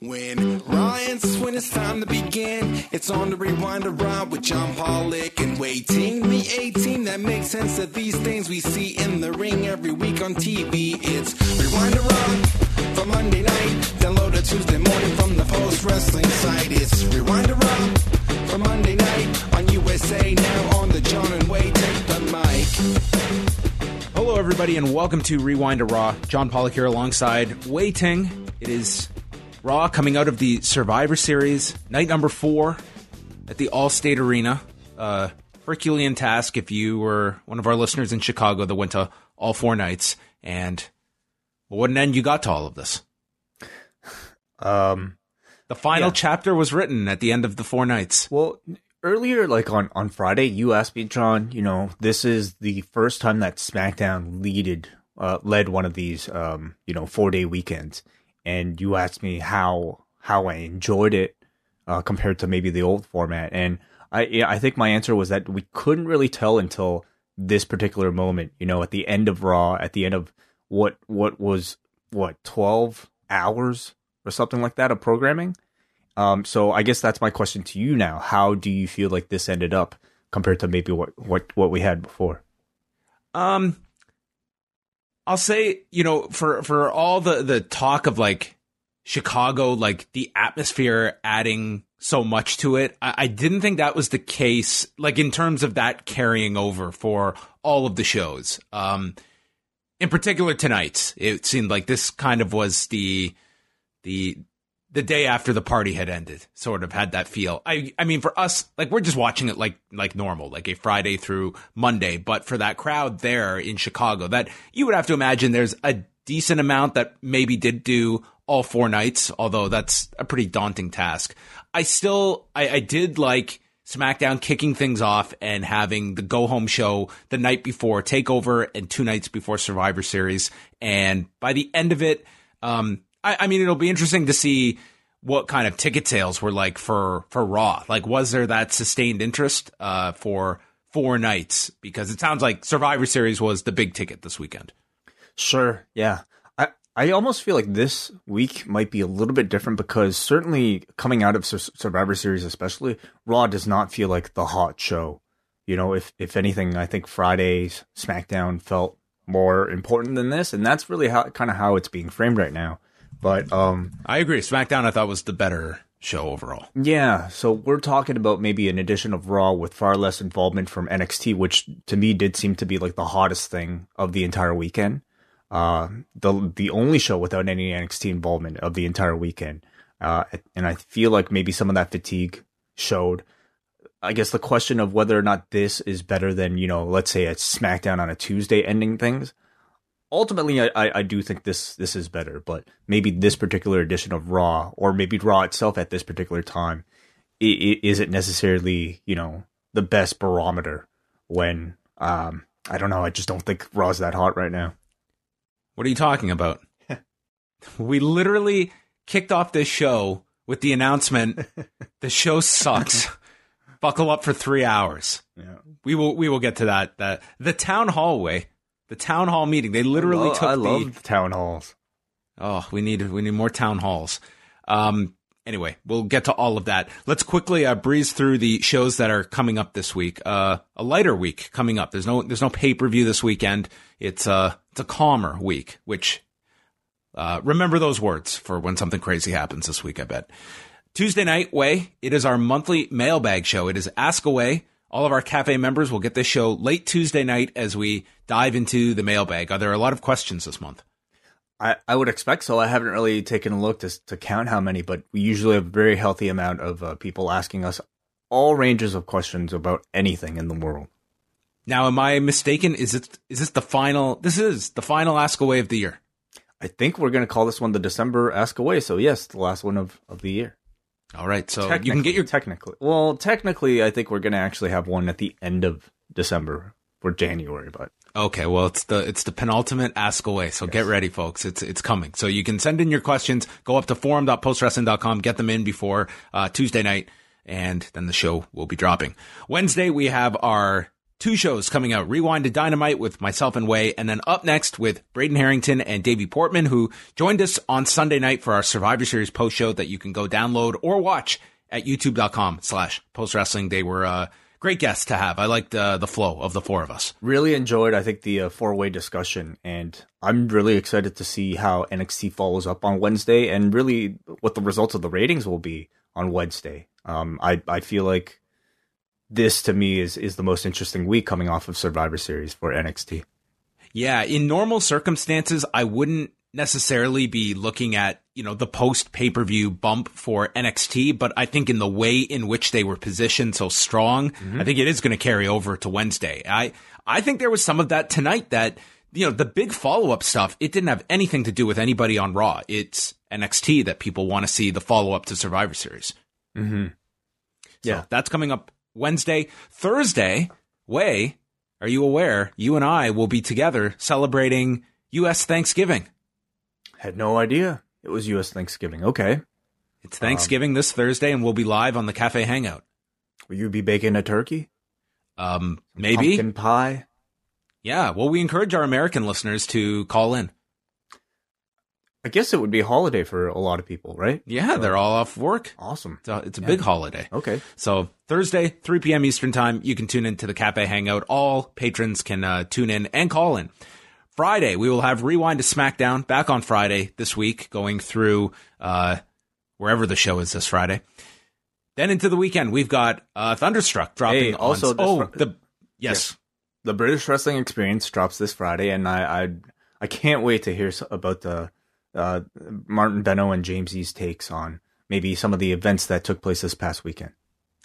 When Ryan's when it's time to begin, it's on the rewind to with John Pollock and waiting the 18 that makes sense of these things we see in the ring every week on TV. It's rewind to ride for Monday night. Download a Tuesday morning from the post wrestling site. It's rewind to ride for Monday night on USA now on the John and Wayne take the mic. Hello, everybody, and welcome to Rewind to Raw. John Pollock here alongside Wai Ting. It is Raw coming out of the Survivor Series, night number four at the Allstate Arena. Uh, Herculean task if you were one of our listeners in Chicago that went to all four nights. And what an end you got to all of this. Um, The final Yeah. chapter was written at the end of the four nights. well, earlier, like on, on Friday, you asked me, John, you know, this is the first time that SmackDown leaded, uh, led one of these, um, you know, four day weekends. And you asked me how, how I enjoyed it, uh, compared to maybe the old format. And I, I think my answer was that we couldn't really tell until this particular moment, you know, at the end of Raw, at the end of what, what was, what, 12 hours or something like that of programming. Um, so I guess that's my question to you now. How do you feel like this ended up compared to maybe what what what we had before? Um, I'll say, you know, for for all the the talk of like Chicago, like the atmosphere adding so much to it, I, I didn't think that was the case. Like in terms of that carrying over for all of the shows. Um, in particular tonight's, it seemed like this kind of was the the the day after the party had ended sort of had that feel. I i mean for us like we're just watching it like like normal like a friday through monday. But for that crowd there in chicago that you would have to imagine there's a decent amount that maybe did do all four nights although that's a pretty daunting task. I still i, I did like SmackDown kicking things off and having the go home show the night before Takeover and two nights before Survivor Series. And by the end of it, um, I, I mean, it'll be interesting to see what kind of ticket sales were like for, for Raw. Like, was there that sustained interest, uh, for four nights? Because it sounds like Survivor Series was the big ticket this weekend. Sure, yeah. I I almost feel like this week might be a little bit different because certainly coming out of Sur- Survivor Series, especially Raw, does not feel like the hot show. You know, if if anything, I think Friday's SmackDown felt more important than this, and that's really how kind of how it's being framed right now. But um, I agree. SmackDown, I thought was the better show overall. Yeah, so we're talking about maybe an edition of Raw with far less involvement from NXT, which to me did seem to be like the hottest thing of the entire weekend. Uh, the the only show without any NXT involvement of the entire weekend. Uh, and I feel like maybe some of that fatigue showed. I guess the question of whether or not this is better than you know, let's say a SmackDown on a Tuesday ending things. Ultimately, I, I, do think this this is better, but maybe this particular edition of Raw, or maybe Raw itself at this particular time, i- i- isn't necessarily you know the best barometer when um I don't know. I just don't think Raw's that hot right now. What are you talking about? we literally kicked off this show with the announcement the show sucks. Buckle up for three hours. Yeah. We will we will get to that. That the town hallway, the town hall meeting. They literally I took love, the I love town halls. Oh, we need we need more town halls. Um, anyway, we'll get to all of that. Let's quickly uh, breeze through the shows that are coming up this week. Uh, a lighter week coming up. There's no there's no pay per view this weekend. It's a it's a calmer week. Which uh, remember those words for when something crazy happens this week. I bet. Tuesday night, way it is our monthly mailbag show. It is Ask Away. All of our cafe members will get this show late Tuesday night as we dive into the mailbag. Are there a lot of questions this month? I, I would expect so. I haven't really taken a look to to count how many, but we usually have a very healthy amount of uh, people asking us all ranges of questions about anything in the world. Now, am I mistaken? Is it is this the final? This is the final Ask Away of the year. I think we're going to call this one the December Ask Away. So yes, the last one of, of the year. All right, so you can get your technically. Well, technically, I think we're going to actually have one at the end of December for January, but okay. Well, it's the it's the penultimate Ask Away. So get ready, folks. It's it's coming. So you can send in your questions. Go up to forum.postwrestling.com. Get them in before uh, Tuesday night, and then the show will be dropping. Wednesday we have our two shows coming out Rewind to Dynamite with myself and Wai, and then up next with Braden Harrington and Davey Portman, who joined us on Sunday night for our Survivor Series post show that you can go download or watch at youtube.com slash post wrestling. They were uh, great guests to have. I liked uh, the flow of the four of us. Really enjoyed, I think, the uh, four way discussion, and I'm really excited to see how NXT follows up on Wednesday, and really what the results of the ratings will be on Wednesday. Um, I I feel like this to me is is the most interesting week coming off of Survivor Series for NXT. Yeah, in normal circumstances, I wouldn't necessarily be looking at you know the post pay per view bump for NXT, but I think in the way in which they were positioned so strong, mm-hmm. I think it is going to carry over to Wednesday. I I think there was some of that tonight that you know the big follow up stuff. It didn't have anything to do with anybody on Raw. It's NXT that people want to see the follow up to Survivor Series. Mm-hmm. Yeah, so that's coming up Wednesday, Thursday. Wai, are you aware? You and I will be together celebrating U.S. Thanksgiving. Had no idea it was U.S. Thanksgiving. Okay. It's Thanksgiving um, this Thursday, and we'll be live on the Cafe Hangout. Will you be baking a turkey? Um, maybe pumpkin pie. Yeah. Well, we encourage our American listeners to call in. I guess it would be a holiday for a lot of people, right? Yeah, so, they're all off work. Awesome. It's a, it's a yeah. big holiday. Okay. So Thursday, 3 p.m. Eastern time, you can tune into the Cafe Hangout. All patrons can uh, tune in and call in. Friday, we will have Rewind to SmackDown back on Friday this week, going through uh, wherever the show is this Friday. Then into the weekend, we've got uh, Thunderstruck dropping. Hey, also, oh, fr- the yes. the British Wrestling Experience drops this Friday, and I I, I can't wait to hear about the uh, Martin Beno and James takes on maybe some of the events that took place this past weekend.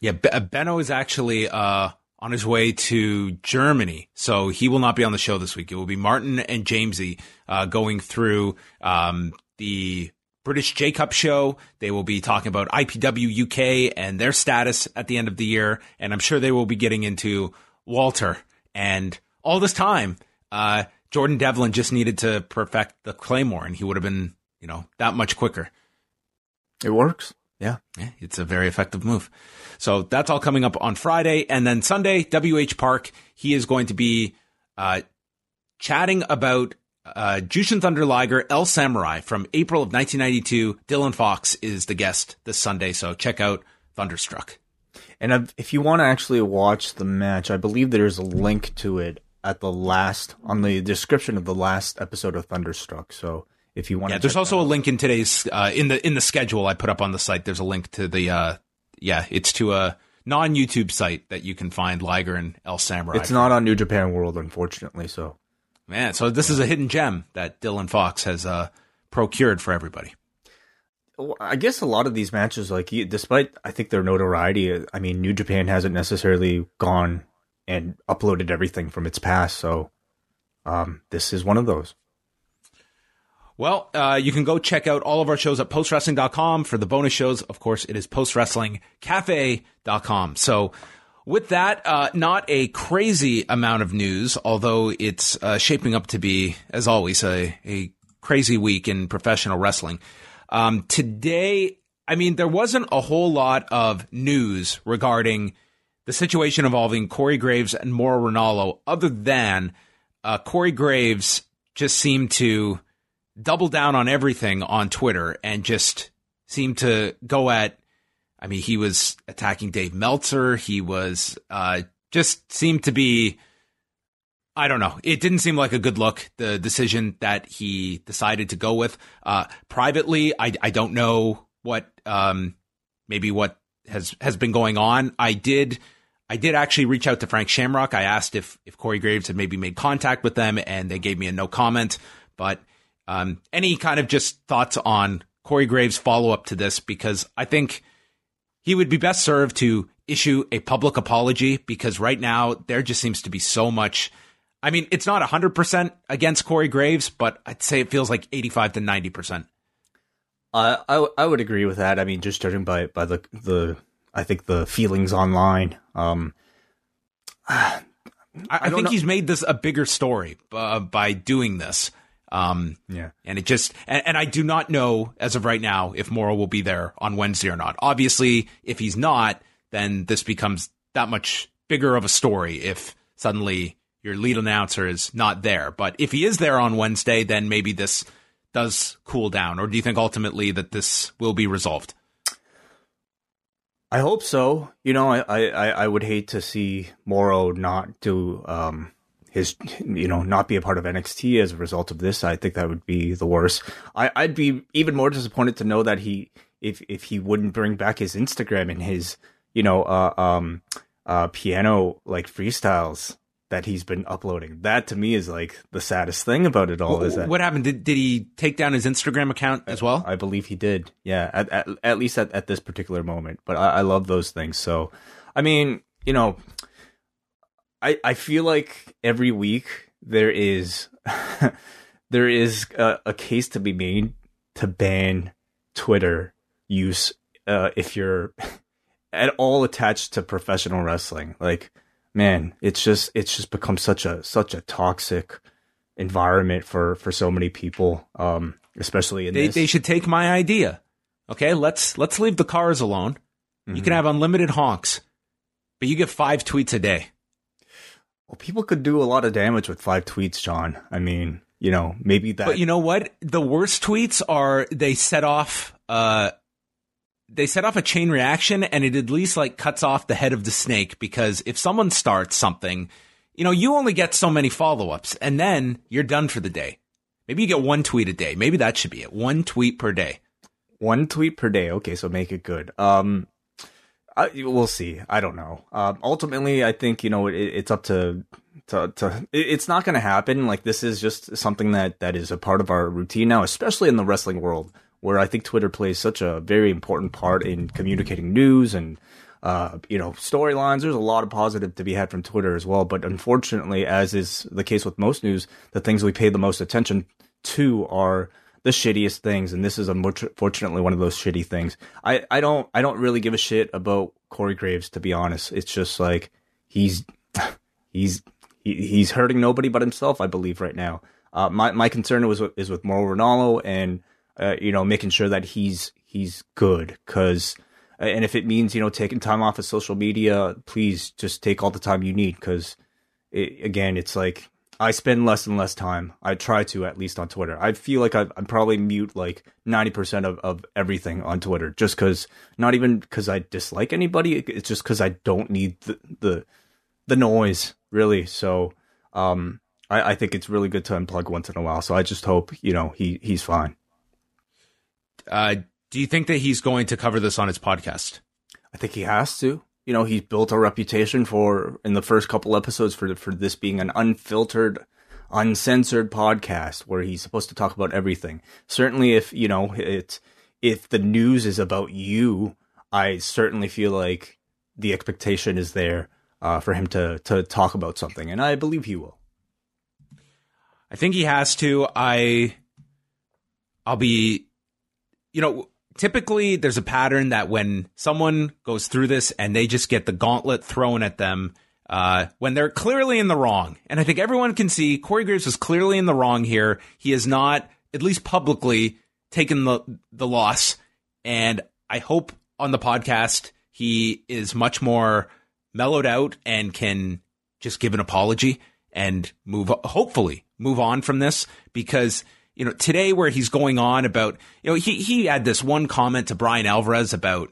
Yeah, Beno is actually uh, on his way to Germany. So he will not be on the show this week. It will be Martin and Jamesy uh, going through um, the British J Cup show. They will be talking about IPW UK and their status at the end of the year. And I'm sure they will be getting into Walter. And all this time, uh, Jordan Devlin just needed to perfect the Claymore and he would have been, you know, that much quicker. It works. Yeah. Yeah. It's a very effective move. So that's all coming up on Friday. And then Sunday, WH Park, he is going to be uh, chatting about uh, Jushin Thunder Liger, El Samurai from April of 1992. Dylan Fox is the guest this Sunday. So check out Thunderstruck. And if you want to actually watch the match, I believe there's a link to it at the last, on the description of the last episode of Thunderstruck. So if you want yeah, there's also a link in today's, uh, in the, in the schedule I put up on the site. There's a link to the, uh, yeah, it's to a non YouTube site that you can find Liger and El Samurai. It's not on New Japan World, unfortunately. So, man, so this is a hidden gem that Dylan Fox has uh, procured for everybody. I guess a lot of these matches, like despite I think their notoriety, I mean, New Japan hasn't necessarily gone and uploaded everything from its past. So, um, this is one of those. Well, uh, you can go check out all of our shows at postwrestling.com. For the bonus shows, of course, it is postwrestlingcafe.com. So, with that, uh, not a crazy amount of news, although it's uh, shaping up to be, as always, a, a crazy week in professional wrestling. Um, today, I mean, there wasn't a whole lot of news regarding the situation involving Corey Graves and Mauro Ranallo, other than uh, Corey Graves just seemed to double down on everything on Twitter and just seemed to go at. I mean, he was attacking Dave Meltzer. He was uh, just seemed to be. I don't know. It didn't seem like a good look. The decision that he decided to go with. Uh, privately, I, I don't know what um, maybe what has has been going on. I did I did actually reach out to Frank Shamrock. I asked if if Corey Graves had maybe made contact with them, and they gave me a no comment. But um, any kind of just thoughts on Corey Graves' follow up to this? Because I think he would be best served to issue a public apology because right now there just seems to be so much. I mean, it's not 100% against Corey Graves, but I'd say it feels like 85 to 90%. Uh, I I would agree with that. I mean, just judging by by the the I think the feelings online. Um, I, I, I think know. he's made this a bigger story uh, by doing this. Um, yeah. And it just, and, and, I do not know as of right now if Mauro will be there on Wednesday or not. Obviously, if he's not, then this becomes that much bigger of a story if suddenly your lead announcer is not there. But if he is there on Wednesday, then maybe this does cool down. Or do you think ultimately that this will be resolved? I hope so. You know, I, I, I would hate to see Mauro not do um, his, you know, not be a part of NXT as a result of this. I think that would be the worst. I, I'd be even more disappointed to know that he, if if he wouldn't bring back his Instagram and his, you know, uh, um, uh, piano like freestyles that he's been uploading. That to me is like the saddest thing about it all. What, is that what happened? Did did he take down his Instagram account as well? I believe he did. Yeah, at at, at least at, at this particular moment. But I, I love those things. So, I mean, you know, I I feel like every week there is there is a, a case to be made to ban Twitter use uh, if you're at all attached to professional wrestling. Like man, it's just it's just become such a such a toxic environment for for so many people, um, especially in they, this. They should take my idea. Okay, let's let's leave the cars alone. Mm-hmm. You can have unlimited honks, but you get five tweets a day. Well, people could do a lot of damage with five tweets, John. I mean, you know, maybe that. But you know what? The worst tweets are they set off. Uh, they set off a chain reaction and it at least like cuts off the head of the snake because if someone starts something, you know, you only get so many follow ups and then you're done for the day. Maybe you get one tweet a day. Maybe that should be it. One tweet per day. One tweet per day. Okay, so make it good. Um, I, we'll see. I don't know. Um, ultimately, I think you know it, it's up to to to. It's not going to happen. Like this is just something that that is a part of our routine now, especially in the wrestling world where I think Twitter plays such a very important part in communicating news and uh, you know storylines. There's a lot of positive to be had from Twitter as well, but unfortunately, as is the case with most news, the things we pay the most attention to are the shittiest things, and this is unfortunately one of those shitty things. I, I don't I don't really give a shit about Corey Graves to be honest. It's just like he's he's he, he's hurting nobody but himself. I believe right now. Uh, my my concern was is with Mauro Ranallo and uh, you know, making sure that he's he's good. Because, uh, and if it means you know taking time off of social media, please just take all the time you need. Because, it, again, it's like I spend less and less time. I try to at least on Twitter. I feel like i am probably mute like 90% of, of everything on Twitter just because, not even because I dislike anybody. It's just because I don't need the, the, the noise really. So, um, I, I think it's really good to unplug once in a while. So I just hope, you know, he, he's fine. Uh, do you think that he's going to cover this on his podcast? I think he has to. You know, he's built a reputation for in the first couple episodes for for this being an unfiltered, uncensored podcast where he's supposed to talk about everything. Certainly, if you know it's if the news is about you, I certainly feel like the expectation is there uh, for him to to talk about something, and I believe he will. I think he has to. I I'll be you know, typically there's a pattern that when someone goes through this and they just get the gauntlet thrown at them uh, when they're clearly in the wrong. And I think everyone can see Corey Graves is clearly in the wrong here. He has not, at least publicly, taken the the loss. And I hope on the podcast he is much more mellowed out and can just give an apology and move hopefully move on from this because you know, today where he's going on about, you know, he, he had this one comment to Bryan Alvarez about,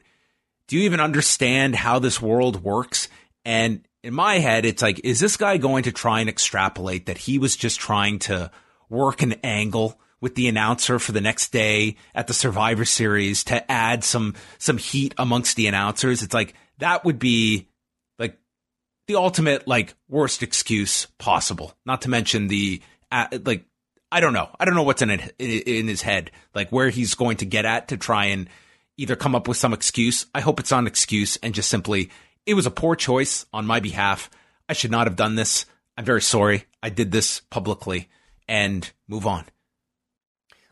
do you even understand how this world works? And in my head, it's like, is this guy going to try and extrapolate that he was just trying to work an angle with the announcer for the next day at the Survivor Series to add some, some heat amongst the announcers? It's like, that would be like the ultimate, like, worst excuse possible. Not to mention the, like, I don't know. I don't know what's in it in his head, like where he's going to get at to try and either come up with some excuse. I hope it's not an excuse and just simply it was a poor choice on my behalf. I should not have done this. I'm very sorry. I did this publicly and move on.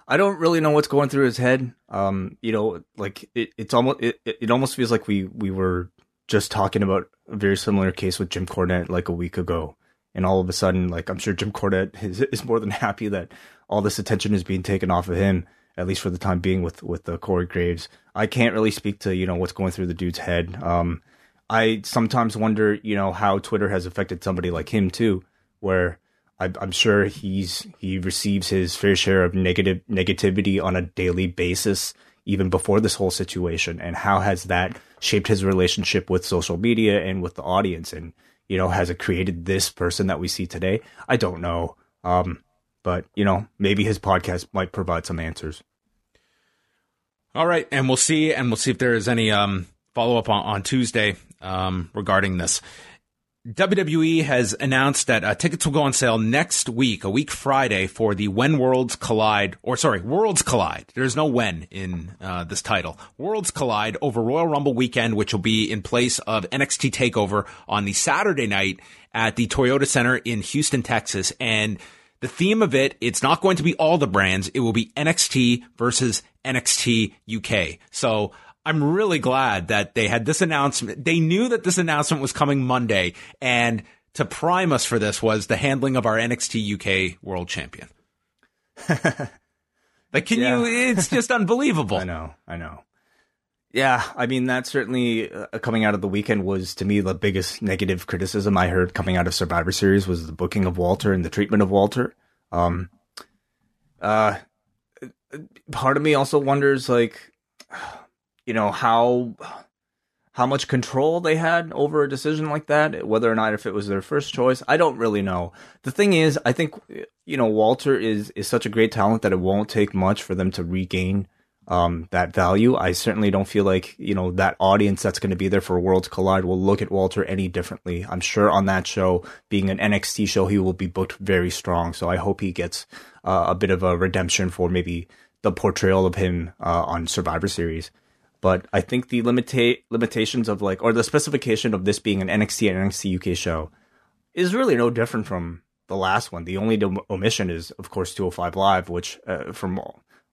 I don't really know what's going through his head. Um, you know, like it, it's almost it, it almost feels like we we were just talking about a very similar case with Jim Cornette like a week ago and all of a sudden, like I'm sure Jim Cornette is, is more than happy that all this attention is being taken off of him, at least for the time being with with uh, Corey Graves. I can't really speak to you know what's going through the dude's head. Um, I sometimes wonder, you know, how Twitter has affected somebody like him too, where I, I'm sure he's he receives his fair share of negative negativity on a daily basis, even before this whole situation. And how has that shaped his relationship with social media and with the audience? And you know, has it created this person that we see today? I don't know. Um, but you know, maybe his podcast might provide some answers. All right, and we'll see, and we'll see if there is any um, follow up on, on Tuesday um, regarding this. WWE has announced that uh, tickets will go on sale next week, a week Friday, for the When Worlds Collide, or sorry, Worlds Collide. There's no when in uh, this title. Worlds Collide over Royal Rumble weekend, which will be in place of NXT Takeover on the Saturday night at the Toyota Center in Houston, Texas. And the theme of it, it's not going to be all the brands. It will be NXT versus NXT UK. So I'm really glad that they had this announcement. They knew that this announcement was coming Monday and to prime us for this was the handling of our NXT UK world champion. like, can yeah. you, it's just unbelievable. I know, I know. Yeah, I mean that certainly uh, coming out of the weekend was to me the biggest negative criticism I heard coming out of Survivor Series was the booking of Walter and the treatment of Walter. Um, uh, part of me also wonders like, you know how how much control they had over a decision like that, whether or not if it was their first choice. I don't really know. The thing is, I think you know Walter is is such a great talent that it won't take much for them to regain um, that value. I certainly don't feel like, you know, that audience that's going to be there for Worlds Collide will look at Walter any differently. I'm sure on that show, being an NXT show, he will be booked very strong. So I hope he gets uh, a bit of a redemption for maybe the portrayal of him uh, on Survivor Series. But I think the limita- limitations of like, or the specification of this being an NXT and NXT UK show is really no different from the last one. The only omission is, of course, 205 Live, which, uh, from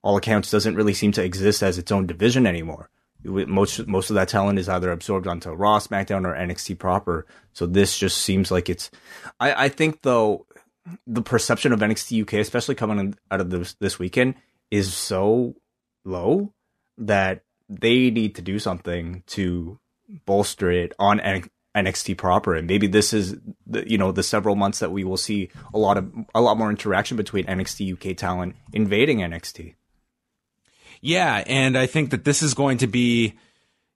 all accounts doesn't really seem to exist as its own division anymore. Most most of that talent is either absorbed onto Raw, SmackDown, or NXT proper. So this just seems like it's. I, I think though the perception of NXT UK, especially coming out of this this weekend, is so low that they need to do something to bolster it on NXT proper. And maybe this is the you know the several months that we will see a lot of a lot more interaction between NXT UK talent invading NXT. Yeah, and I think that this is going to be,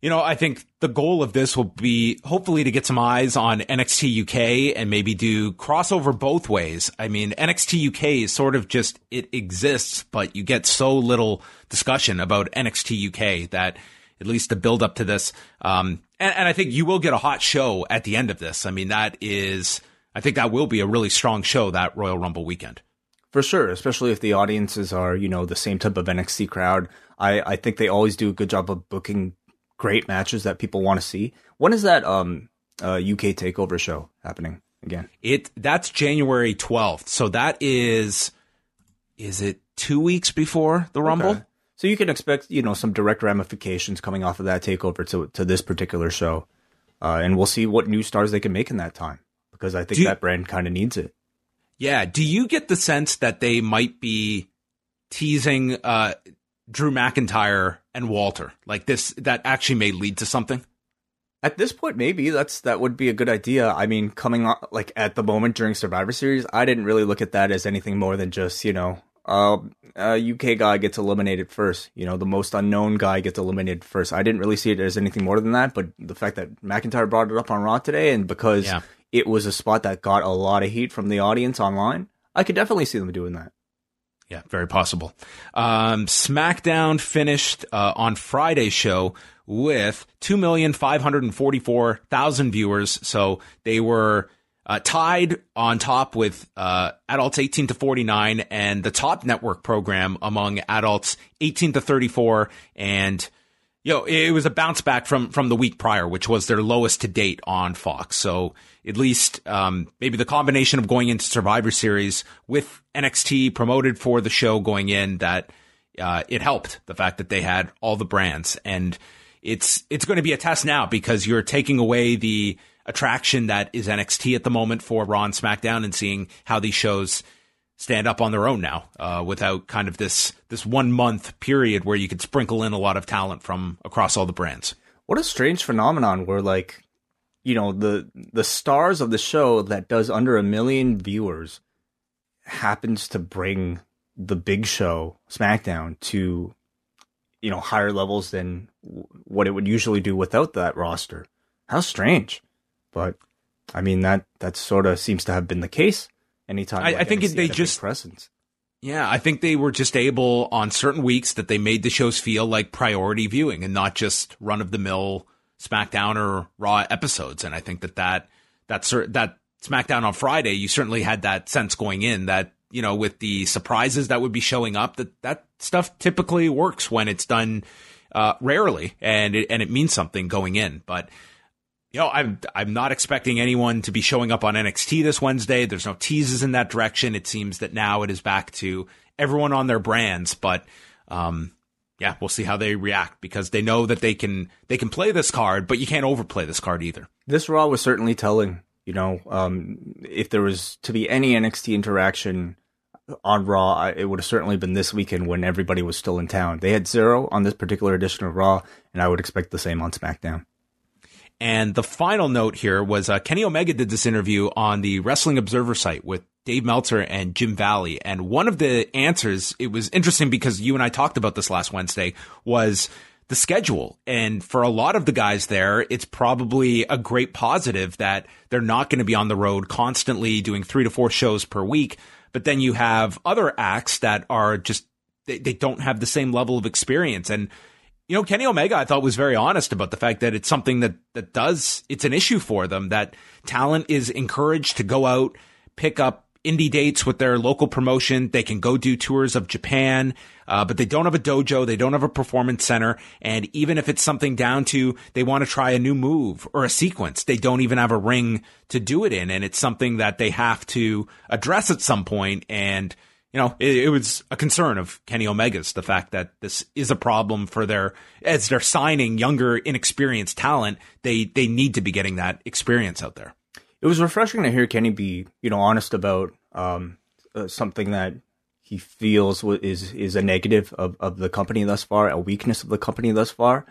you know, I think the goal of this will be hopefully to get some eyes on NXT UK and maybe do crossover both ways. I mean, NXT UK is sort of just, it exists, but you get so little discussion about NXT UK that at least the build up to this. Um, and, and I think you will get a hot show at the end of this. I mean, that is, I think that will be a really strong show that Royal Rumble weekend. For sure, especially if the audiences are, you know, the same type of NXT crowd. I, I think they always do a good job of booking great matches that people want to see. When is that um uh, UK takeover show happening again? It that's January 12th. So that is is it 2 weeks before the Rumble? Okay. So you can expect, you know, some direct ramifications coming off of that takeover to to this particular show. Uh, and we'll see what new stars they can make in that time because I think you, that brand kind of needs it. Yeah. Do you get the sense that they might be teasing uh, Drew McIntyre and Walter? Like this, that actually may lead to something? At this point, maybe that's that would be a good idea. I mean, coming on like at the moment during Survivor Series, I didn't really look at that as anything more than just you know, uh, a UK guy gets eliminated first. You know, the most unknown guy gets eliminated first. I didn't really see it as anything more than that. But the fact that McIntyre brought it up on Raw today, and because yeah it was a spot that got a lot of heat from the audience online. I could definitely see them doing that. Yeah, very possible. Um, SmackDown finished uh, on Friday's show with 2,544,000 viewers. So they were uh, tied on top with uh, adults 18 to 49 and the top network program among adults 18 to 34 and know, it was a bounce back from from the week prior, which was their lowest to date on Fox. So at least um, maybe the combination of going into Survivor Series with NXT promoted for the show going in that uh, it helped the fact that they had all the brands and it's it's going to be a test now because you're taking away the attraction that is NXT at the moment for Raw and SmackDown and seeing how these shows stand up on their own now uh, without kind of this this one month period where you could sprinkle in a lot of talent from across all the brands. What a strange phenomenon where like you know the the stars of the show that does under a million viewers happens to bring the big show SmackDown to you know higher levels than what it would usually do without that roster. How strange, but I mean that that sort of seems to have been the case. Anytime I, like, I think they had a big just presence. Yeah, I think they were just able on certain weeks that they made the shows feel like priority viewing and not just run of the mill SmackDown or Raw episodes. And I think that that that that SmackDown on Friday, you certainly had that sense going in that you know with the surprises that would be showing up that that stuff typically works when it's done uh, rarely and it, and it means something going in, but you know, I'm I'm not expecting anyone to be showing up on NXT this Wednesday. There's no teases in that direction. It seems that now it is back to everyone on their brands, but um, yeah, we'll see how they react because they know that they can they can play this card, but you can't overplay this card either. This Raw was certainly telling. You know, um, if there was to be any NXT interaction on Raw, it would have certainly been this weekend when everybody was still in town. They had zero on this particular edition of Raw, and I would expect the same on SmackDown. And the final note here was uh, Kenny Omega did this interview on the Wrestling Observer site with Dave Meltzer and Jim Valley. And one of the answers, it was interesting because you and I talked about this last Wednesday, was the schedule. And for a lot of the guys there, it's probably a great positive that they're not going to be on the road constantly doing three to four shows per week. But then you have other acts that are just, they, they don't have the same level of experience. And you know, Kenny Omega, I thought was very honest about the fact that it's something that, that does, it's an issue for them that talent is encouraged to go out, pick up indie dates with their local promotion. They can go do tours of Japan, uh, but they don't have a dojo. They don't have a performance center. And even if it's something down to they want to try a new move or a sequence, they don't even have a ring to do it in. And it's something that they have to address at some point and, you know, it, it, was a concern of Kenny Omega's the fact that this is a problem for their as they're signing younger, inexperienced talent. They they need to be getting that experience out there. It was refreshing to hear Kenny be you know honest about um, uh, something that he feels is is a negative of, of the company thus far, a weakness of the company thus far.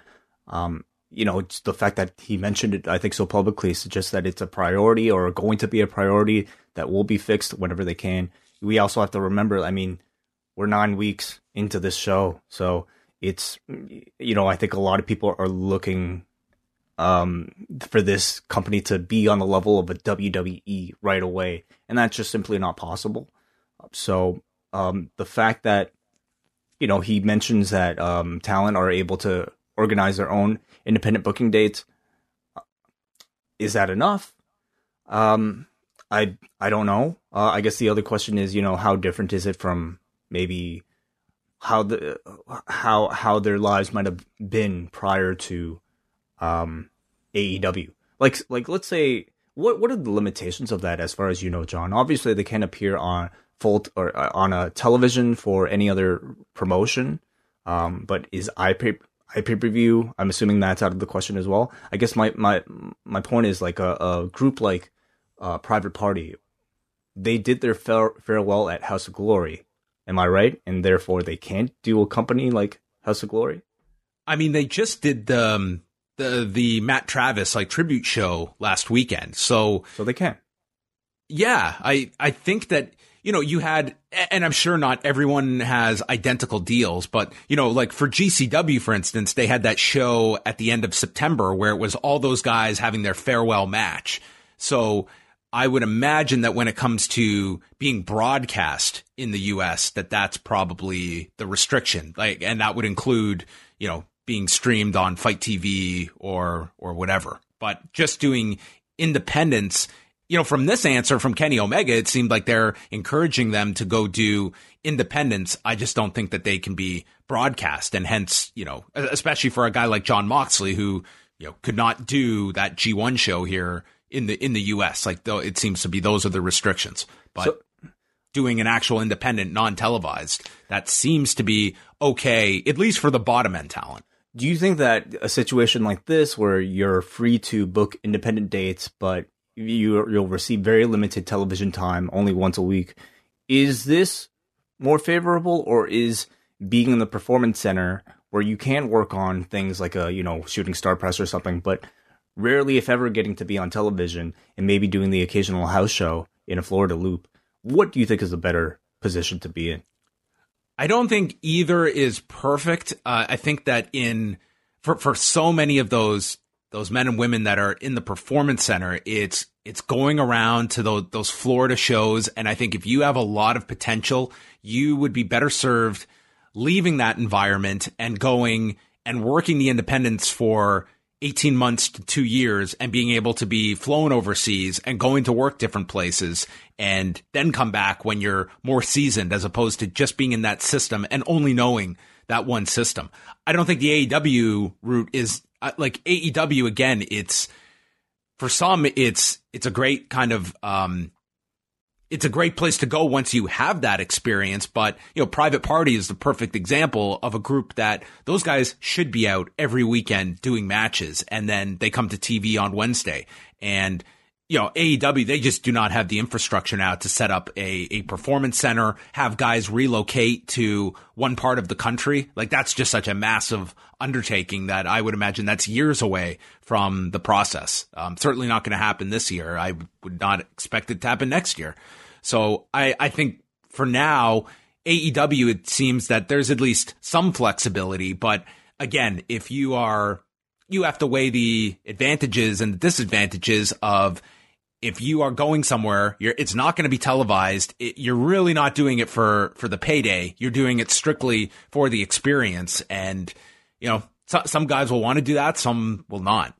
Um, you know, it's the fact that he mentioned it, I think, so publicly suggests that it's a priority or going to be a priority that will be fixed whenever they can we also have to remember, I mean, we're nine weeks into this show. So it's, you know, I think a lot of people are looking um, for this company to be on the level of a WWE right away. And that's just simply not possible. So um, the fact that, you know, he mentions that um, talent are able to organize their own independent booking dates. Is that enough? Um, I I don't know. Uh, I guess the other question is, you know, how different is it from maybe how the how how their lives might have been prior to um, AEW? Like like let's say what what are the limitations of that as far as you know, John? Obviously, they can't appear on full or uh, on a television for any other promotion. Um, but is iPay iPay per view? I'm assuming that's out of the question as well. I guess my my my point is like a, a group like uh, Private Party, they did their fare- farewell at House of Glory. Am I right? And therefore, they can't do a company like House of Glory. I mean, they just did the um, the the Matt Travis like tribute show last weekend, so so they can. Yeah, I I think that you know, you had, and I'm sure not everyone has identical deals, but you know, like for GCW, for instance, they had that show at the end of September where it was all those guys having their farewell match. So I would imagine that when it comes to being broadcast in the US, that that's probably the restriction. Like, and that would include, you know, being streamed on FITE TV or, or whatever. But just doing independence, you know, from this answer from Kenny Omega, it seemed like they're encouraging them to go do independence. I just don't think that they can be broadcast. And hence, you know, especially for a guy like Jon Moxley who, you know, could not do that G1 show here in the in the U.S. Like though it seems to be those are the restrictions, but. So, doing an actual independent, non-televised, that seems to be okay, at least for the bottom end talent. Do you think that a situation like this, where you're free to book independent dates, but you you'll receive very limited television time, only once a week, is this more favorable, or is being in the performance center where you can work on things like a you know shooting star press or something, but rarely, if ever, getting to be on television and maybe doing the occasional house show in a Florida loop. What do you think is a better position to be in? I don't think either is perfect. Uh, I think that in for for so many of those those men and women that are in the performance center, it's it's going around to those those Florida shows, and I think if you have a lot of potential, you would be better served leaving that environment and going and working the independents for 18 months to two years and being able to be flown overseas and going to work different places and then come back when you're more seasoned as opposed to just being in that system and only knowing that one system. I don't think the AEW route is uh, like AEW again. It's for some, it's, it's a great kind of, um, it's a great place to go once you have that experience. But, you know, Private Party is the perfect example of a group that those guys should be out every weekend doing matches. And then they come to TV on Wednesday. And, you know, AEW, they just do not have the infrastructure now to set up a, a performance center, have guys relocate to one part of the country. Like that's just such a massive undertaking that I would imagine that's years away from the process. Um, certainly not going to happen this year. I would not expect it to happen next year. So I, I think for now, AEW, it seems that there's at least some flexibility. But again, if you are, you have to weigh the advantages and the disadvantages of if you are going somewhere, it's not going to be televised. It, you're really not doing it for, for the payday. You're doing it strictly for the experience. And, you know, so, some guys will want to do that. Some will not.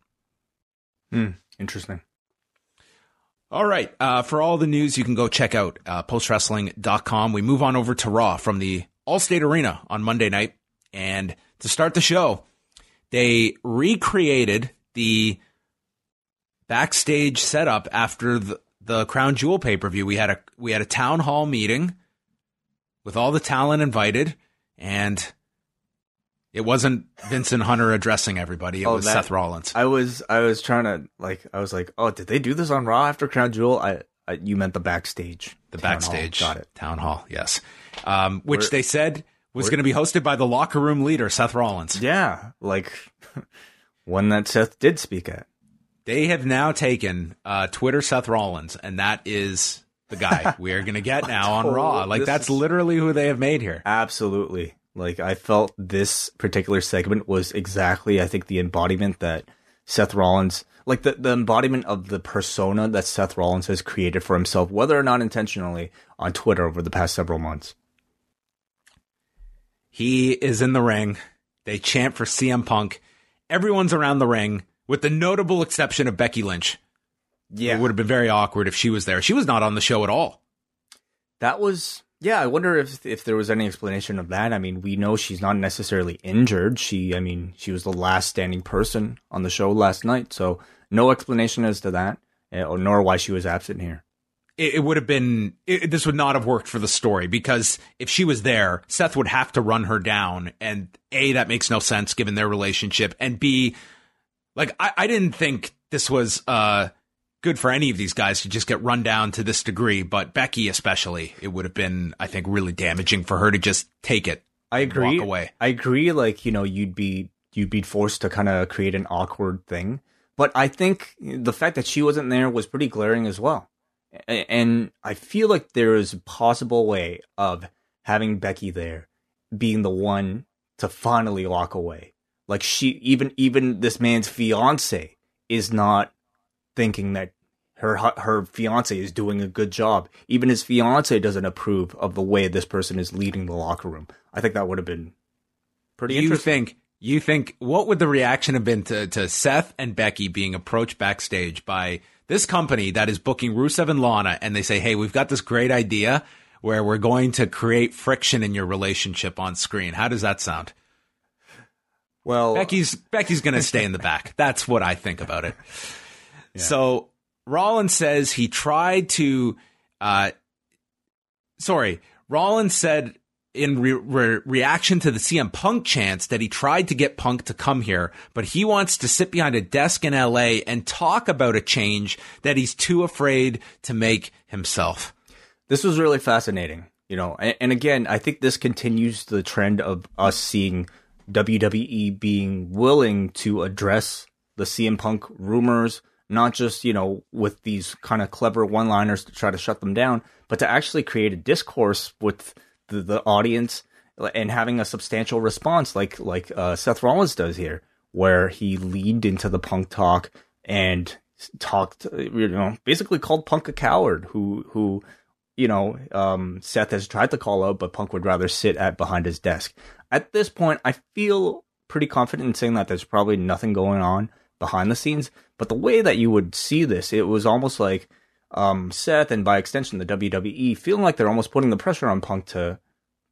Hmm. Interesting. All right. Uh, for all the news, you can go check out uh, postwrestling.com. We move on over to Raw from the Allstate Arena on Monday night. And to start the show, they recreated the backstage setup after the, the Crown Jewel pay per view. We had a we had a town hall meeting with all the talent invited, and it wasn't Vincent Hunter addressing everybody. It oh, was that, Seth Rollins. I was I was trying to like I was like, oh, did they do this on Raw after Crown Jewel? I, I you meant the backstage. The backstage. Hall. Got it. Town hall. Yes. Um, which we're, they said was going to be hosted by the locker room leader Seth Rollins. Yeah, like one that Seth did speak at. They have now taken uh, Twitter Seth Rollins, and that is the guy we are going to get now on Raw. Like that's is... literally who they have made here. Absolutely. Like I felt this particular segment was exactly, I think, the embodiment that Seth Rollins, like the, the embodiment of the persona that Seth Rollins has created for himself, whether or not intentionally, on Twitter over the past several months. He is in the ring. They chant for CM Punk. Everyone's around the ring, with the notable exception of Becky Lynch. Yeah. It would have been very awkward if she was there. She was not on the show at all. That was yeah, I wonder if if there was any explanation of that. I mean, we know she's not necessarily injured. She, I mean, she was the last standing person on the show last night, so no explanation as to that, eh, or nor why she was absent here. It, it would have been it, this would not have worked for the story because if she was there, Seth would have to run her down, and a that makes no sense given their relationship, and b like I, I didn't think this was uh good for any of these guys to just get run down to this degree, but Becky especially, it would have been, I think, really damaging for her to just take it. I agree. Walk away. I agree. Like you know, you'd be you'd be forced to kind of create an awkward thing. But I think the fact that she wasn't there was pretty glaring as well. And I feel like there is a possible way of having Becky there being the one to finally walk away. Like she even even this man's fiance is not thinking that her her fiance is doing a good job. Even his fiance doesn't approve of the way this person is leading the locker room. I think that would have been pretty. You think? You think what would the reaction have been to to Seth and Becky being approached backstage by this company that is booking Rusev and Lana, and they say, "Hey, we've got this great idea where we're going to create friction in your relationship on screen." How does that sound? Well, Becky's Becky's going to stay in the back. That's what I think about it. So Rollins says he tried to, uh, sorry, Rollins said in re- re- reaction to the CM Punk chance that he tried to get Punk to come here, but he wants to sit behind a desk in LA and talk about a change that he's too afraid to make himself. This was really fascinating, you know, and, and again, I think this continues the trend of us seeing WWE being willing to address the CM Punk rumors, not just, you know, with these kind of clever one liners to try to shut them down, but to actually create a discourse with the, the audience and having a substantial response like like uh, Seth Rollins does here, where he leaned into the Punk talk and talked, you know, basically called Punk a coward who who you know um, Seth has tried to call out, but Punk would rather sit at behind his desk. At this point, I feel pretty confident in saying that there's probably nothing going on behind the scenes. But the way that you would see this, it was almost like um, Seth and by extension the WWE feeling like they're almost putting the pressure on Punk to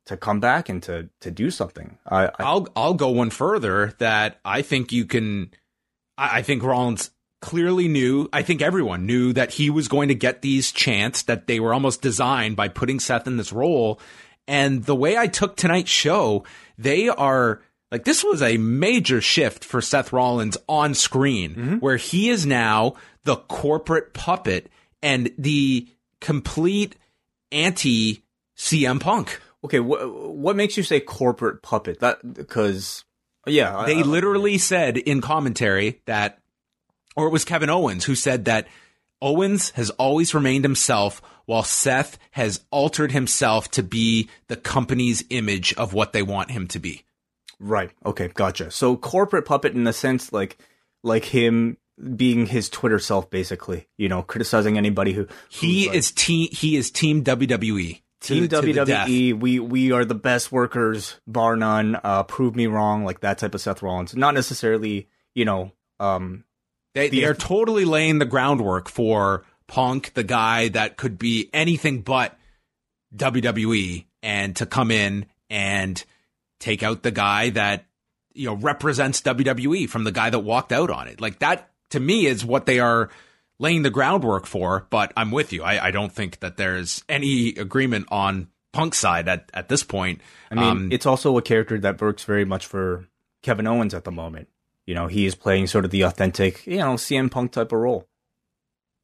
to come back and to to do something. I, I will I'll go one further that I think you can. I, I think Rollins clearly knew. I think everyone knew that he was going to get these chants that they were almost designed by putting Seth in this role. And the way I took tonight's show, they are like this was a major shift for Seth Rollins on screen, mm-hmm. where he is now the corporate puppet and the complete anti CM Punk. Okay, what what makes you say corporate puppet? That because yeah, they I, I, literally said in commentary that, or it was Kevin Owens who said that Owens has always remained himself, while Seth has altered himself to be the company's image of what they want him to be. Right. Okay. Gotcha. So corporate puppet in the sense like like him being his Twitter self, basically. You know, criticizing anybody who he like, is team. He is team WWE. Team to, WWE. To we we are the best workers, bar none. Uh, prove me wrong, like that type of Seth Rollins. Not necessarily, you know. Um, they the, they are totally laying the groundwork for Punk, the guy that could be anything but WWE, and to come in and take out the guy that you know represents WWE from the guy that walked out on it. Like that to me is what they are laying the groundwork for. But I'm with you. I, I don't think that there's any agreement on Punk's side at, at this point. I mean, um, it's also a character that works very much for Kevin Owens at the moment. You know, he is playing sort of the authentic, you know, CM Punk type of role.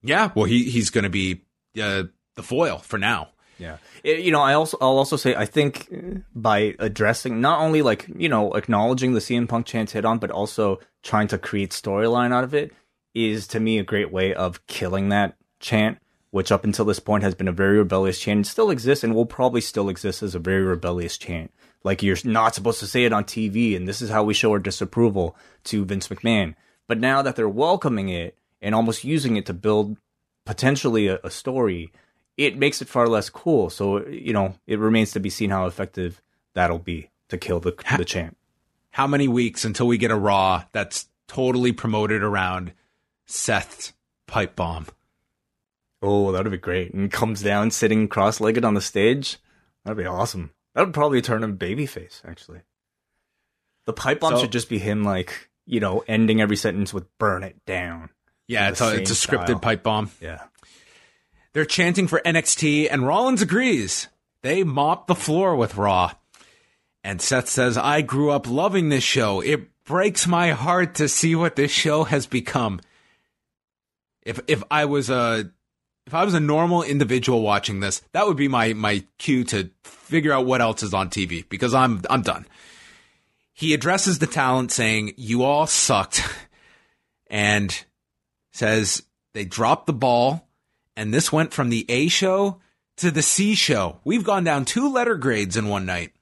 Yeah, well, he he's going to be uh, the foil for now. Yeah, it, you know, I also I'll also say I think by addressing not only like you know acknowledging the CM Punk chance hit on, but also trying to create storyline out of it is to me a great way of killing that chant, which up until this point has been a very rebellious chant and still exists and will probably still exist as a very rebellious chant. Like you're not supposed to say it on TV, and this is how we show our disapproval to Vince McMahon. But now that they're welcoming it and almost using it to build potentially a, a story it makes it far less cool. So you know, it remains to be seen how effective that'll be to kill the the champ. How many weeks until we get a Raw that's totally promoted around Seth's pipe bomb? Oh, that'd be great. And comes down sitting cross-legged on the stage. That'd be awesome. That would probably turn him babyface. Actually, the pipe bomb so, should just be him, like you know, ending every sentence with "burn it down." Yeah, it's a, it's a scripted style. pipe bomb. Yeah. They're chanting for NXT, and Rollins agrees. They mop the floor with Raw. And Seth says, I grew up loving this show. It breaks my heart to see what this show has become. If if I was a if I was a normal individual watching this, that would be my my cue to figure out what else is on TV because I'm I'm done. He addresses the talent saying, "You all sucked." And says they dropped the ball and this went from the A show to the C show. We've gone down two letter grades in one night.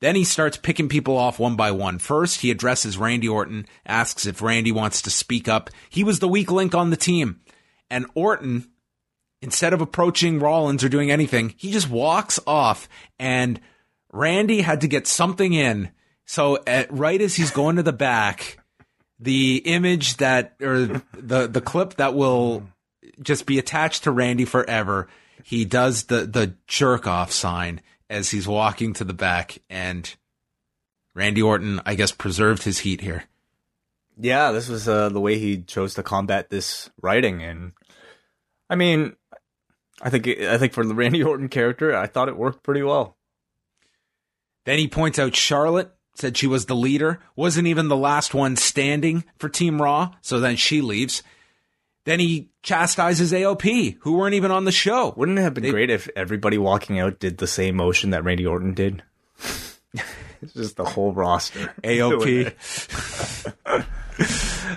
Then he starts picking people off one by one. First, he addresses Randy Orton, asks if Randy wants to speak up. He was the weak link on the team. And Orton, instead of approaching Rollins or doing anything, he just walks off. And Randy had to get something in. So, at, right as he's going to the back, the image that, or the, the clip that will just be attached to Randy forever. He does the the jerk off sign as he's walking to the back, and Randy Orton, I guess, preserved his heat here. Yeah, this was uh, the way he chose to combat this writing, and I mean, I think I think for the Randy Orton character, I thought it worked pretty well. Then he points out Charlotte said she was the leader, wasn't even the last one standing for Team Raw, so then she leaves. Then he chastises AOP, who weren't even on the show. Wouldn't it have been they, great if everybody walking out did the same motion that Randy Orton did? it's just the whole roster. AOP.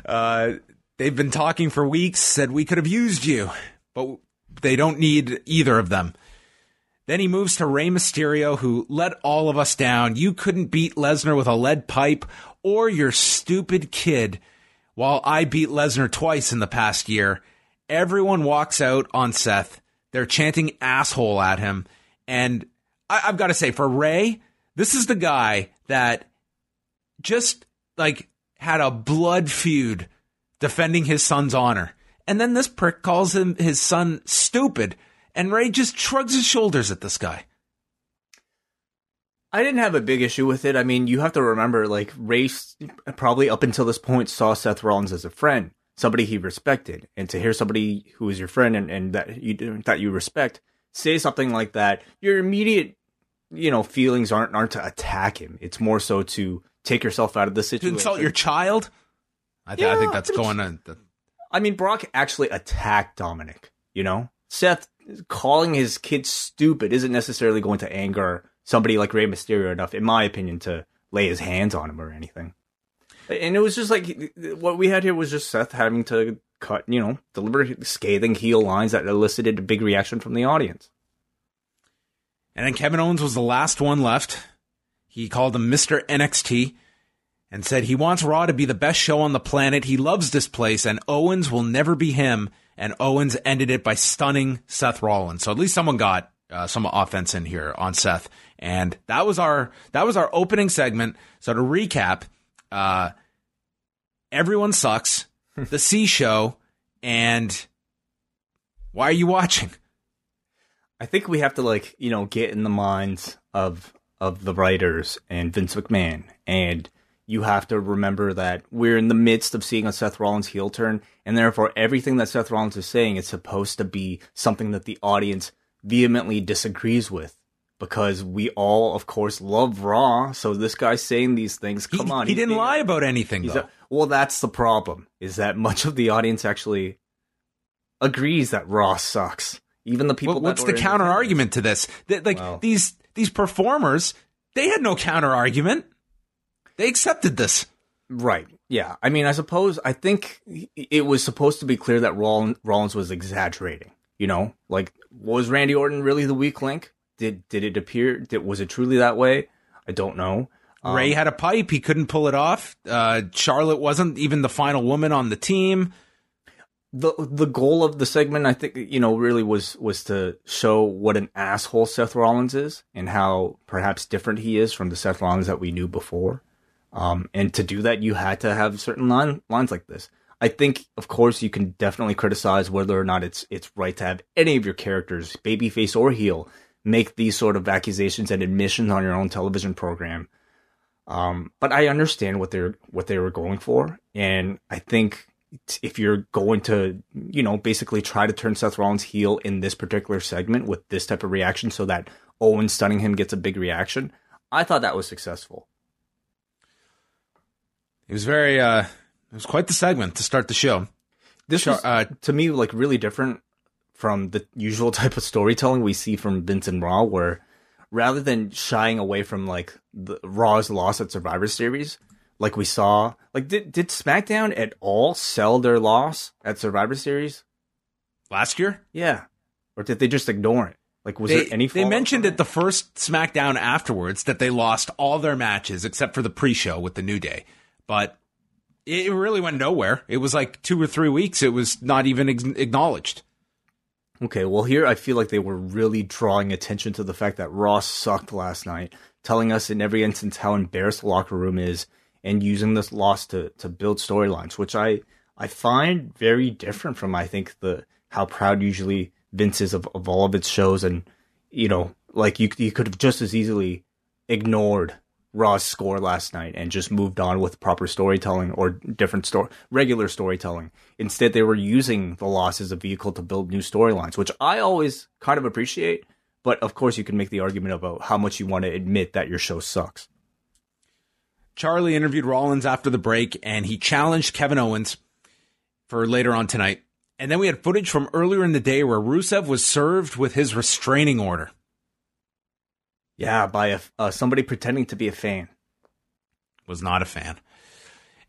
uh, they've been talking for weeks, said we could have used you, but they don't need either of them. Then he moves to Rey Mysterio, who let all of us down. You couldn't beat Lesnar with a lead pipe or your stupid kid, while I beat Lesnar twice in the past year. Everyone walks out on Seth. They're chanting asshole at him. And I, have got to say, for Rey, this is the guy that just like had a blood feud defending his son's honor. And then this prick calls him his son stupid, and Rey just shrugs his shoulders at this guy. I didn't have a big issue with it. I mean, you have to remember, like, race probably up until this point saw Seth Rollins as a friend, somebody he respected, and to hear somebody who is your friend and, and that you that you respect say something like that, your immediate, you know, feelings aren't aren't to attack him. It's more so to take yourself out of the situation. To insult your child. I, th- yeah, I think that's going on. I mean, Brock actually attacked Dominic. You know, Seth calling his kid stupid isn't necessarily going to anger somebody like Rey Mysterio enough, in my opinion, to lay his hands on him or anything. And it was just like what we had here was just Seth having to cut, you know, deliver scathing heel lines that elicited a big reaction from the audience. And then Kevin Owens was the last one left. He called him Mr. NXT and said he wants Raw to be the best show on the planet. He loves this place, and Owens will never be him. And Owens ended it by stunning Seth Rollins. So at least someone got uh, some offense in here on Seth, and that was our that was our opening segment. So to recap, uh, everyone sucks. the C show, and why are you watching? I think we have to like you know get in the minds of of the writers and Vince McMahon and you have to remember that we're in the midst of seeing a Seth Rollins heel turn, and therefore everything that Seth Rollins is saying is supposed to be something that the audience vehemently disagrees with. Because we all, of course, love Raw, so this guy's saying these things. Come he, on, he, he didn't lie about anything. Though. A, well, that's the problem. Is that much of the audience actually agrees that Raw sucks. Even the people. what's the counter argument to this? That, like well, these these performers, they had no counter argument. They accepted this. Right. Yeah. I mean, I suppose, I think it was supposed to be clear that Raw Rollins was exaggerating. You know, like, was Randy Orton really the weak link? Did did it appear? Did, was it truly that way? I don't know. Um, Rey had a pipe; he couldn't pull it off. Uh, Charlotte wasn't even the final woman on the team. the The goal of the segment, I think, you know, really was was to show what an asshole Seth Rollins is and how perhaps different he is from the Seth Rollins that we knew before. Um, and to do that, you had to have certain line, lines like this. I think, of course, you can definitely criticize whether or not it's it's right to have any of your characters, babyface or heel, make these sort of accusations and admissions on your own television program. Um, but I understand what they're what they were going for, and I think if you're going to, you know, basically try to turn Seth Rollins heel in this particular segment with this type of reaction, so that Owen stunning him gets a big reaction, I thought that was successful. It was very, uh, it was quite the segment to start the show. This was, uh, to me, like really different from the usual type of storytelling we see from Vince and Raw, where rather than shying away from like the Raw's loss at Survivor Series, like we saw, like did did SmackDown at all sell their loss at Survivor Series last year? Yeah, or did they just ignore it? Like, was they, there any? They mentioned it the first SmackDown afterwards that they lost all their matches except for the pre-show with the New Day but it really went nowhere. It was like two or three weeks. It was not even acknowledged. Okay, well, here I feel like they were really drawing attention to the fact that Ross sucked last night, telling us in every instance how embarrassed the locker room is, and using this loss to to build storylines, which I I find very different from I think the how proud usually Vince is of, of all of its shows, and you know, like you you could have just as easily ignored Raw's score last night and just moved on with proper storytelling or different story, regular storytelling. Instead, they were using the loss as a vehicle to build new storylines, which I always kind of appreciate. But of course, you can make the argument about how much you want to admit that your show sucks. Charlie interviewed Rollins after the break and he challenged Kevin Owens for later on tonight. And then we had footage from earlier in the day where Rusev was served with his restraining order. Yeah, by a, uh, somebody pretending to be a fan. Was not a fan.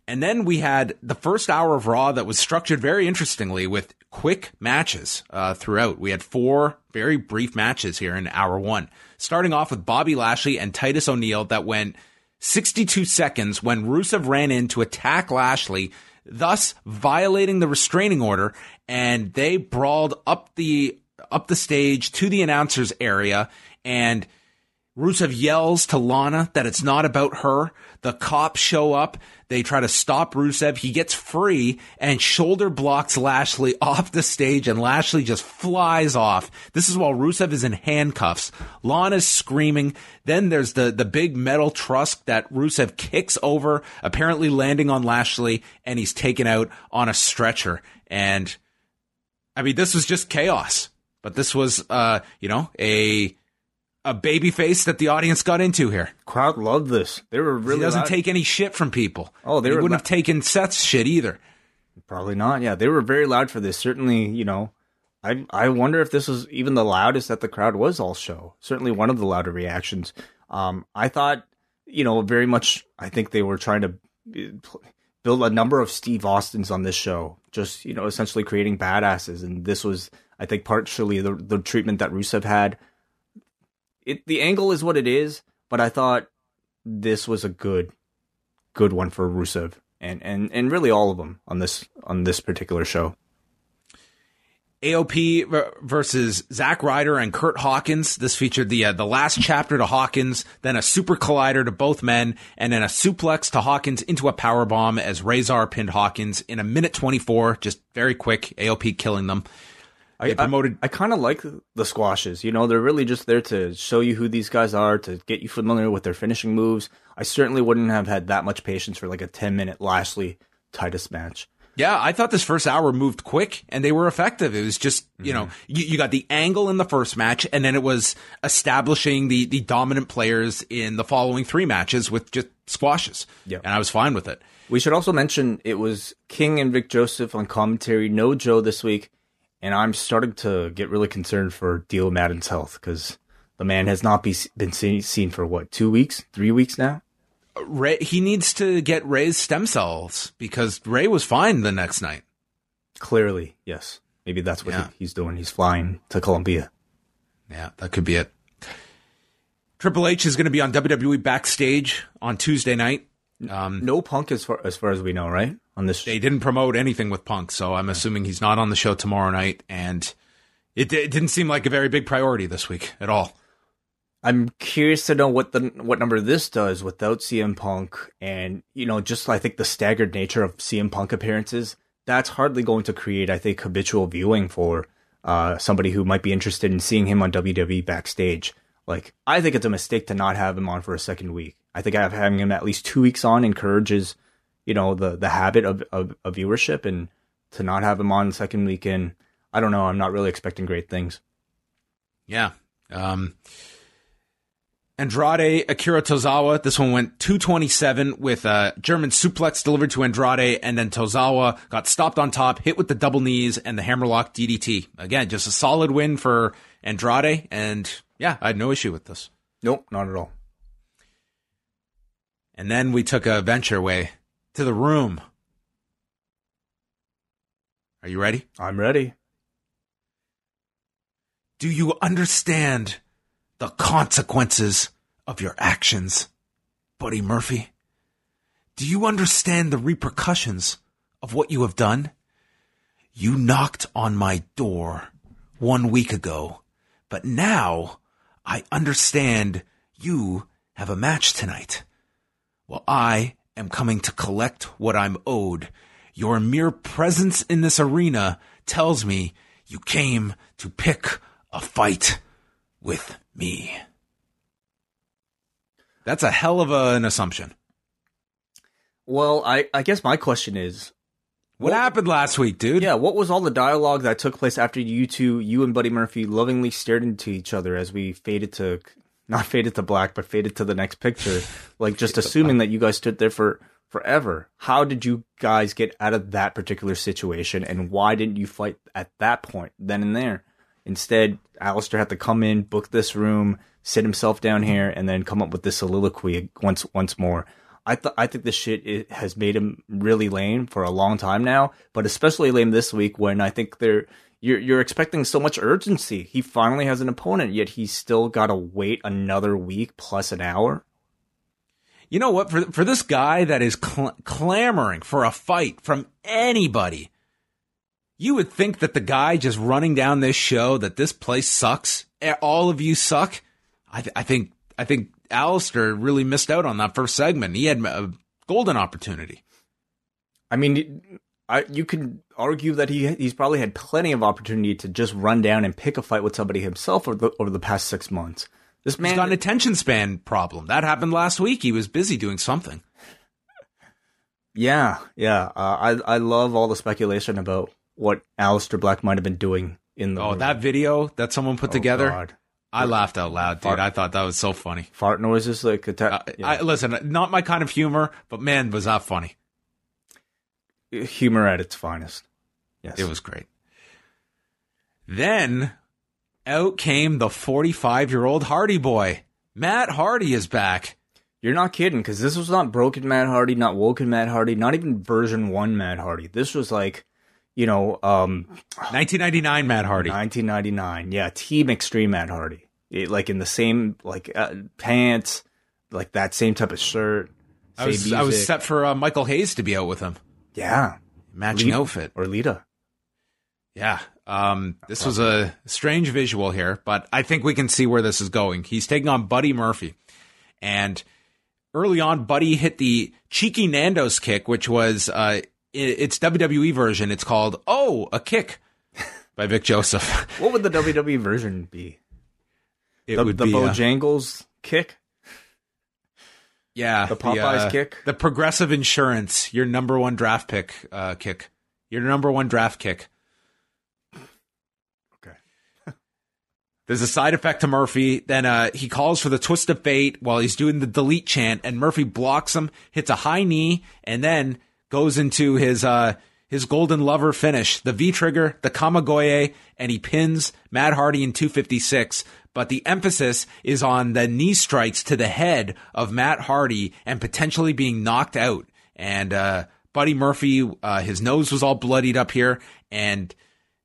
And then we had the first hour of Raw that was structured very interestingly with quick matches uh, throughout. We had four very brief matches here in hour one, starting off with Bobby Lashley and Titus O'Neil that went 62 seconds when Rusev ran in to attack Lashley, thus violating the restraining order, and they brawled up the up the stage to the announcers area and Rusev yells to Lana that it's not about her. The cops show up. They try to stop Rusev. He gets free and shoulder blocks Lashley off the stage and Lashley just flies off. This is while Rusev is in handcuffs. Lana's screaming. Then there's the, the big metal truss that Rusev kicks over, apparently landing on Lashley and he's taken out on a stretcher. And I mean, this was just chaos, but this was, uh, you know, a, a baby face that the audience got into here. Crowd loved this. They were really. He doesn't loud. take any shit from people. Oh, they wouldn't have taken Seth's shit either. Probably not. Yeah, they were very loud for this. Certainly, you know, I I wonder if this was even the loudest that the crowd was all show. Certainly one of the louder reactions. Um, I thought, you know, very much. I think they were trying to uh, build a number of Steve Austins on this show, just you know, essentially creating badasses. And this was, I think, partially the the treatment that Rusev had. It the angle is what it is, but I thought this was a good, good one for Rusev and and and really all of them on this on this particular show. AOP versus Zack Ryder and Kurt Hawkins. This featured the uh, the last chapter to Hawkins, then a super collider to both men, and then a suplex to Hawkins into a power bomb as Rezar pinned Hawkins in a minute twenty four. Just very quick. AOP killing them. I, promoted. I, I kind of like the squashes. You know, they're really just there to show you who these guys are, to get you familiar with their finishing moves. I certainly wouldn't have had that much patience for like a 10 minute Lashley Titus match. Yeah, I thought this first hour moved quick and they were effective. It was just, you mm-hmm. know, you, you got the angle in the first match and then it was establishing the, the dominant players in the following three matches with just squashes. Yeah. And I was fine with it. We should also mention it was King and Vic Joseph on commentary, no Joe this week. And I'm starting to get really concerned for Dio Maddin's health because the man has not be, been seen, seen for what, two weeks, three weeks now? Rey, he needs to get Rey's stem cells because Rey was fine the next night. Clearly, yes. Maybe that's what Yeah. he, he's doing. He's flying to Colombia. Yeah, that could be it. Triple H is going to be on WWE backstage on Tuesday night. Um, No punk as far as far as we know, right? On this, they didn't promote anything with Punk, so I'm assuming he's not on the show tomorrow night. And it, it didn't seem like a very big priority this week at all. I'm curious to know what the what number this does without CM Punk, and you know, just I think the staggered nature of CM Punk appearances. That's hardly going to create, I think, habitual viewing for uh, somebody who might be interested in seeing him on WWE backstage. Like, I think it's a mistake to not have him on for a second week. I think having him at least two weeks on encourages, you know, the the habit of, of, of viewership, and to not have him on the second weekend, I don't know. I'm not really expecting great things. Yeah. Um, Andrade Akira Tozawa. This one went 227 with a German suplex delivered to Andrade, and then Tozawa got stopped on top, hit with the double knees and the hammerlock DDT. Again, just a solid win for Andrade, and yeah, I had no issue with this. Nope, not at all. And then we took a venture way to the room. Are you ready? I'm ready. Do you understand the consequences of your actions, Buddy Murphy? Do you understand the repercussions of what you have done? You knocked on my door one week ago, but now I understand you have a match tonight. Well, I am coming to collect what I'm owed. Your mere presence in this arena tells me you came to pick a fight with me. That's a hell of a, an assumption. Well, I, I guess my question is, What happened last week, dude? yeah, what was all the dialogue that took place after you two, you and Buddy Murphy, lovingly stared into each other as we faded to, not faded to black, but faded to the next picture, like just assuming that you guys stood there for forever. How did you guys get out of that particular situation, and why didn't you fight at that point, then and there? Instead, Aleister had to come in, book this room, sit himself down here, and then come up with this soliloquy once once more. I th- I think this shit it has made him really lame for a long time now, but especially lame this week when I think they're you're you're expecting so much urgency. He finally has an opponent, yet he's still got to wait another week plus an hour. You know what? For for this guy that is cl- clamoring for a fight from anybody, you would think that the guy just running down this show that this place sucks. Eh, all of you suck. I, th- I think I think Aleister really missed out on that first segment. He had a golden opportunity. I mean, I, you could argue that he he's probably had plenty of opportunity to just run down and pick a fight with somebody himself over the, over the past six months. This man He's got an attention span problem. That happened last week. He was busy doing something. Yeah, yeah. Uh, I I love all the speculation about what Aleister Black might have been doing in the. Oh, that video that someone put Oh, together. God. I laughed out loud, dude. Fart- I thought that was so funny. fart noises like atta- Uh. I, listen, not my kind of humor, but man, was that funny. Humor at its finest. Yes, It was great. Then out came the 45 year old Hardy boy. Matt Hardy is back. You're not kidding, because this was not broken Matt Hardy, not woken Matt Hardy, not even version one Matt Hardy. This was like, you know, um, 1999 Matt Hardy. 1999. Yeah, Team Extreme Matt Hardy. It, like in the same like uh, pants, like that same type of shirt. I was, I was set for uh, Michael Hayes to be out with him. Yeah, Matching Lita- outfit. or Lita. Yeah. Um, this was a strange visual here, but I think we can see where this is going. He's taking on Buddy Murphy. And early on, Buddy hit the cheeky Nando's kick, which was uh, its WWE version. It's called Oh, a Kick by Vic Joseph. What would the WWE version be? It The, would the be uh, Bojangles kick. Yeah, the Popeyes uh, kick? the Progressive Insurance, your number one draft pick uh, kick, your number one draft kick. Okay. There's a side effect to Murphy. Then uh, he calls for the twist of fate while he's doing the delete chant, and Murphy blocks him, hits a high knee, and then goes into his uh, his golden lover finish, the V trigger, the Kamigoye, and he pins Matt Hardy in 256. But the emphasis is on the knee strikes to the head of Matt Hardy and potentially being knocked out. And uh, Buddy Murphy, uh, his nose was all bloodied up here, and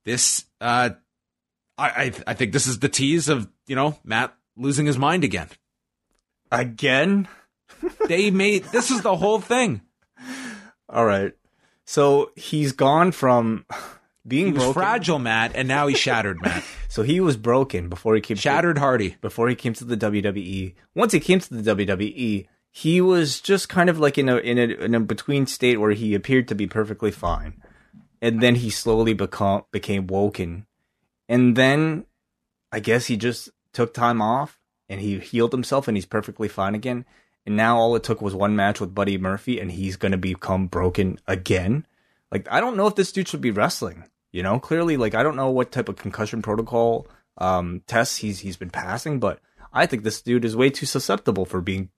this uh, I, I I think this is the tease of you know Matt losing his mind again. Again? They made this is the whole thing. All right. So he's gone from being He was broken. fragile, Matt, and now he's shattered, Matt. So he was broken before he came Shattered Hardy. before he came to the WWE. Once he came to the WWE, he was just kind of like in a in a in a between state where he appeared to be perfectly fine, and then he slowly become became woken, and then I guess he just took time off and he healed himself and he's perfectly fine again. And now all it took was one match with Buddy Murphy, and he's gonna become broken again. Like I don't know if this dude should be wrestling. You know, clearly, like I don't know what type of concussion protocol um, tests he's he's been passing, but I think this dude is way too susceptible for being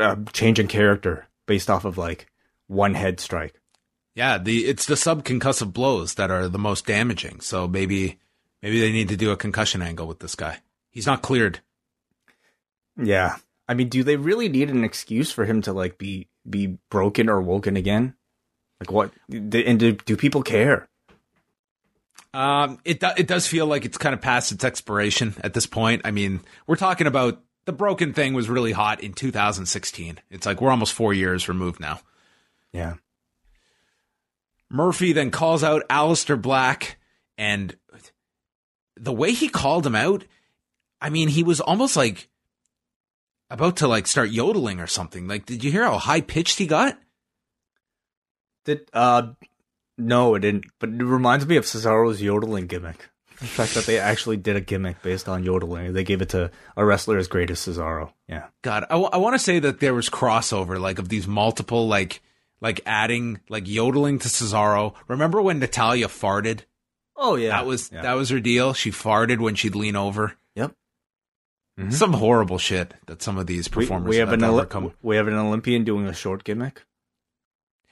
uh, changing character based off of like one head strike. Yeah, the it's the subconcussive blows that are the most damaging. So maybe maybe they need to do a concussion angle with this guy. He's not cleared. Yeah, I mean, do they really need an excuse for him to like be be broken or woken again? Like what? And do, do people care? Um, it do, it does feel like it's kind of past its expiration at this point. I mean, we're talking about the broken thing was really hot in 2016. It's like we're almost four years removed now. Yeah, Murphy then calls out Aleister Black, and the way he called him out, I mean, he was almost like about to like start yodeling or something. Like, did you hear how high pitched he got? did uh no, it didn't. But it reminds me of Cesaro's yodeling gimmick. The fact that they actually did a gimmick based on yodeling. They gave it to a wrestler as great as Cesaro. Yeah. God, I, want to say that there was crossover, like of these multiple, like, like adding, like yodeling to Cesaro. Remember when Natalya farted? Oh yeah. That was yeah. that was her deal. She farted when she'd lean over. Mhm. Some horrible shit that some of these performers we have have an Oli- we have an Olympian doing a short gimmick.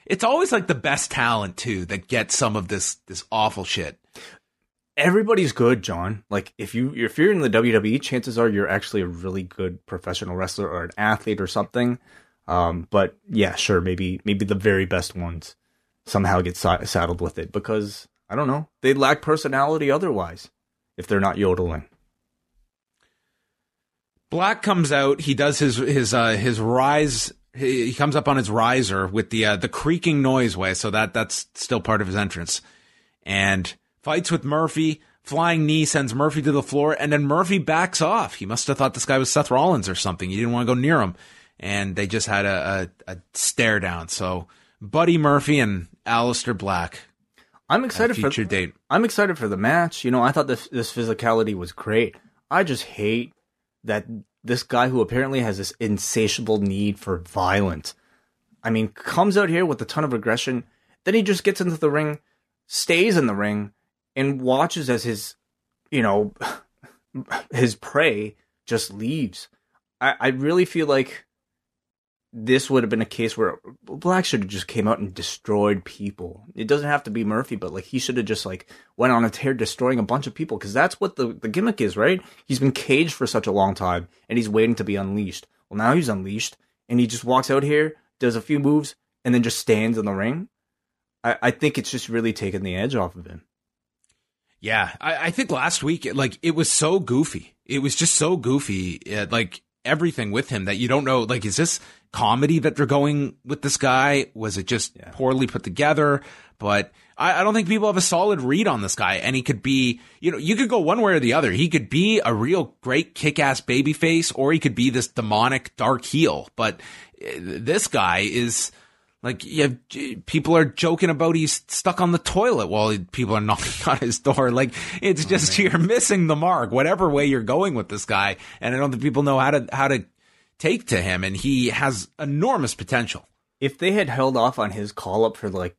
It's always like the best talent too that gets some of this this awful shit. Everybody's good, John. Like if you if you're in the WWE, chances are you're actually a really good professional wrestler or an athlete or something. Um, but yeah, sure, maybe maybe the very best ones somehow get sa- saddled with it because I don't know they lack personality otherwise if they're not yodeling. Black comes out. He does his his uh, his rise. He, comes up on his riser with the uh, the creaking noise way, so that that's still part of his entrance, and fights with Murphy. Flying knee sends Murphy to the floor, and then Murphy backs off. He must have thought this guy was Seth Rollins or something. He didn't want to go near him, and they just had a, a, a stare down. So Buddy Murphy and Aleister Black. I'm excited for future date. I'm excited for the match. You know, I thought this this physicality was great. I just hate that this guy who apparently has this insatiable need for violence. I mean, comes out here with a ton of aggression, then he just gets into the ring, stays in the ring, and watches as his, you know, his prey just leaves. I, I really feel like this would have been a case where Black should have just came out and destroyed people. It doesn't have to be Murphy, but like he should have just like went on a tear destroying a bunch of people because that's what the, the gimmick is, right? He's been caged for such a long time and he's waiting to be unleashed. Well, now he's unleashed and he just walks out here, does a few moves, and then just stands in the ring. I, I think it's just really taken the edge off of him. Yeah, I, I think last week, like it was so goofy. It was just so goofy. Uh, like everything with him that you don't know. Like, is this comedy that they're going with this guy? Was it just yeah. poorly put together? But I, I, don't think people have a solid read on this guy. And he could be, you know, you could go one way or the other. He could be a real great kick ass baby face or he could be this demonic dark heel. But uh, this guy is, like, yeah, people are joking about he's stuck on the toilet while people are knocking on his door. Like, it's oh, just you're missing the mark, whatever way you're going with this guy. And I don't think people know how to how to take to him. And he has enormous potential. If they had held off on his call up for like,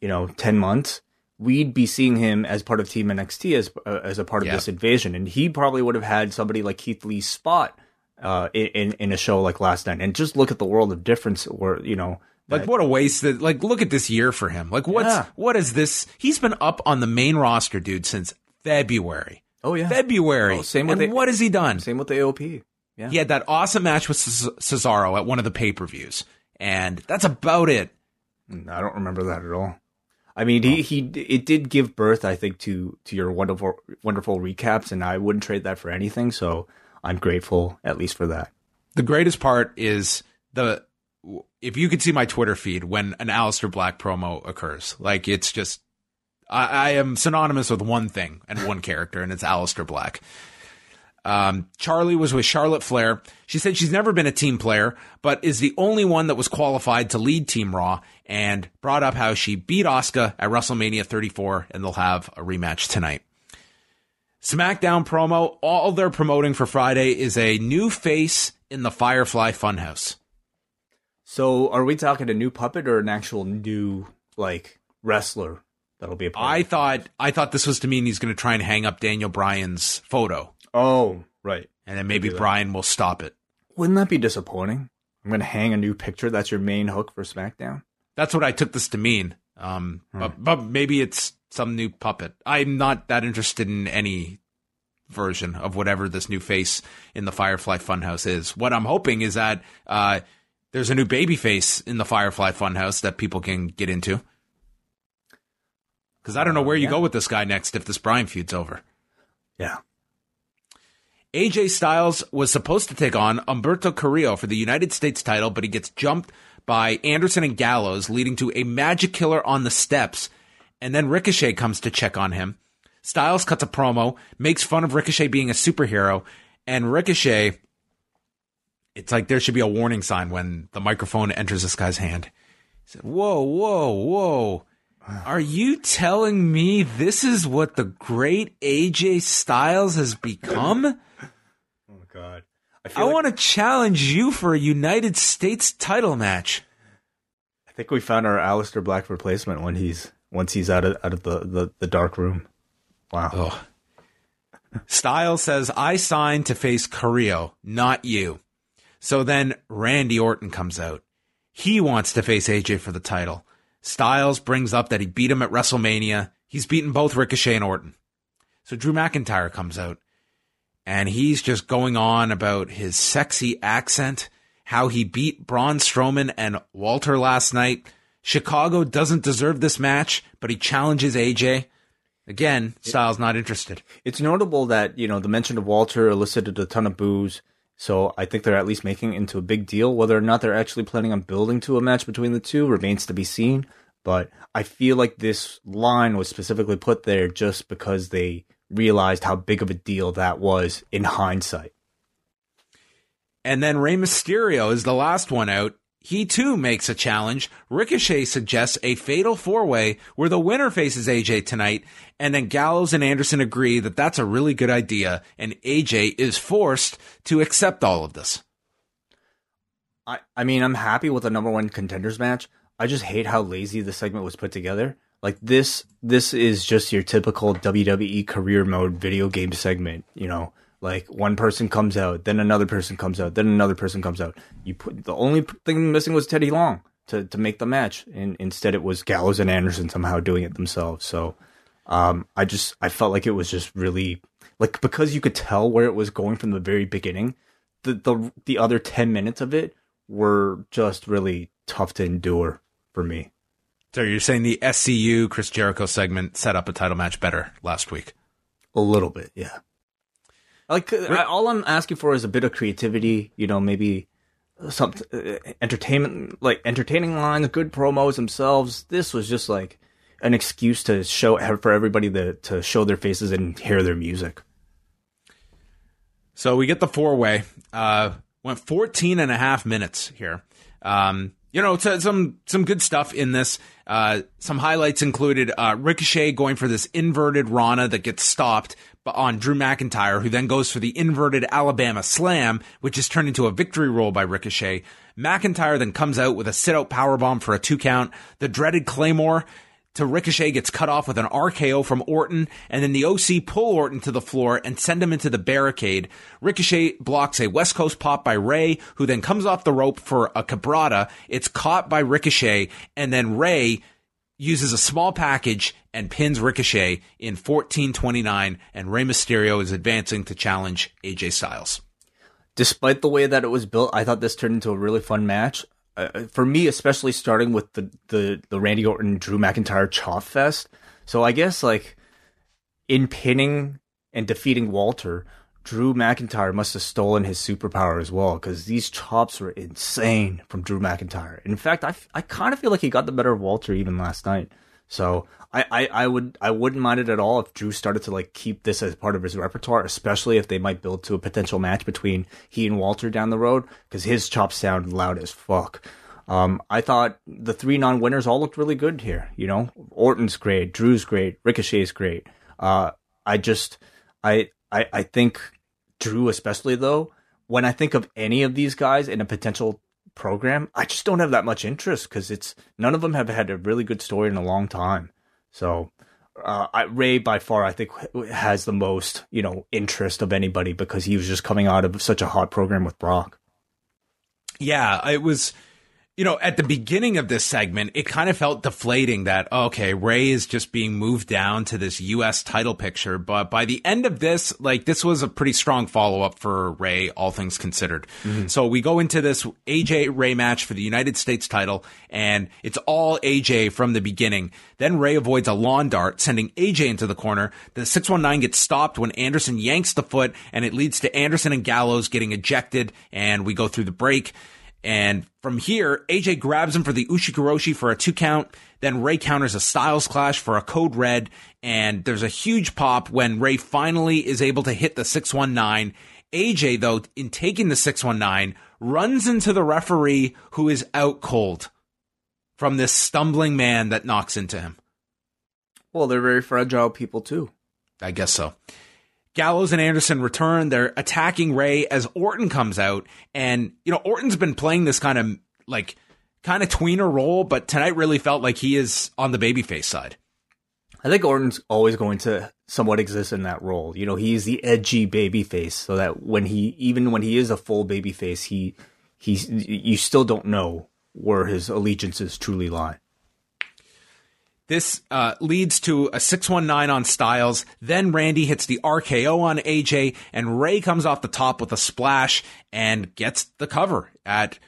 you know, ten months, we'd be seeing him as part of Team NXT as uh, as a part of yeah. this invasion, and he probably would have had somebody like Keith Lee's spot uh, in in a show like last night. And just look at the world of difference, where you know like what a waste that like look at this year for him. Like what's yeah. what is this? He's been up on the main roster, dude, since February. Oh yeah, February. Oh, same with and the, what has he done? Same with the AOP. Yeah, he had that awesome match with Cesaro at one of the pay per views, and that's about it. Mm, I don't remember that at all. I mean, he, he it did give birth, I think, to to your wonderful wonderful recaps, and I wouldn't trade that for anything. So I'm grateful at least for that. The greatest part is the if you could see my Twitter feed when an Aleister Black promo occurs, like it's just, I, I am synonymous with one thing and one character, and it's Aleister Black. Um, Charlie was with Charlotte Flair. She said she's never been a team player, but is the only one that was qualified to lead Team Raw and brought up how she beat Asuka at WrestleMania 34 and they'll have a rematch tonight. SmackDown promo, all they're promoting for Friday is a new face in the Firefly Funhouse. So, are we talking a new puppet or an actual new like wrestler that'll be a part? I thought I thought this was to mean he's going to try and hang up Daniel Bryan's photo. Oh, right. And then maybe Bryan will stop it. Wouldn't that be disappointing? I'm going to hang a new picture. That's your main hook for SmackDown. That's what I took this to mean. Um, hmm. but, but maybe it's some new puppet. I'm not that interested in any version of whatever this new face in the Firefly Funhouse is. What I'm hoping is that uh, there's a new baby face in the Firefly Funhouse that people can get into. Because I don't know uh, where you yeah. go with this guy next if this Bryan feud's over. Yeah. AJ Styles was supposed to take on Humberto Carrillo for the United States title, but he gets jumped by Anderson and Gallows, leading to a magic killer on the steps. And then Ricochet comes to check on him. Styles cuts a promo, makes fun of Ricochet being a superhero, and Ricochet it's like there should be a warning sign when the microphone enters this guy's hand. He said, Whoa, whoa, whoa. Are you telling me this is what the great AJ Styles has become? oh, God. I, I like- want to challenge you for a United States title match. I think we found our Aleister Black replacement when he's once he's out of out of the, the, the dark room. Wow. Oh. Styles says, I signed to face Carrillo, not you. So then Randy Orton comes out. He wants to face AJ for the title. Styles brings up that he beat him at WrestleMania. He's beaten both Ricochet and Orton. So Drew McIntyre comes out and he's just going on about his sexy accent how he beat Braun Strowman and Walter last night. Chicago doesn't deserve this match, but he challenges AJ. Again, Styles not interested. It's notable that, you know, the mention of Walter elicited a ton of boos. So I think they're at least making it into a big deal. Whether or not they're actually planning on building to a match between the two remains to be seen. But I feel like this line was specifically put there just because they realized how big of a deal that was in hindsight. And then Rey Mysterio is the last one out. He too makes a challenge. Ricochet suggests a fatal four way where the winner faces AJ tonight. And then Gallows and Anderson agree that that's a really good idea. And AJ is forced to accept all of this. I, I mean, I'm happy with the number one contenders match. I just hate how lazy the segment was put together. Like this, this is just your typical WWE career mode video game segment. You know, like one person comes out, then another person comes out, then another person comes out. You put the only thing missing was Teddy Long to to make the match, and instead it was Gallows and Anderson somehow doing it themselves. So, um, I just I felt like it was just really like because you could tell where it was going from the very beginning. The the the other ten minutes of it were just really tough to endure for me. So you're saying the SCU Chris Jericho segment set up a title match better last week? A little bit, yeah. Like I, all I'm asking for is a bit of creativity. You know, maybe some uh, entertainment, like entertaining lines, good promos themselves. This was just like an excuse to show for everybody to to show their faces and hear their music. So we get the four way. Uh, went 14 and a half minutes here. Um, you know, some some good stuff in this. Uh, some highlights included uh, Ricochet going for this inverted Rana that gets stopped on Drew McIntyre, who then goes for the inverted Alabama Slam, which is turned into a victory roll by Ricochet. McIntyre then comes out with a sit out powerbomb for a two count. The dreaded Claymore to Ricochet gets cut off with an RKO from Orton, and then the OC pull Orton to the floor and send him into the barricade. Ricochet blocks a West Coast pop by Rey, who then comes off the rope for a cabrada. It's caught by Ricochet, and then Rey uses a small package and pins Ricochet in 14:29, and Rey Mysterio is advancing to challenge AJ Styles. Despite the way that it was built, I thought this turned into a really fun match uh, for me, especially starting with the, the, the Randy Orton Drew McIntyre chop fest. So I guess like in pinning and defeating Walter, Drew McIntyre must have stolen his superpower as well because these chops were insane from Drew McIntyre. In fact, I, I kind of feel like he got the better of Walter even last night. So I, I, I would I wouldn't mind it at all if Drew started to like keep this as part of his repertoire, especially if they might build to a potential match between he and Walter down the road because his chops sound loud as fuck. Um, I thought the three non-winners all looked really good here. You know, Orton's great, Drew's great, Ricochet's great. Uh, I just I I I think Drew especially though. When I think of any of these guys in a potential program, I just don't have that much interest because it's none of them have had a really good story in a long time. So uh, I, Rey by far I think has the most you know interest of anybody because he was just coming out of such a hot program with Brock. Yeah, it was you know, at the beginning of this segment, it kind of felt deflating that, okay, Rey is just being moved down to this U.S. title picture. But by the end of this, like, this was a pretty strong follow up for Rey, all things considered. Mm-hmm. So we go into this AJ Rey match for the United States title, and it's all AJ from the beginning. Then Rey avoids a lawn dart, sending AJ into the corner. The 619 gets stopped when Anderson yanks the foot, and it leads to Anderson and Gallows getting ejected, and we go through the break. And from here, AJ grabs him for the Ushigoroshi for a two count. Then Rey counters a Styles Clash for a code red. And there's a huge pop when Rey finally is able to hit the 619. AJ, though, in taking the 619, runs into the referee who is out cold from this stumbling man that knocks into him. Well, they're very fragile people, too. I guess so. Gallows and Anderson return. They're attacking Rey as Orton comes out. And, you know, Orton's been playing this kind of like kind of tweener role, but tonight really felt like he is on the babyface side. I think Orton's always going to somewhat exist in that role. You know, he's the edgy babyface, so that when he, even when he is a full babyface, he, he's, you still don't know where his allegiances truly lie. This uh, leads to a 619 on Styles. Then Randy hits the RKO on AJ, and Rey comes off the top with a splash and gets the cover at.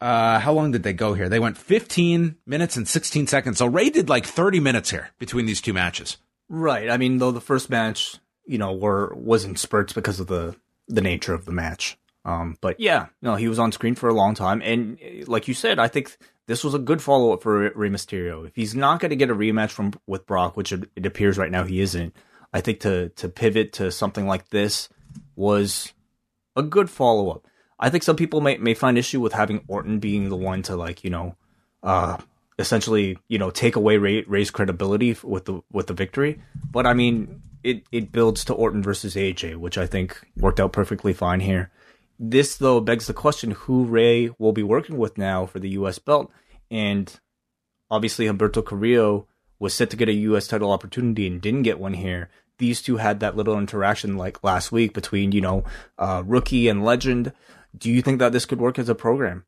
Uh, how long did they go here? They went 15 minutes and 16 seconds. So Rey did like 30 minutes here between these two matches. Right. I mean, though the first match, you know, were was in spurts because of the the nature of the match. Um, but yeah, no, he was on screen for a long time, and like you said, I think this was a good follow up for Rey Mysterio. If he's not going to get a rematch from with Brock, which it, appears right now he isn't, I think to to pivot to something like this was a good follow up. I think some people may may find issue with having Orton being the one to like you know, uh, essentially you know take away Rey, Rey's credibility with the with the victory. But I mean, it it builds to Orton versus AJ, which I think worked out perfectly fine here. This though begs the question: who Rey will be working with now for the U.S. belt, and obviously Humberto Carrillo was set to get a U.S. title opportunity and didn't get one here. These two had that little interaction like last week between you know uh, rookie and legend. Do you think that this could work as a program?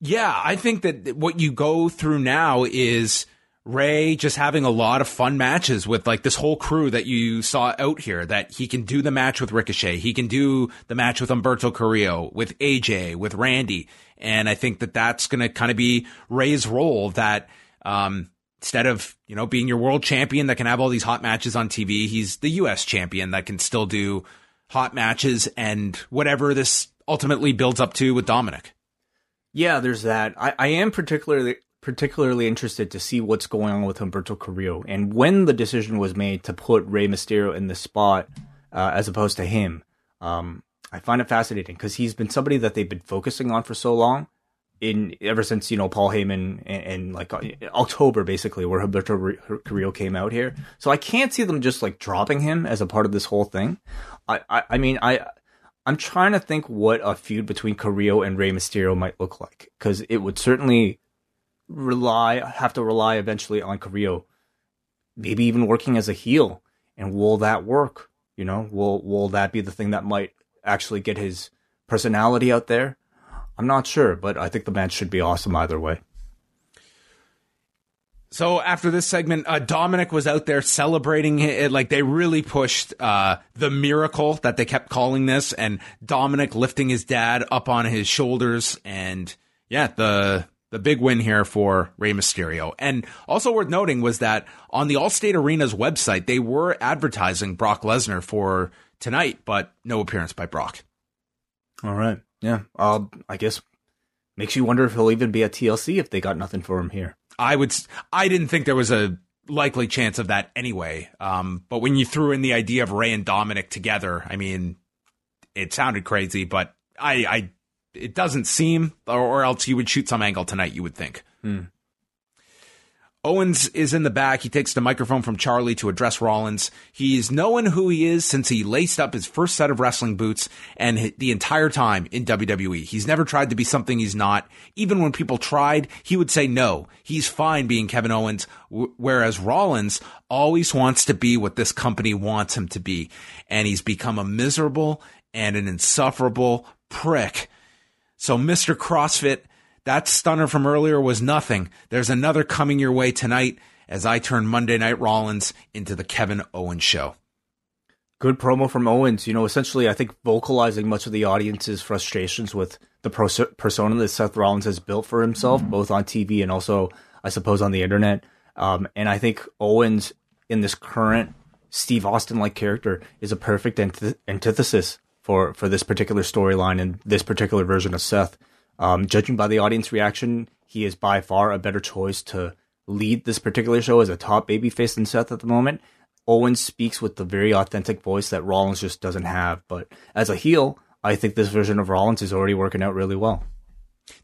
Yeah, I think that what you go through now is Rey just having a lot of fun matches with like this whole crew that you saw out here that he can do the match with Ricochet. He can do the match with Humberto Carrillo, with AJ, with Randy. And I think that that's going to kind of be Rey's role that, um, instead of, you know, being your world champion that can have all these hot matches on TV, he's the US champion that can still do hot matches and whatever this ultimately builds up to with Dominic. Yeah, there's that. I, I am particularly particularly interested to see what's going on with Humberto Carrillo and when the decision was made to put Rey Mysterio in the spot uh, as opposed to him. Um, I find it fascinating because he's been somebody that they've been focusing on for so long. In ever since you know Paul Heyman and, and like uh, October basically where Humberto Carrillo came out here, so I can't see them just like dropping him as a part of this whole thing. I, I, I mean I I'm trying to think what a feud between Carrillo and Rey Mysterio might look like because it would certainly rely have to rely eventually on Carrillo, maybe even working as a heel. And will that work? You know, will will that be the thing that might actually get his personality out there? I'm not sure, but I think the match should be awesome either way. So after this segment, uh, Dominic was out there celebrating it. Like they really pushed uh, the miracle that they kept calling this, and Dominic lifting his dad up on his shoulders, and yeah, the the big win here for Rey Mysterio. And also worth noting was that on the Allstate Arena's website, they were advertising Brock Lesnar for tonight, but no appearance by Brock. All right. Yeah. Uh, I guess makes you wonder if he'll even be at TLC if they got nothing for him here. I would, I didn't think there was a likely chance of that anyway. Um, but when you threw in the idea of Rey and Dominic together, I mean, it sounded crazy, but I, I it doesn't seem, or, or else he would shoot some angle tonight. You would think. Hmm. Owens is in the back. He takes the microphone from Charlie to address Rollins. He's known who he is since he laced up his first set of wrestling boots and the entire time in WWE. He's never tried to be something he's not. Even when people tried, he would say no. He's fine being Kevin Owens, whereas Rollins always wants to be what this company wants him to be. And he's become a miserable and an insufferable prick so, Mr. CrossFit, that stunner from earlier was nothing. There's another coming your way tonight as I turn Monday Night Rollins into the Kevin Owens show. Good promo from Owens. You know, essentially, I think vocalizing much of the audience's frustrations with the persona that Seth Rollins has built for himself, mm-hmm. both on TV and also, I suppose, on the internet. Um, and I think Owens, in this current Steve Austin like character, is a perfect antith- antithesis for for this particular storyline and this particular version of Seth. Um, judging by the audience reaction, he is by far a better choice to lead this particular show as a top babyface than Seth at the moment. Owens speaks with the very authentic voice that Rollins just doesn't have. But as a heel, I think this version of Rollins is already working out really well.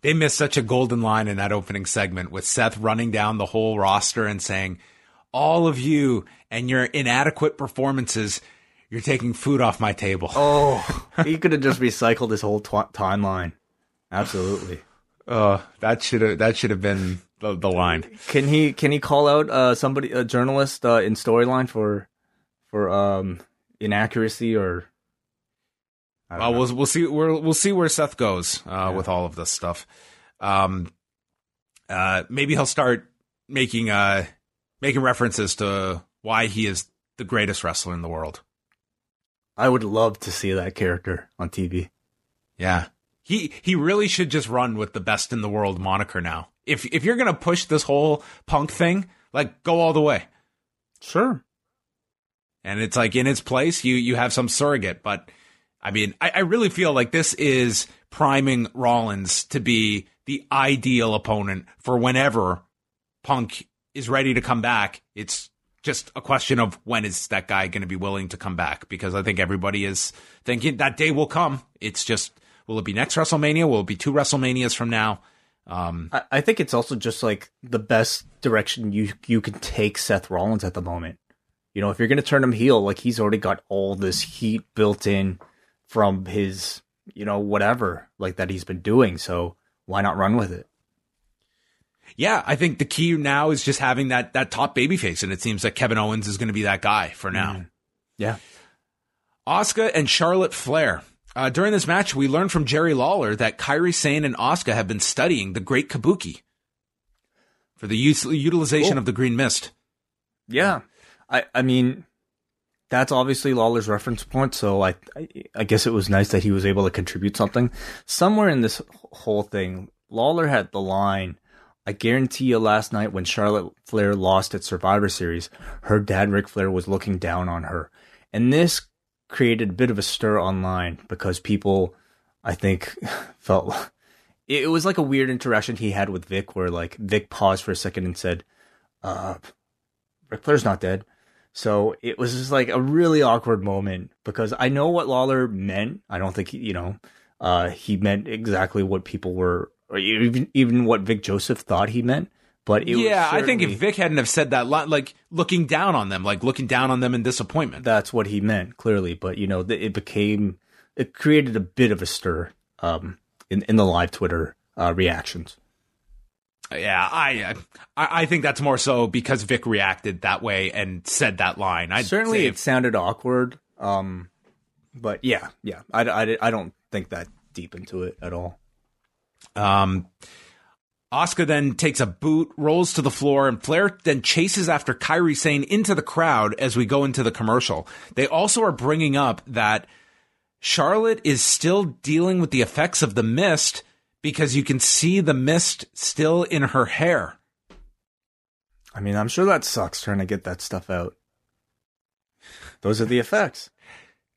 They missed such a golden line in that opening segment with Seth running down the whole roster and saying, All of you and your inadequate performances you're taking food off my table. Oh, he could have just recycled his whole tw- timeline. Absolutely. Uh, that should have that should have been the, the line. Can he can he call out uh, somebody a journalist uh, in storyline for for um inaccuracy or? Well, we'll we'll see we we'll see where Seth goes uh, yeah. with all of this stuff. Um, uh, maybe he'll start making uh making references to why he is the greatest wrestler in the world. I would love to see that character on TV. Yeah. He he really should just run with the best in the world moniker now. If if you're gonna push this whole punk thing, like go all the way. Sure. And it's like in its place, you you have some surrogate, but I mean, I, I really feel like this is priming Rollins to be the ideal opponent for whenever Punk is ready to come back. It's just a question of when is that guy going to be willing to come back? Because I think everybody is thinking that day will come. It's just, will it be next WrestleMania? Will it be two WrestleManias from now? Um, I, I think it's also just like the best direction you you can take Seth Rollins at the moment. You know, if you're going to turn him heel, like he's already got all this heat built in from his, you know, whatever like that he's been doing. So why not run with it? Yeah, I think the key now is just having that that top babyface, and it seems like Kevin Owens is going to be that guy for now. Mm. Yeah. Asuka and Charlotte Flair. Uh, during this match, we learned from Jerry Lawler that Kairi Sane and Asuka have been studying the Great Kabuki for the use, utilization cool. of the Green Mist. Yeah, I I mean, that's obviously Lawler's reference point. So I, I, I guess it was nice that he was able to contribute something. Somewhere in this whole thing, Lawler had the line. I guarantee you, last night when Charlotte Flair lost at Survivor Series, her dad Ric Flair was looking down on her, and this created a bit of a stir online because people, I think, felt it was like a weird interaction he had with Vic, where like Vic paused for a second and said, "Uh, Ric Flair's not dead." So it was just like a really awkward moment because I know what Lawler meant. I don't think he, you know, uh, he meant exactly what people were, or even even what Vic Joseph thought he meant. But yeah, I think if Vic hadn't have said that, like looking down on them, like looking down on them in disappointment. That's what he meant clearly. But you know, it became it created a bit of a stir um, in in the live Twitter uh, reactions. Yeah, I, I think that's more so because Vic reacted that way and said that line. I'd Certainly, it sounded awkward. Um, but yeah, yeah, I, I, I don't think that deep into it at all. Um, Asuka then takes a boot, rolls to the floor, and Flair then chases after Kairi Sane into the crowd as we go into the commercial. They also are bringing up that Charlotte is still dealing with the effects of the mist because you can see the mist still in her hair. I mean, I'm sure that sucks trying to get that stuff out. Those are the effects.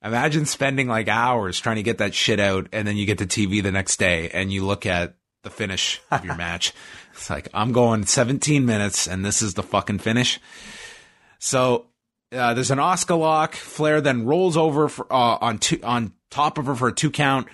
Imagine spending like hours trying to get that shit out, and then you get to TV the next day and you look at the finish of your match. It's like, I'm going 17 minutes, and this is the fucking finish. So uh, there's an Asuka lock. Flair then rolls over for, uh, on two, on top of her for a two count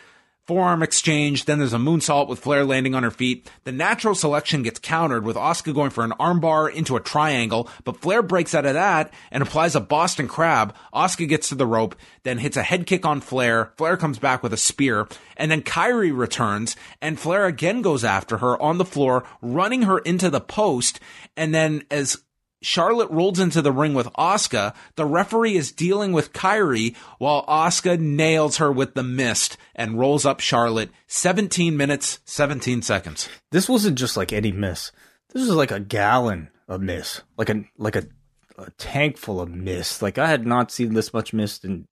forearm exchange. Then there's a moonsault with Flair landing on her feet. The natural selection gets countered with Asuka going for an armbar into a triangle, but Flair breaks out of that and applies a Boston Crab. Asuka gets to the rope, then hits a head kick on Flair. Flair comes back with a spear, and then Kairi returns, and Flair again goes after her on the floor, running her into the post. And then as Charlotte rolls into the ring with Asuka. The referee is dealing with Kairi while Asuka nails her with the mist and rolls up Charlotte 17 minutes, 17 seconds. This wasn't just like any miss. This was like a gallon of mist, like a like a, a tank full of mist. Like I had not seen this much mist and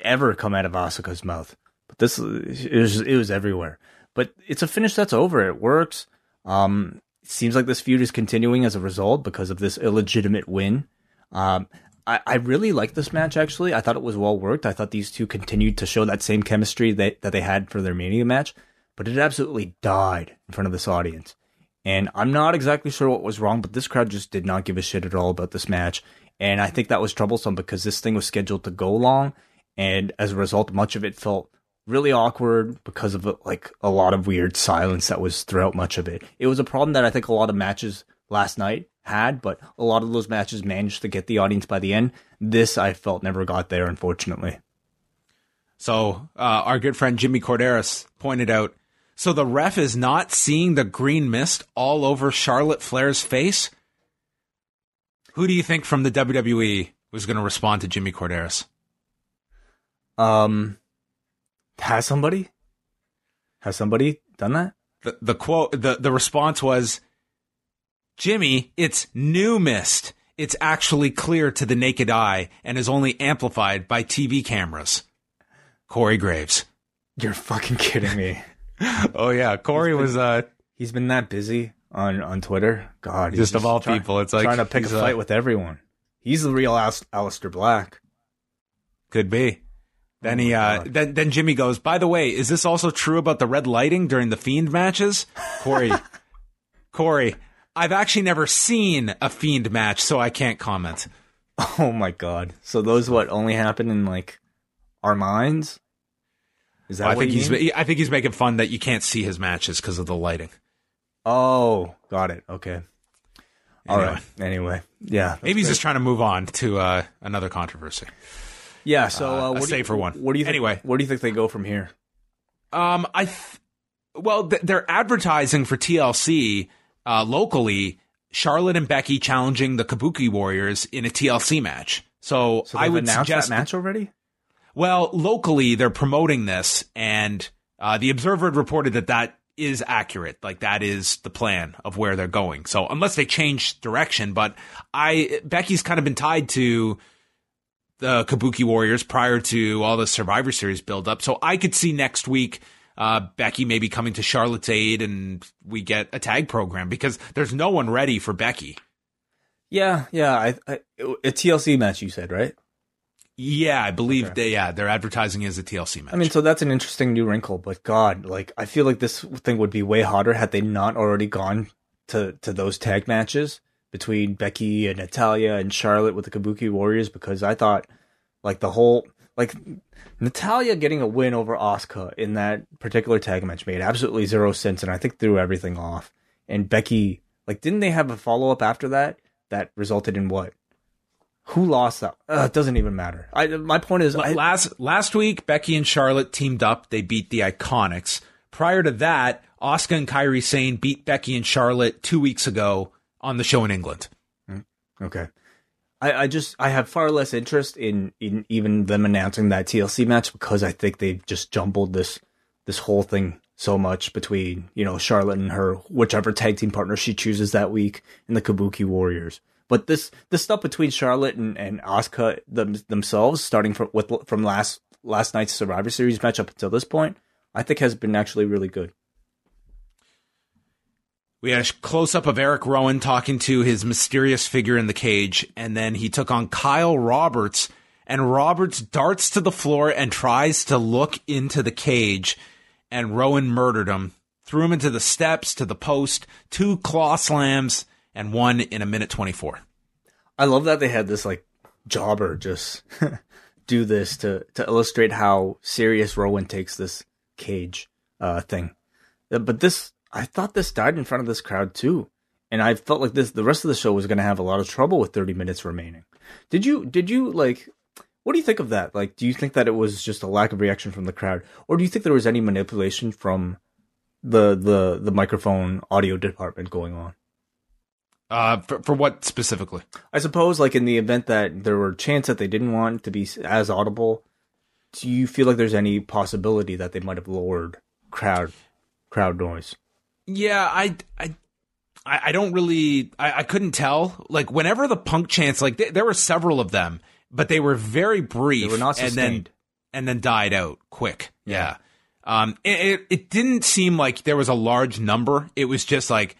ever come out of Asuka's mouth. But this it was it was everywhere. But it's a finish that's over. It works. Um, seems like this feud is continuing as a result because of this illegitimate win. Um, I, I really like this match actually. I thought it was well worked. I thought these two continued to show that same chemistry that, that they had for their Mania match, but it absolutely died in front of this audience. And I'm not exactly sure what was wrong, but this crowd just did not give a shit at all about this match. And I think that was troublesome because this thing was scheduled to go long. And as a result, much of it felt really awkward because of like a lot of weird silence that was throughout much of it. It was a problem that I think a lot of matches last night had, but a lot of those matches managed to get the audience by the end. This I felt never got there, unfortunately. So uh, our good friend Jimmy Korderas pointed out. So the ref is not seeing the green mist all over Charlotte Flair's face. Who do you think from the WWE was going to respond to Jimmy Korderas? Um, has somebody? Has somebody done that? The the quote the the response was Jimmy, it's new mist. It's actually clear to the naked eye and is only amplified by TV cameras. Corey Graves. You're fucking kidding me. Oh yeah, Corey was uh He's been that busy on on Twitter. God, he's Just of all try- people, it's like trying to pick a he's, uh, fight with everyone. He's the real Al- Aleister Black. could be. Then Oh he uh then then Jimmy goes, "By the way, is this also true about the red lighting during the Fiend matches?" Corey. Corey, I've actually never seen a Fiend match, so I can't comment. Oh my god! So those what only happen in like our minds? Is that I what think you he's mean? I think he's making fun that you can't see his matches because of the lighting. Oh, got it. Okay. All Anyway. right. Anyway, yeah. Maybe he's great. just trying to move on to uh, another controversy. Yeah. So uh, uh, a what do you- safer one. What do you think, Anyway. Where do you think they go from here? Um, I, th- well, th- they're advertising for TLC uh, locally. Charlotte and Becky challenging the Kabuki Warriors in a TLC match. So, So I would announced suggest that match already. Well, locally they're promoting this, and uh, the Observer had reported that that is accurate. Like that is the plan of where they're going. So unless they change direction, but I Becky's kind of been tied to the Kabuki Warriors prior to all the Survivor Series build up. So I could see next week. Uh, Becky maybe coming to Charlotte's aid and we get a tag program because there's no one ready for Becky. Yeah, yeah. I, I a TLC match you said right? Yeah, I believe Okay. they, yeah, they're advertising as a TLC match. I mean, so that's an interesting new wrinkle. But God, like I feel like this thing would be way hotter had they not already gone to to those tag matches between Becky and Natalya and Charlotte with the Kabuki Warriors because I thought like the whole like Natalya getting a win over Asuka in that particular tag match made absolutely zero sense, and I think threw everything off. And Becky, like, didn't they have a follow up after that that resulted in what? Who lost that? Uh, it doesn't even matter. I my point is, I, last last week, Becky and Charlotte teamed up. They beat the Iconics. Prior to that, Asuka and Kairi Sane beat Becky and Charlotte two weeks ago on the show in England. Mm, okay. I, I just I have far less interest in, in even them announcing that TLC match because I think they've just jumbled this this whole thing so much between, you know, Charlotte and her whichever tag team partner she chooses that week and the Kabuki Warriors. But this this stuff between Charlotte and, and Asuka them, themselves, starting from with from last last night's Survivor Series match up until this point, I think has been actually really good. We had a close up of Eric Rowan talking to his mysterious figure in the cage, and then he took on Kyle Roberts, and Roberts darts to the floor and tries to look into the cage, and Rowan murdered him, threw him into the steps, to the post, two claw slams, and one in a minute 24. I love that they had this like jobber just do this to to illustrate how serious Rowan takes this cage uh thing. Uh, But this I thought this died in front of this crowd too. And I felt like this the rest of the show was going to have a lot of trouble with 30 minutes remaining. Did you did you like what do you think of that? Like do you think that it was just a lack of reaction from the crowd or do you think there was any manipulation from the the the microphone audio department going on? Uh, for, for what specifically? I suppose, like in the event that there were chants that they didn't want to be as audible, do you feel like there's any possibility that they might have lowered crowd crowd noise? Yeah, I, I, I I don't really, I, I couldn't tell. Like whenever the punk chants, like th- there were several of them, but they were very brief. They were not and then and then died out quick. Yeah. Um, it, it it didn't seem like there was a large number. It was just like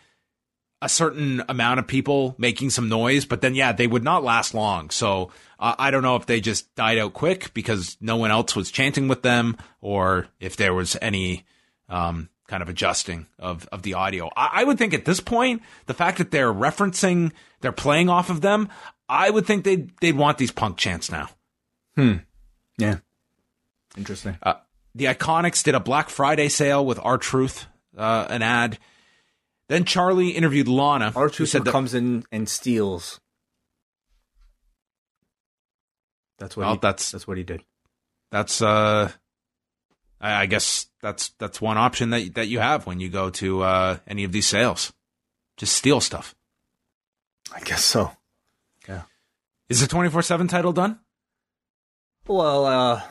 a certain amount of people making some noise, but then yeah, they would not last long. So uh, I don't know if they just died out quick because no one else was chanting with them, or if there was any um, kind of adjusting of of the audio. I, I would think at this point, the fact that they're referencing, they're playing off of them, I would think they would they'd want these punk chants now. Hmm. Yeah, interesting. Uh, the Iconics did a Black Friday sale with R-Truth, uh, an ad. Then Charlie interviewed Lana. Who truth said that comes in and steals. That's what Well, he, that's- that's what he did. that's uh, I, I guess that's that's one option that that you have when you go to uh, any of these sales. Just steal stuff. I guess so. Yeah. Is the twenty four seven title done? Well, uh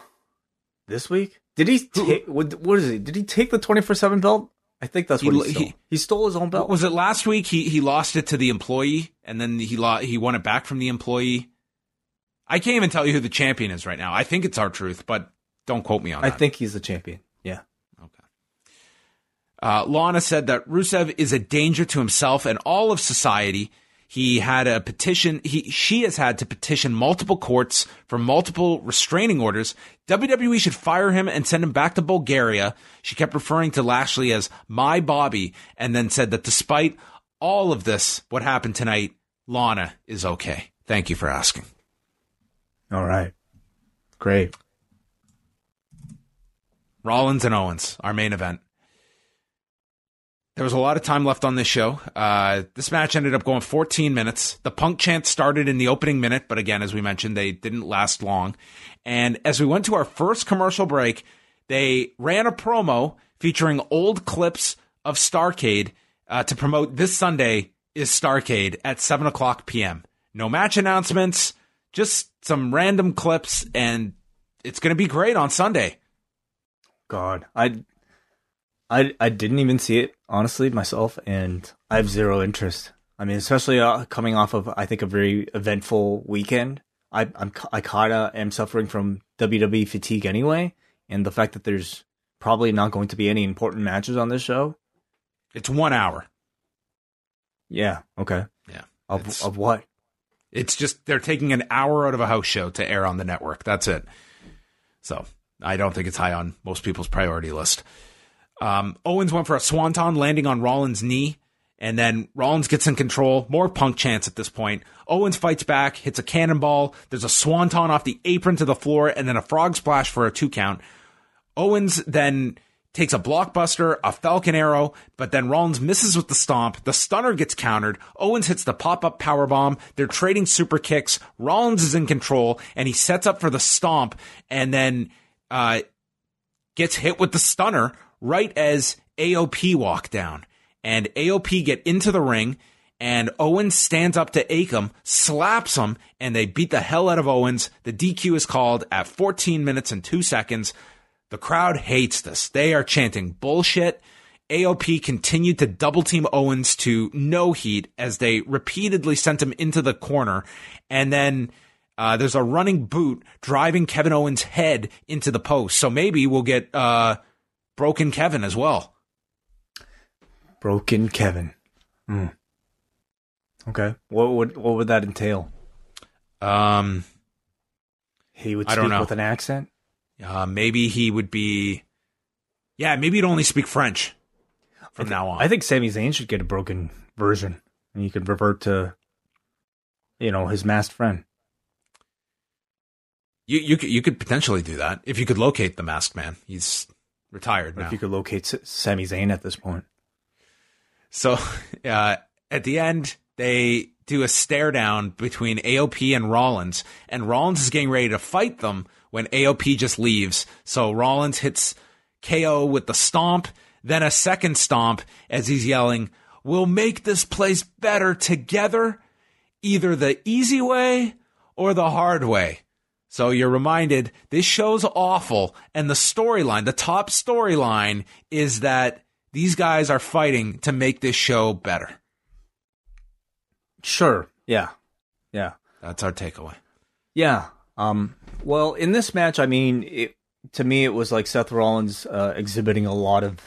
this week did he take what, what is it? Did he take the twenty four seven belt I think that's what he, he stole. He, he, stole his own belt. Was it last week? He he lost it to the employee, and then he lo- he won it back from the employee. I can't even tell you who the champion is right now. I think it's R-Truth, but don't quote me on I that. I think he's the champion. Yeah. Okay. Uh, Lana said that Rusev is a danger to himself and all of society. He had a petition. He she has had to petition multiple courts for multiple restraining orders. WWE should fire him and send him back to Bulgaria. She kept referring to Lashley as my Bobby, and then said that despite all of this, what happened tonight, Lana is okay. Thank you for asking. All right, great. Rollins and Owens, our main event. There was a lot of time left on this show. Uh, this match ended up going 14 minutes. The punk chant started in the opening minute, but again, as we mentioned, they didn't last long. And as we went to our first commercial break, they ran a promo featuring old clips of Starcade uh, to promote this Sunday is Starcade at 7 o'clock p.m. No match announcements, just some random clips, and it's going to be great on Sunday. God, I I I didn't even see it honestly myself, and I have zero interest. I mean, especially uh, coming off of I think a very eventful weekend. I I'm I kinda am suffering from WWE fatigue anyway, and the fact that there's probably not going to be any important matches on this show. It's one hour. Yeah. Okay. Yeah. Of of what? It's just they're taking an hour out of a house show to air on the network. That's it. So I don't think it's high on most people's priority list. Um, Owens went for a swanton landing on Rollins' knee, and then Rollins gets in control. More punk chance at this point. Owens fights back, hits a cannonball. There's a swanton off the apron to the floor, and then a frog splash for a two count. Owens then takes a blockbuster, a falcon arrow, but then Rollins misses with the stomp. The stunner gets countered. Owens hits the pop up power bomb. They're trading super kicks. Rollins is in control, and he sets up for the stomp, and then uh, gets hit with the stunner right as AOP walk down. And AOP get into the ring, and Owens stands up to Akam, slaps him, and they beat the hell out of Owens. The DQ is called at 14 minutes and 2 seconds. The crowd hates this. They are chanting bullshit. AOP continued to double team Owens to no heat as they repeatedly sent him into the corner. And then uh, there's a running boot driving Kevin Owens' head into the post. So maybe we'll get uh, Broken Kevin as well. Broken Kevin. Mm. Okay. What would what would that entail? Um, he would speak with an accent. Uh, maybe he would be. Yeah, maybe he'd only speak French from now on. I think Sami Zayn should get a broken version, and he could revert to, you know, his masked friend. You you could you could potentially do that if you could locate the masked man. He's retired now. If you could locate Sami Zayn at this point. So uh, at the end, they do a stare down between AOP and Rollins, and Rollins is getting ready to fight them when AOP just leaves. So Rollins hits KO with the stomp, then a second stomp as he's yelling, We'll make this place better together, either the easy way or the hard way. So you're reminded this show's awful, and the storyline, the top storyline, is that these guys are fighting to make this show better. Sure. Yeah. Yeah. That's our takeaway. Yeah. Um. Well, in this match, I mean, it, to me, it was like Seth Rollins uh, exhibiting a lot of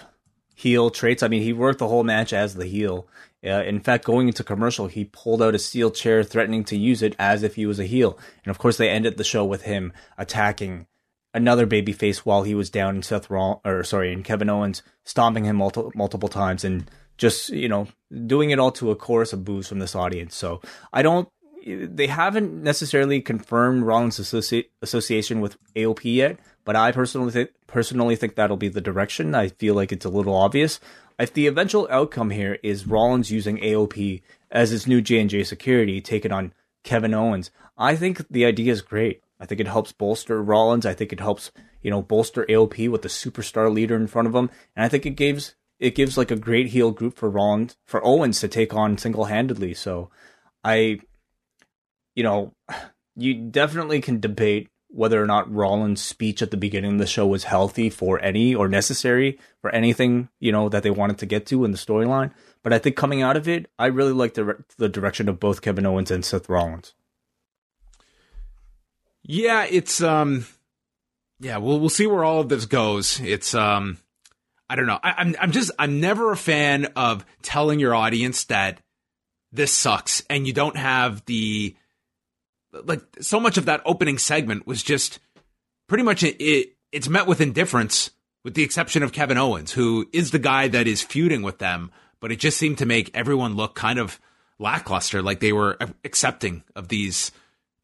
heel traits. I mean, he worked the whole match as the heel, uh, in fact, going into commercial, he pulled out a steel chair, threatening to use it as if he was a heel. And of course, they ended the show with him attacking another babyface while he was down, in Seth Roll, or sorry, and Kevin Owens stomping him multiple multiple times, and just you know doing it all to a chorus of boos from this audience. So I don't. They haven't necessarily confirmed Rollins' associ- association with AOP yet, but I personally th- personally think that'll be the direction. I feel like it's a little obvious. If the eventual outcome here is Rollins using AOP as his new J and J security, taking on Kevin Owens, I think the idea is great. I think it helps bolster Rollins. I think it helps you know bolster AOP with the superstar leader in front of him, and I think it gives it gives like a great heel group for Rollins for Owens to take on single handedly. So I, you know, you definitely can debate whether or not Rollins' speech at the beginning of the show was healthy for any or necessary for anything, you know, that they wanted to get to in the storyline. But I think coming out of it, I really like the, the direction of both Kevin Owens and Seth Rollins. Yeah, it's um, yeah, we'll we'll see where all of this goes. It's um, I don't know. I, I'm I'm just I'm never a fan of telling your audience that this sucks and you don't have the like so much of that opening segment was just pretty much it, it, it's met with indifference with the exception of Kevin Owens who is the guy that is feuding with them but it just seemed to make everyone look kind of lackluster like they were accepting of these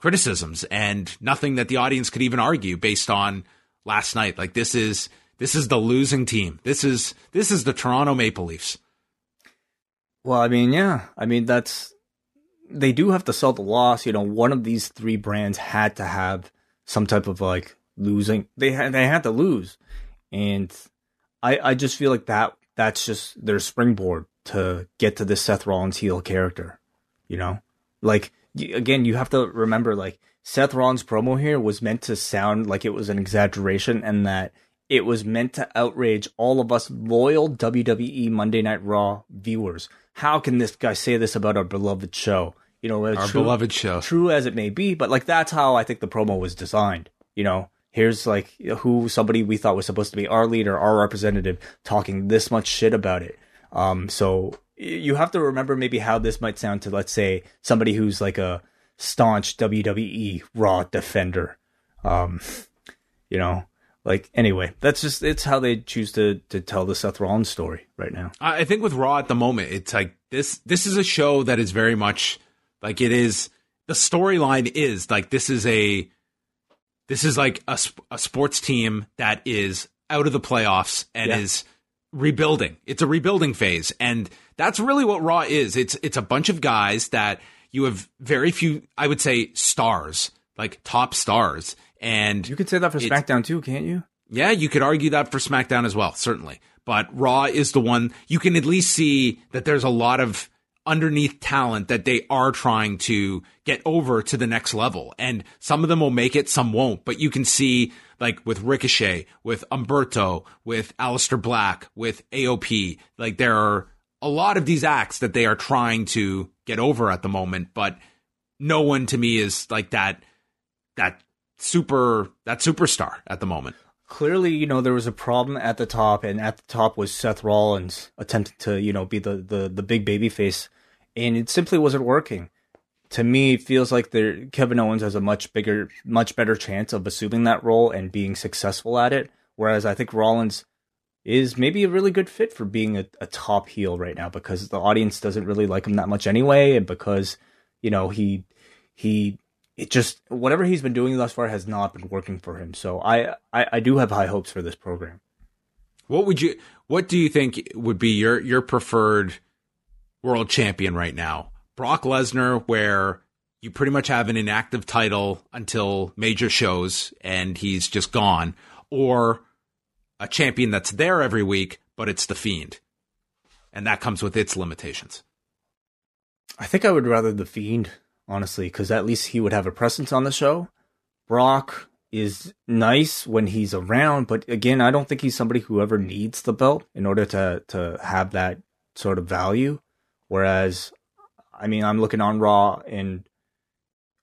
criticisms and nothing that the audience could even argue based on last night. Like this is this is the losing team. This is this is the Toronto Maple Leafs. Well I mean yeah. I mean that's they do have to sell the loss. You know, one of these three brands had to have some type of like losing. They had they had to lose, and I I just feel like that that's just their springboard to get to this Seth Rollins heel character. You know, like again, you have to remember like Seth Rollins promo here was meant to sound like it was an exaggeration and that it was meant to outrage all of us loyal WWE Monday Night Raw viewers. How can this guy say this about our beloved show? You know, our true, beloved show. True as it may be, but like that's how I think the promo was designed. You know, here's like who somebody we thought was supposed to be our leader, our representative, talking this much shit about it. Um, so you have to remember maybe how this might sound to let's say somebody who's like a staunch WWE Raw defender. Um, you know, like anyway, that's just it's how they choose to to tell the Seth Rollins story right now. I think with Raw at the moment, it's like this this is a show that is very much like it is the storyline is like this is a this is like a, a sports team that is out of the playoffs and yeah. is rebuilding. It's a rebuilding phase and that's really what Raw is. It's it's a bunch of guys that you have very few I would say stars, like top stars. And You could say that for SmackDown too, can't you? Yeah, you could argue that for SmackDown as well, certainly. But Raw is the one you can at least see that there's a lot of underneath talent that they are trying to get over to the next level. And some of them will make it, some won't. But you can see, like with Ricochet, with Humberto, with Aleister Black, with AOP, like there are a lot of these acts that they are trying to get over at the moment. But no one to me is like that, that super, that superstar at the moment clearly, you know, there was a problem at the top, and at the top was Seth Rollins attempting to, you know, be the the the big baby face and it simply wasn't working. To me, it feels like there Kevin Owens has a much bigger, much better chance of assuming that role and being successful at it. Whereas I think Rollins is maybe a really good fit for being a, a top heel right now because the audience doesn't really like him that much anyway, and because you know he he it just whatever he's been doing thus far has not been working for him. So I, I, I do have high hopes for this program. What would you what do you think would be your your preferred world champion right now. Brock Lesnar, where you pretty much have an inactive title until major shows and he's just gone, or a champion that's there every week, but it's the Fiend. And that comes with its limitations. I think I would rather the Fiend, honestly, because at least he would have a presence on the show. Brock is nice when he's around, but again, I don't think he's somebody who ever needs the belt in order to to have that sort of value. Whereas, I mean, I'm looking on Raw and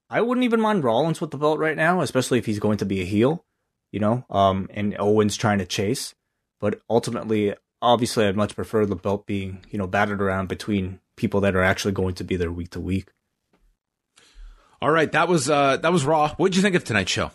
I wouldn't even mind Rollins with the belt right now, especially if he's going to be a heel, you know, um, and Owens trying to chase. But ultimately, obviously, I'd much prefer the belt being, you know, battered around between people that are actually going to be there week to week. All right, that was uh, that was Raw. What did you think of tonight's show?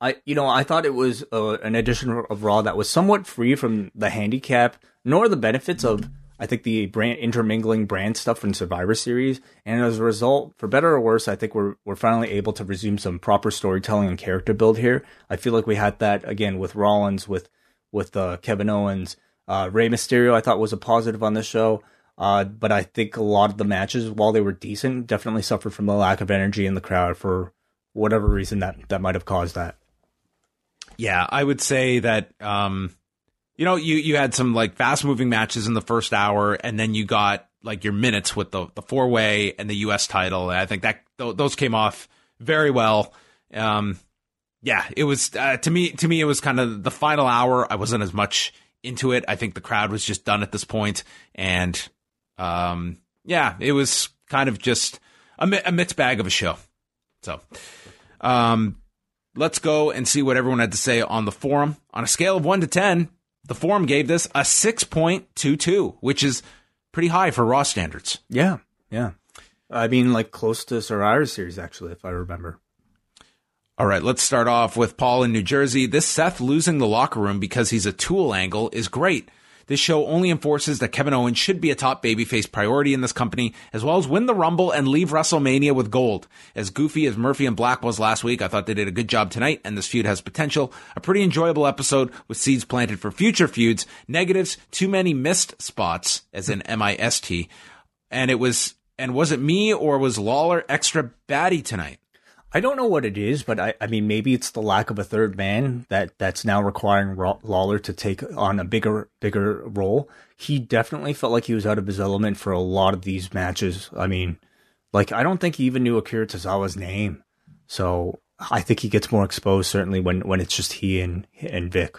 I, you know, I thought it was uh, an edition of Raw that was somewhat free from the handicap nor the benefits of I think the brand intermingling brand stuff from Survivor Series, and as a result, for better or worse, I think we're we're finally able to resume some proper storytelling and character build here. I feel like we had that again with Rollins, with with uh, Kevin Owens, uh, Rey Mysterio. I thought was a positive on this show, uh, but I think a lot of the matches, while they were decent, definitely suffered from the lack of energy in the crowd for whatever reason that that might have caused that. Yeah, I would say that. Um you know, you you had some like fast moving matches in the first hour, and then you got like your minutes with the the four way and the U.S. title. And I think that th- those came off very well. Um, yeah, it was uh, to me. To me, it was kind of the final hour. I wasn't as much into it. I think the crowd was just done at this point, and um, yeah, it was kind of just a, a mixed bag of a show. So, um, let's go and see what everyone had to say on the forum. On a scale of one to ten, the forum gave this a six point two two, which is pretty high for Raw standards. Yeah, yeah. I mean, like close to Survivor Series, actually, if I remember. All right, let's start off with Paul in New Jersey. This Seth losing the locker room because he's a tool angle is great. This show only enforces that Kevin Owens should be a top babyface priority in this company, as well as win the Rumble and leave WrestleMania with gold. As goofy as Murphy and Black was last week, I thought they did a good job tonight, and this feud has potential. A pretty enjoyable episode with seeds planted for future feuds. Negatives, too many missed spots, as in M-I-S-T. And it was, and was it me or was Lawler extra batty tonight? I don't know what it is, but I, I mean, maybe it's the lack of a third man that that's now requiring Lawler to take on a bigger, bigger role. He definitely felt like he was out of his element for a lot of these matches. I mean, like, I don't think he even knew Akira Tozawa's name. So I think he gets more exposed certainly when, when it's just he and, and Vic.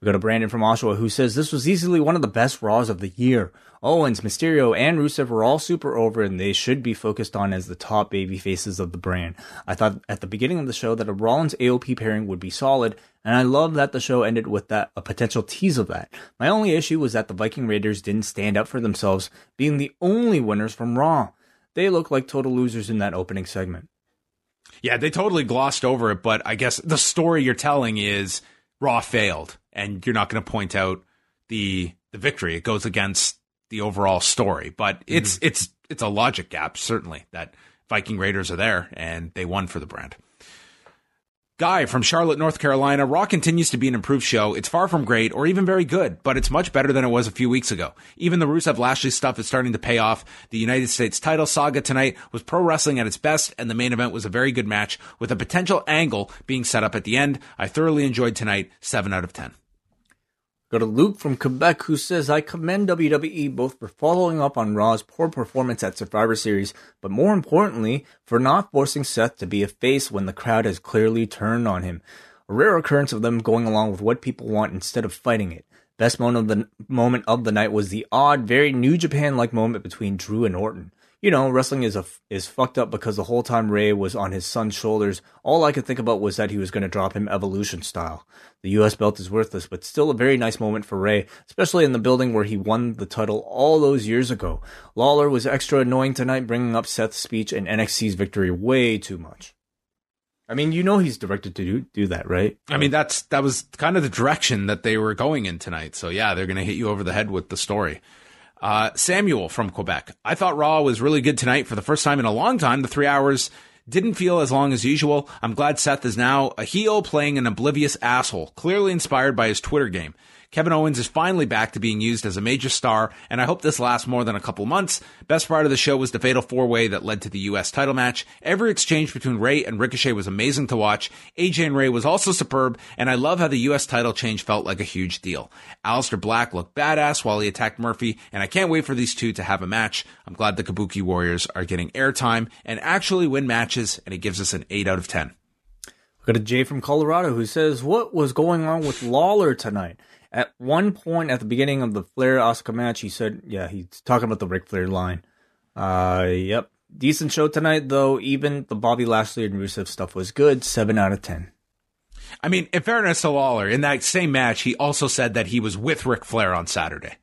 We go to Brandon from Oshawa who says this was easily one of the best Raws of the year. Owens, Mysterio, and Rusev were all super over and they should be focused on as the top baby faces of the brand. I thought at the beginning of the show that a Rollins AOP pairing would be solid, and I love that the show ended with that a potential tease of that. My only issue was that the Viking Raiders didn't stand up for themselves, being the only winners from Raw. They look like total losers in that opening segment. Yeah, they totally glossed over it, but I guess the story you're telling is Raw failed and you're not going to point out the the victory. It goes against the overall story, but it's mm-hmm. it's it's a logic gap certainly that Viking Raiders are there and they won for the brand. Guy from Charlotte, North Carolina. Raw continues to be an improved show. It's far from great or even very good, but it's much better than it was a few weeks ago. Even the Rusev Lashley stuff is starting to pay off. The United States title saga tonight was pro wrestling at its best, and the main event was a very good match with a potential angle being set up at the end. I thoroughly enjoyed tonight. 7 out of 10. Go to Luke from Quebec who says, I commend WWE both for following up on Raw's poor performance at Survivor Series, but more importantly, for not forcing Seth to be a face when the crowd has clearly turned on him. A rare occurrence of them going along with what people want instead of fighting it. Best moment of the moment of the night was the odd, very New Japan like moment between Drew and Orton you know, wrestling is a is fucked up because the whole time Rey was on his son's shoulders, all I could think about was that he was going to drop him evolution style. The U.S. belt is worthless, but still a very nice moment for Rey, especially in the building where he won the title all those years ago. Lawler was extra annoying tonight, bringing up Seth's speech and NXT's victory way too much. I mean, you know he's directed to do, do that, right? I mean, that's that was kind of the direction that they were going in tonight. So yeah, they're going to hit you over the head with the story. Uh, Samuel from Quebec. I thought Raw was really good tonight for the first time in a long time. The three hours didn't feel as long as usual. I'm glad Seth is now a heel playing an oblivious asshole, clearly inspired by his Twitter game. Kevin Owens is finally back to being used as a major star, and I hope this lasts more than a couple months. Best part of the show was the fatal four way that led to the U.S. title match. Every exchange between Rey and Ricochet was amazing to watch. AJ and Rey was also superb, and I love how the U.S. title change felt like a huge deal. Aleister Black looked badass while he attacked Murphy, and I can't wait for these two to have a match. I'm glad the Kabuki Warriors are getting airtime and actually win matches, and it gives us an 8 out of 10. We got a Jay from Colorado who says, What was going on with Lawler tonight? At one point at the beginning of the Flair Asuka match, he said, "Yeah, he's talking about the Ric Flair line." Uh, yep, decent show tonight though. Even the Bobby Lashley and Rusev stuff was good. Seven out of ten. I mean, in fairness to Lawler, in that same match, he also said that he was with Ric Flair on Saturday.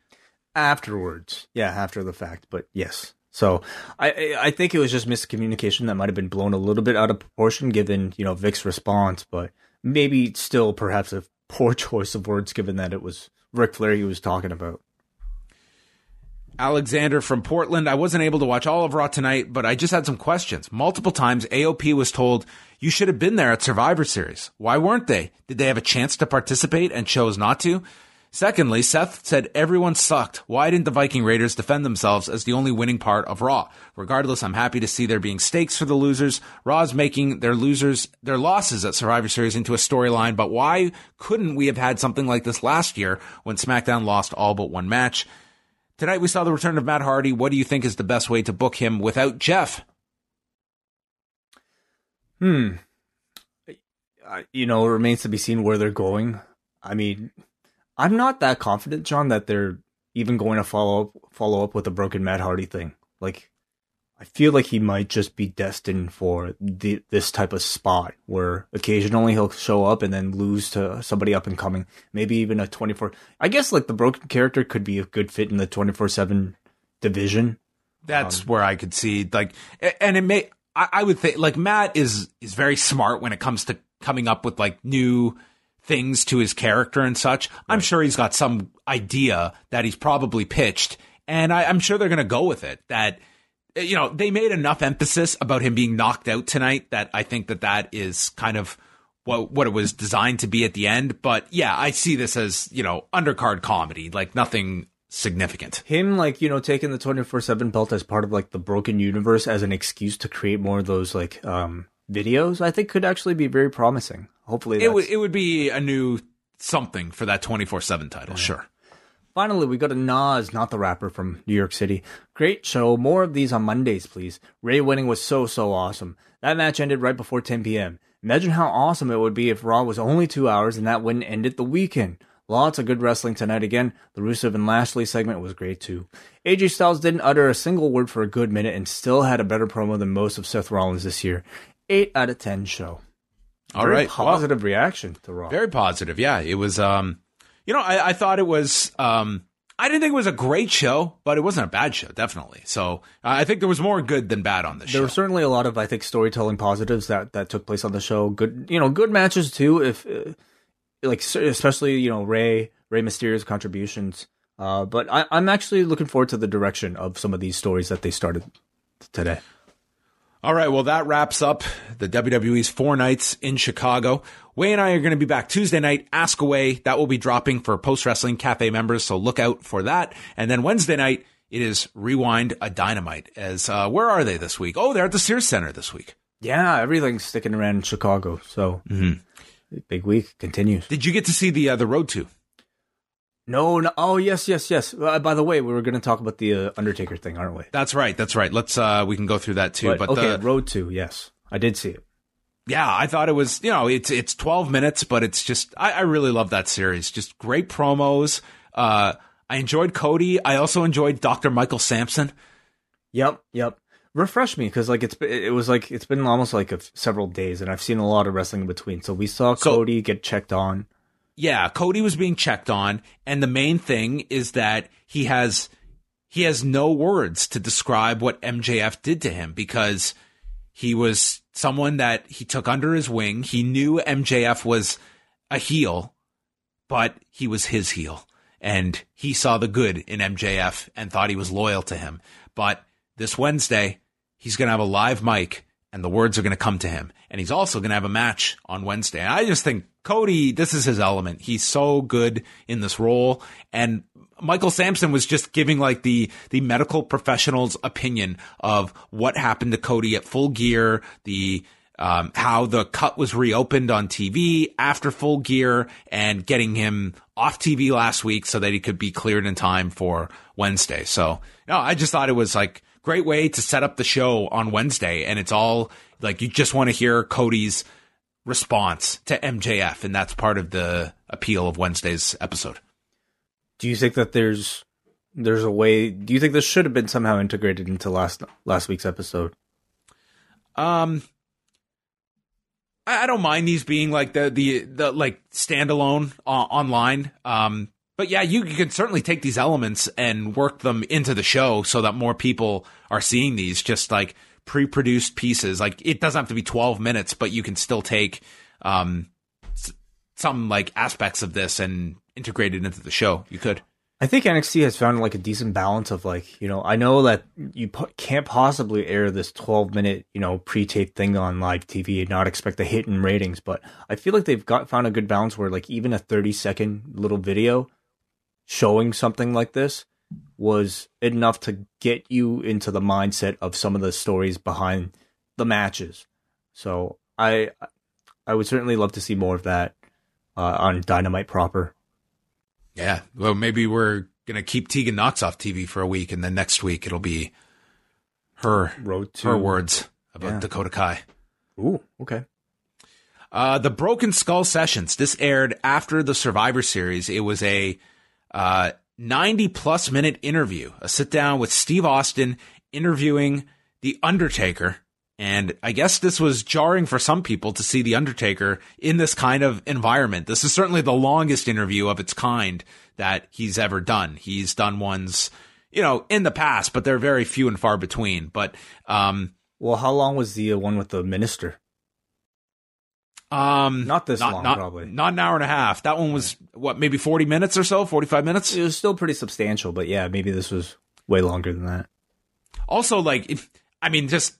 Afterwards, yeah, after the fact, but yes. So I I think it was just miscommunication that might have been blown a little bit out of proportion given you know Vic's response, but maybe still perhaps a poor choice of words given that it was Ric Flair he was talking about. Alexander from Portland. I wasn't able to watch all of Raw tonight, but I just had some questions. Multiple times, AOP was told, you should have been there at Survivor Series. Why weren't they? Did they have a chance to participate and chose not to? Secondly, Seth said everyone sucked. Why didn't the Viking Raiders defend themselves as the only winning part of Raw? Regardless, I'm happy to see there being stakes for the losers. Raw's making their losers, their losses at Survivor Series into a storyline, but why couldn't we have had something like this last year when SmackDown lost all but one match? Tonight we saw the return of Matt Hardy. What do you think is the best way to book him without Jeff? Hmm you know, it remains to be seen where they're going. I mean, I'm not that confident, John, that they're even going to follow up follow up with a broken Matt Hardy thing. Like, I feel like he might just be destined for the, this type of spot where occasionally he'll show up and then lose to somebody up and coming. Maybe even a 24. I guess like the broken character could be a good fit in the 24 7 division. That's Um, where I could see like, and it may. I, I would think like Matt is is very smart when it comes to coming up with like new things to his character and such. I'm sure he's got some idea that he's probably pitched, and I, I'm sure they're going to go with it. That you know they made enough emphasis about him being knocked out tonight that I think that that is kind of what what it was designed to be at the end. But yeah, I see this as you know undercard comedy, like nothing significant. him like you know taking the 24/7 belt as part of like the broken universe as an excuse to create more of those like um videos I think could actually be very promising. Hopefully It would it would be a new something for that 24/7 title, sure. Finally, we got a Nas, not the rapper from New York City. Great show. More of these on Mondays, please. Rey winning was so, so awesome. That match ended right before 10 p.m. Imagine how awesome it would be if Raw was only two hours and that win ended the weekend. Lots of good wrestling tonight again. The Rusev and Lashley segment was great too. AJ Styles didn't utter a single word for a good minute and still had a better promo than most of Seth Rollins this year. 8 out of 10 show. All Very right. Positive reaction to Raw. Very positive. Yeah, it was um you know, I, I thought it was um I didn't think it was a great show, but it wasn't a bad show, definitely. So uh, I think there was more good than bad on this there show. were certainly a lot of I think storytelling positives that that took place on the show. Good, you know, good matches too. If uh, like especially you know Rey Rey Mysterio's contributions. Uh, but I, I'm actually looking forward to the direction of some of these stories that they started today. All right, well, that wraps up the WWE's four nights in Chicago. Wai and I are going to be back Tuesday night, Ask Away. That will be dropping for Post Wrestling Cafe members, so look out for that. And then Wednesday night, it is Rewind a Dynamite. As uh, where are they this week? Oh, they're at the Sears Center this week. Yeah, everything's sticking around in Chicago. So big week continues. Did you get to see the uh, the Road to? No, no. Oh, yes, yes, yes. Uh, by the way, we were going to talk about the uh, Undertaker thing, aren't we? That's right. That's right. Let's uh, we can go through that too. But, But, okay, the, Road to yes, I did see it. yeah, I thought it was, you know, it's, it's 12 minutes, but it's just, I, I really love that series. Just great promos. Uh, I enjoyed Cody. I also enjoyed Dr. Michael Sampson. Yep, yep. Refresh me because like it's it was like it's been almost like a several days, and I've seen a lot of wrestling in between. So we saw So- Cody get checked on. Yeah, Cody was being checked on. And the main thing is that he has, he has no words to describe what MJF did to him because he was someone that he took under his wing. He knew MJF was a heel, but he was his heel. And he saw the good in MJF and thought he was loyal to him. But this Wednesday, he's going to have a live mic and the words are going to come to him. And he's also going to have a match on Wednesday. And I just think Cody, this is his element. He's so good in this role. And Michael Sampson was just giving like the, the medical professional's opinion of what happened to Cody at full gear, the, um, how the cut was reopened on TV after full gear and getting him off TV last week so that he could be cleared in time for Wednesday. So, no, I just thought it was like great way to set up the show on Wednesday. And it's all like you just want to hear Cody's response to MJF. And that's part of the appeal of Wednesday's episode. Do you think that there's there's a way? Do you think this should have been somehow integrated into last last week's episode? Um, I, I don't mind these being like the the the like standalone uh, online. Um, but yeah, you, you can certainly take these elements and work them into the show so that more people are seeing these. Just like pre-produced pieces, like it doesn't have to be twelve minutes, but you can still take um some like aspects of this and integrate it into the show. You could. I think NXT has found like a decent balance of like you know I know that you po- can't possibly air this 12 minute you know pre-taped thing on live TV and not expect a hit in ratings, but I feel like they've got found a good balance where like even a 30 second little video showing something like this was enough to get you into the mindset of some of the stories behind the matches. So I I would certainly love to see more of that uh, on Dynamite proper. Yeah. Well, maybe we're gonna keep Tegan Nox off TV for a week, and then next week it'll be her Road to her words about Yeah. Dakota Kai. Ooh, okay. Uh, the Broken Skull Sessions. This aired after the Survivor Series. It was a uh, 90 plus minute interview, a sit down with Steve Austin interviewing The Undertaker. And I guess this was jarring for some people to see The Undertaker in this kind of environment. This is certainly the longest interview of its kind that he's ever done. He's done ones, you know, in the past, but they're very few and far between. But, um, well, how long was the uh, one with the minister? Um, not this not, long, not, probably. Not an hour and a half. That one was what, maybe forty minutes or so, forty-five minutes. It was still pretty substantial, but yeah, maybe this was way longer than that. Also, like, if, I mean, just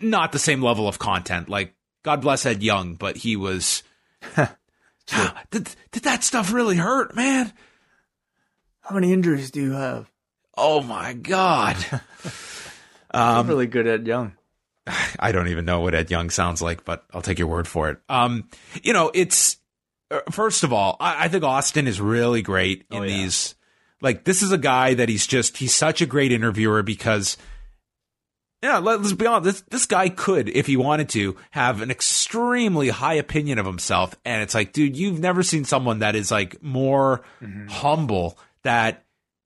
not the same level of content. Like, God bless Ed Young, but he was. did did that stuff really hurt, man? How many injuries do you have? Oh my god! um, really good at Young. I don't even know what Ed Young sounds like, but I'll take your word for it. Um, you know, it's uh, first of all, I, I think Austin is really great in oh, yeah. these. Like, this is a guy that he's just he's such a great interviewer because. Yeah, let, us be honest. This, this guy could, if he wanted to, have an extremely high opinion of himself. And it's like, dude, you've never seen someone that is like more mm-hmm. humble that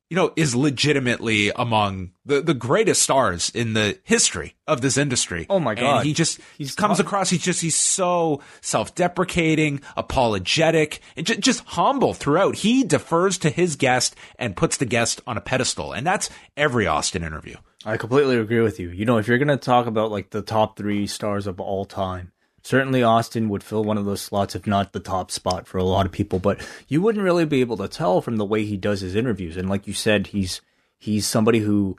you know, is legitimately among the, the greatest stars in the history of this industry. Oh my god. And he just he comes across he's just he's so self-deprecating, apologetic, and just, just humble throughout. He defers to his guest and puts the guest on a pedestal. And that's every Austin interview. I completely agree with you. You know, if you're going to talk about like the top 3 stars of all time, certainly Austin would fill one of those slots, if not the top spot for a lot of people. But you wouldn't really be able to tell from the way he does his interviews. And like you said, he's he's somebody who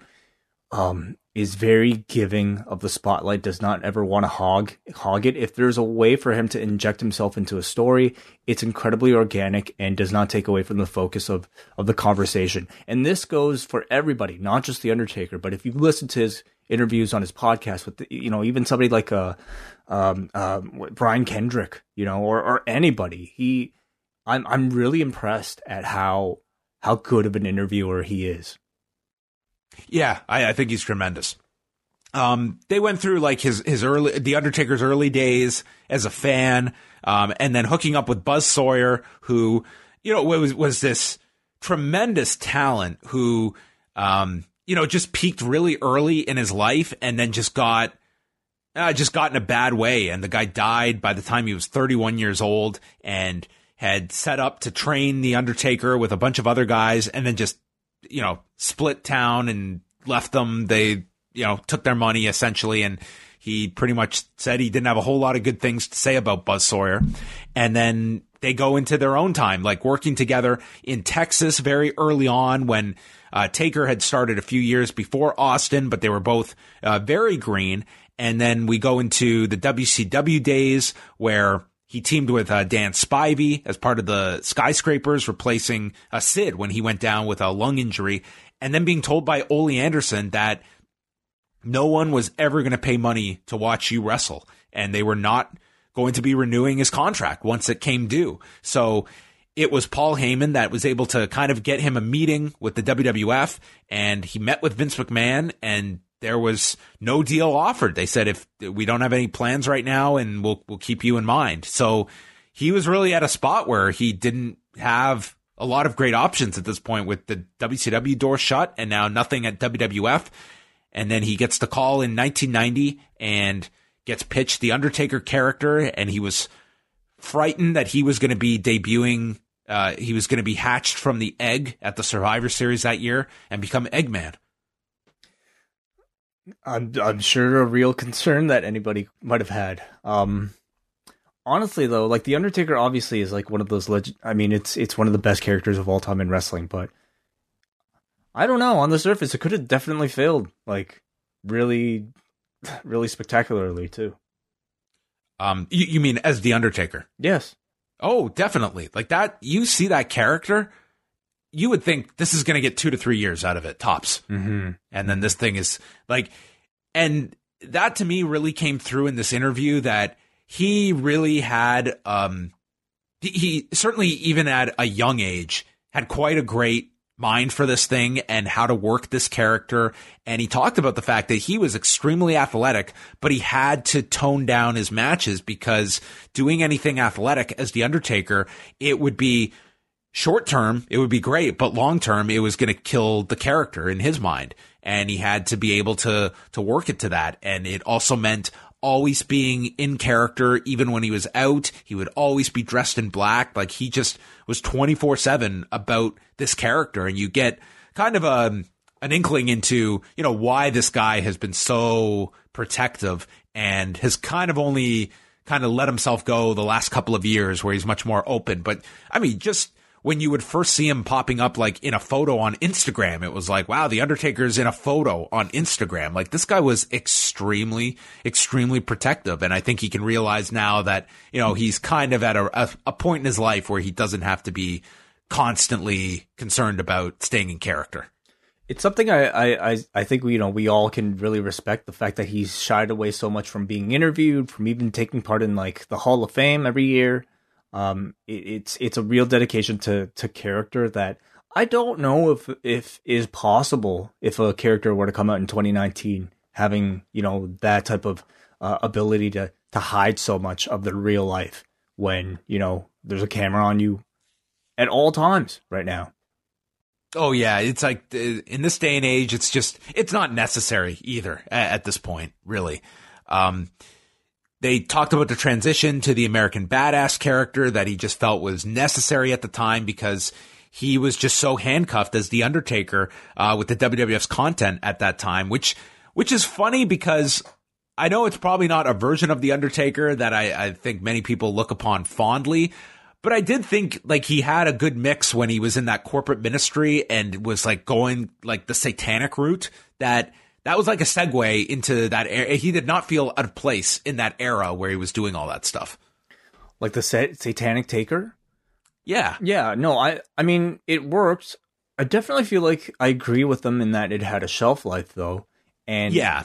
um, is very giving of the spotlight. Does not ever want to hog hog it. If there's a way for him to inject himself into a story, it's incredibly organic and does not take away from the focus of of the conversation. And this goes for everybody, not just the Undertaker. But if you listen to his interviews on his podcast with, the, you know, even somebody like uh, um, um, Brian Kendrick, you know, or or anybody. He, I'm I'm really impressed at how how good of an interviewer he is. Yeah, I, I think he's tremendous. Um, they went through like his his early the Undertaker's early days as a fan, um, and then hooking up with Buzz Sawyer, who you know was was this tremendous talent who um, you know just peaked really early in his life, and then just got uh, just got in a bad way. And the guy died by the time he was 31 years old and had set up to train the Undertaker with a bunch of other guys and then just, you know, split town and left them. They, you know, took their money essentially. And he pretty much said he didn't have a whole lot of good things to say about Buzz Sawyer. And then they go into their own time, like working together in Texas very early on when uh, Taker had started a few years before Austin, but they were both uh, very green. And then we go into the WCW days where he teamed with uh, Dan Spivey as part of the Skyscrapers, replacing uh, Sid when he went down with a lung injury. And then being told by Ole Anderson that no one was ever going to pay money to watch you wrestle. And they were not going to be renewing his contract once it came due. So it was Paul Heyman that was able to kind of get him a meeting with the WWF. And he met with Vince McMahon and there was no deal offered. They said if we don't have any plans right now and we'll we'll keep you in mind. So he was really at a spot where he didn't have a lot of great options at this point with the WCW door shut and now nothing at WWF. And then he gets the call in 1990 and gets pitched the Undertaker character and he was frightened that he was going to be debuting uh, he was going to be hatched from the egg at the Survivor Series that year and become Eggman. I'm I'm sure a real concern that anybody might have had. Um, honestly, though, like the Undertaker, obviously is like one of those legend. I mean, it's it's one of the best characters of all time in wrestling, but I don't know. On the surface, it could have definitely failed, like really, really spectacularly too. Um, you, you mean as the Undertaker? Yes. Oh, definitely. Like that. You see that character you would think this is going to get two to three years out of it tops, mm-hmm. and then this thing is like, and that to me really came through in this interview that he really had, um, he, he certainly even at a young age had quite a great mind for this thing and how to work this character. And he talked about the fact that he was extremely athletic, but he had to tone down his matches because doing anything athletic as The Undertaker, it would be short term, it would be great, but long term, it was going to kill the character in his mind. And he had to be able to, to work it to that. And it also meant always being in character, even when he was out. He would always be dressed in black. Like he just was 24 7 about this character. And you get kind of a, an inkling into, you know, why this guy has been so protective and has kind of only kind of let himself go the last couple of years where he's much more open. But I mean, just when you would first see him popping up like in a photo on Instagram, it was like, wow, the Undertaker's in a photo on Instagram. Like this guy was extremely, extremely protective. And I think he can realize now that, you know, he's kind of at a, a, a point in his life where he doesn't have to be constantly concerned about staying in character. It's something I, I, I think we, you know, we all can really respect the fact that he's shied away so much from being interviewed, from even taking part in like the Hall of Fame every year. Um, it, it's it's a real dedication to to character that I don't know if if is possible if a character were to come out in 2019 having you know that type of uh, ability to to hide so much of the real life when you know there's a camera on you at all times right now. Oh yeah, it's like in this day and age, it's just it's not necessary either at, at this point, really. Um, they talked about the transition to the American badass character that he just felt was necessary at the time because he was just so handcuffed as the Undertaker uh, with the WWF's content at that time, which which is funny because I know it's probably not a version of the Undertaker that I, I think many people look upon fondly. But I did think like he had a good mix when he was in that corporate ministry and was like going like the satanic route that that was like a segue into that era. He did not feel out of place in that era where he was doing all that stuff. Like the satanic taker? Yeah. Yeah, no, I I mean, it worked. I definitely feel like I agree with them in that it had a shelf life though. And Yeah.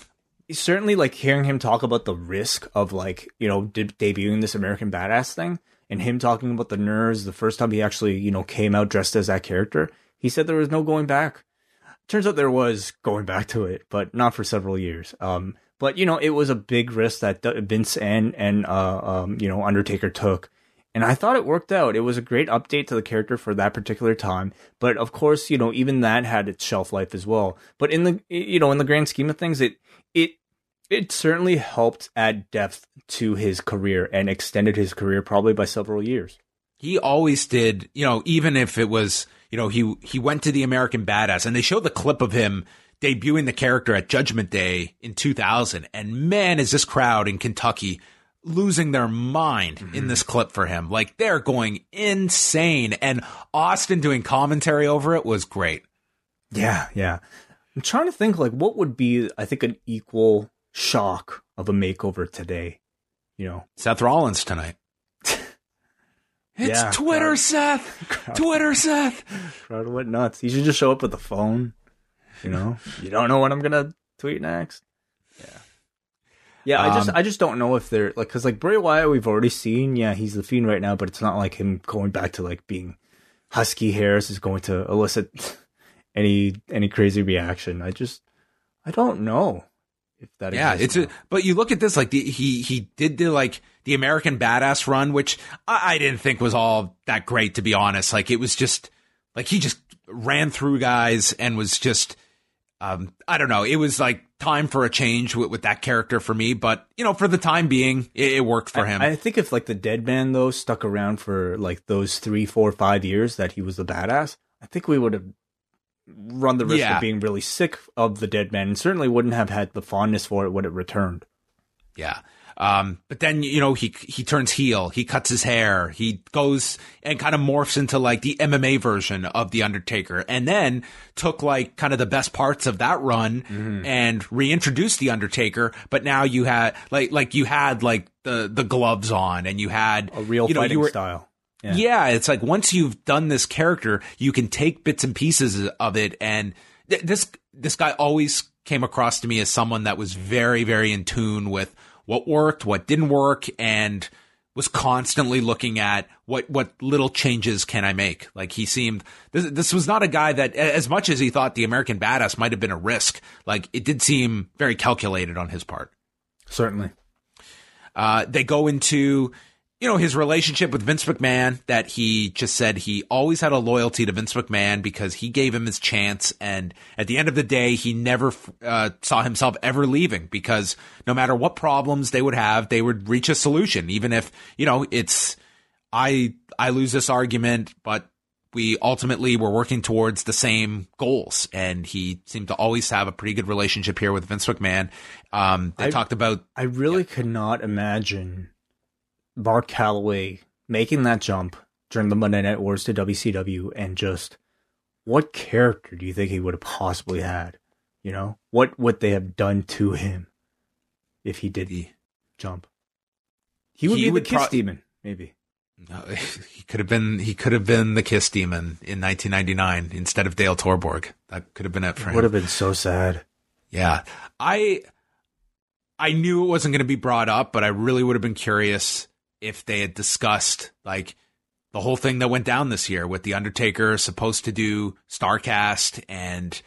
Certainly like hearing him talk about the risk of like, you know, de- debuting this American badass thing and him talking about the nerves the first time he actually, you know, came out dressed as that character. He said there was no going back turns out there was going back to it, but not for several years. Um, but you know, it was a big risk that Vince and and uh, um, you know Undertaker took, and I thought it worked out. It was a great update to the character for that particular time. But of course, you know, even that had its shelf life as well. But in the you know in the grand scheme of things, it it it certainly helped add depth to his career and extended his career probably by several years. He always did, you know, even if it was you know, he he went to the American Badass, and they showed the clip of him debuting the character at Judgment Day in 2000. And man, is this crowd in Kentucky losing their mind mm-hmm. in this clip for him. Like they're going insane. And Austin doing commentary over it was great. Yeah, yeah. I'm trying to think like what would be I think an equal shock of a makeover today. You know. Seth Rollins tonight. It's yeah, Twitter, crowd, Seth. Crowd, Twitter, Seth. Crowd went nuts. You should just show up with the phone. You know, you don't know what I'm gonna tweet next. Yeah, yeah. Um, I just, um, I just don't know if they're like, cause like Bray Wyatt, we've already seen. Yeah, he's the fiend right now, but it's not like him going back to like being Husky Harris is going to elicit any any crazy reaction. I just, I don't know if that. Yeah, it's. A, but you look at this, like the, he he did the like the American Badass run, which I, I didn't think was all that great, to be honest. Like it was just like he just ran through guys and was just, um, I don't know. It was like time for a change with, with that character for me, but you know, for the time being, it, it worked for him. I, I, think if like the Dead Man though stuck around for like those three, four, five years that he was the badass, I think we would have run the risk yeah. of being really sick of the Dead Man, and certainly wouldn't have had the fondness for it when it returned. Yeah. Um, but then, you know, he, he turns heel, he cuts his hair, he goes and kind of morphs into like the MMA version of The Undertaker and then took like kind of the best parts of that run mm-hmm. and reintroduced The Undertaker. But now you had like, like you had like the, the gloves on and you had a real you know, fighting you were, style. Yeah. yeah. It's like once you've done this character, you can take bits and pieces of it. And th- this, this guy always came across to me as someone that was very, very in tune with what worked, what didn't work, and was constantly looking at what what little changes can I make. Like he seemed this, this was not a guy that as much as he thought the American Badass might have been a risk, like it did seem very calculated on his part. Certainly. Uh, they go into you know, his relationship with Vince McMahon that he just said he always had a loyalty to Vince McMahon because he gave him his chance. And at the end of the day, he never uh, saw himself ever leaving because no matter what problems they would have, they would reach a solution. Even if, you know, it's, I, I lose this argument, but we ultimately were working towards the same goals. And he seemed to always have a pretty good relationship here with Vince McMahon. Um, they I, talked about. I really yeah. could not imagine Mark Calaway making that jump during the Monday Night Wars to WCW and just what character do you think he would have possibly had? You know, what would they have done to him if he did the jump? He would he be would the Kiss pro- Demon, maybe. No, he could have been. He could have been the Kiss Demon in 1999 instead of Dale Torborg. That could have been it for it him. Would have been so sad. Yeah, I. I knew it wasn't going to be brought up, but I really would have been curious if they had discussed like the whole thing that went down this year with the Undertaker supposed to do Starcast and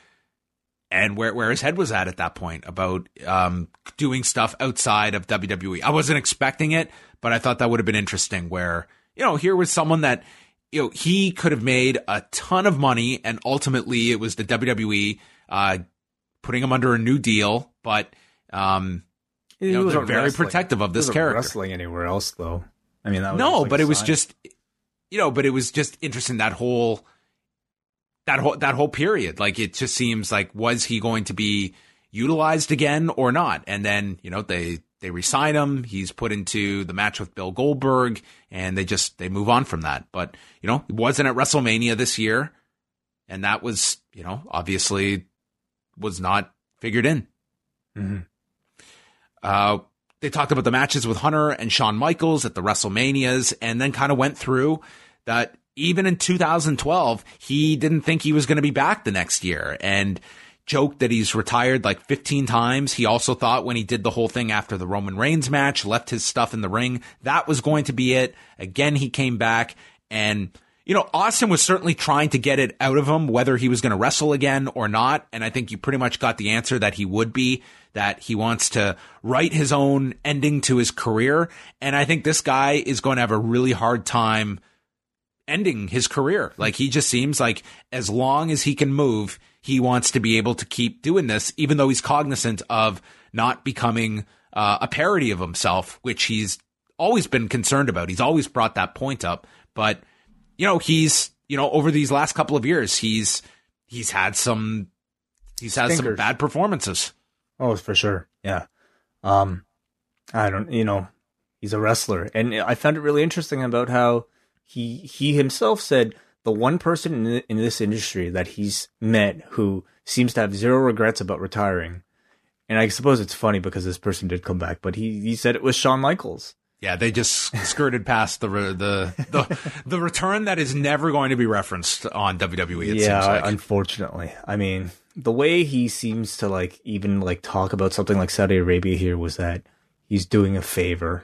and where where his head was at at that point about um, doing stuff outside of WWE. I wasn't expecting it, but I thought that would have been interesting. Where you know here was someone that you know he could have made a ton of money, and ultimately it was the WWE uh, putting him under a new deal, but um, you know, they're very wrestling. protective of this character. Wrestling anywhere else though? I mean, no, like but it was just, you know, but it was just interesting that whole, that whole that whole period. Like it just seems like was he going to be utilized again or not? And then you know they they resign him. He's put into the match with Bill Goldberg, and they just they move on from that. But you know, he wasn't at WrestleMania this year, and that was you know obviously was not figured in. Mm-hmm. Uh, they talked about the matches with Hunter and Shawn Michaels at the WrestleManias, and then kind of went through that even in 2012, he didn't think he was going to be back the next year and joked that he's retired like 15 times. He also thought when he did the whole thing after the Roman Reigns match, left his stuff in the ring, that was going to be it. Again, he came back and you know, Austin was certainly trying to get it out of him, whether he was going to wrestle again or not. And I think you pretty much got the answer that he would be, that he wants to write his own ending to his career. And I think this guy is going to have a really hard time ending his career. Like he just seems like as long as he can move, he wants to be able to keep doing this, even though he's cognizant of not becoming uh, a parody of himself, which he's always been concerned about. He's always brought that point up, but you know, he's, you know, over these last couple of years, he's, he's had some, he's had Stinkers. some bad performances. Oh, for sure. Yeah. Um, I don't, you know, he's a wrestler. And I found it really interesting about how he, he himself said the one person in, in this industry that he's met who seems to have zero regrets about retiring. And I suppose it's funny because this person did come back, but he, he said it was Shawn Michaels. Yeah, they just skirted past the the the the return that is never going to be referenced on WWE. yeah, like. unfortunately. I mean, the way he seems to like even like talk about something like Saudi Arabia here was that he's doing a favor,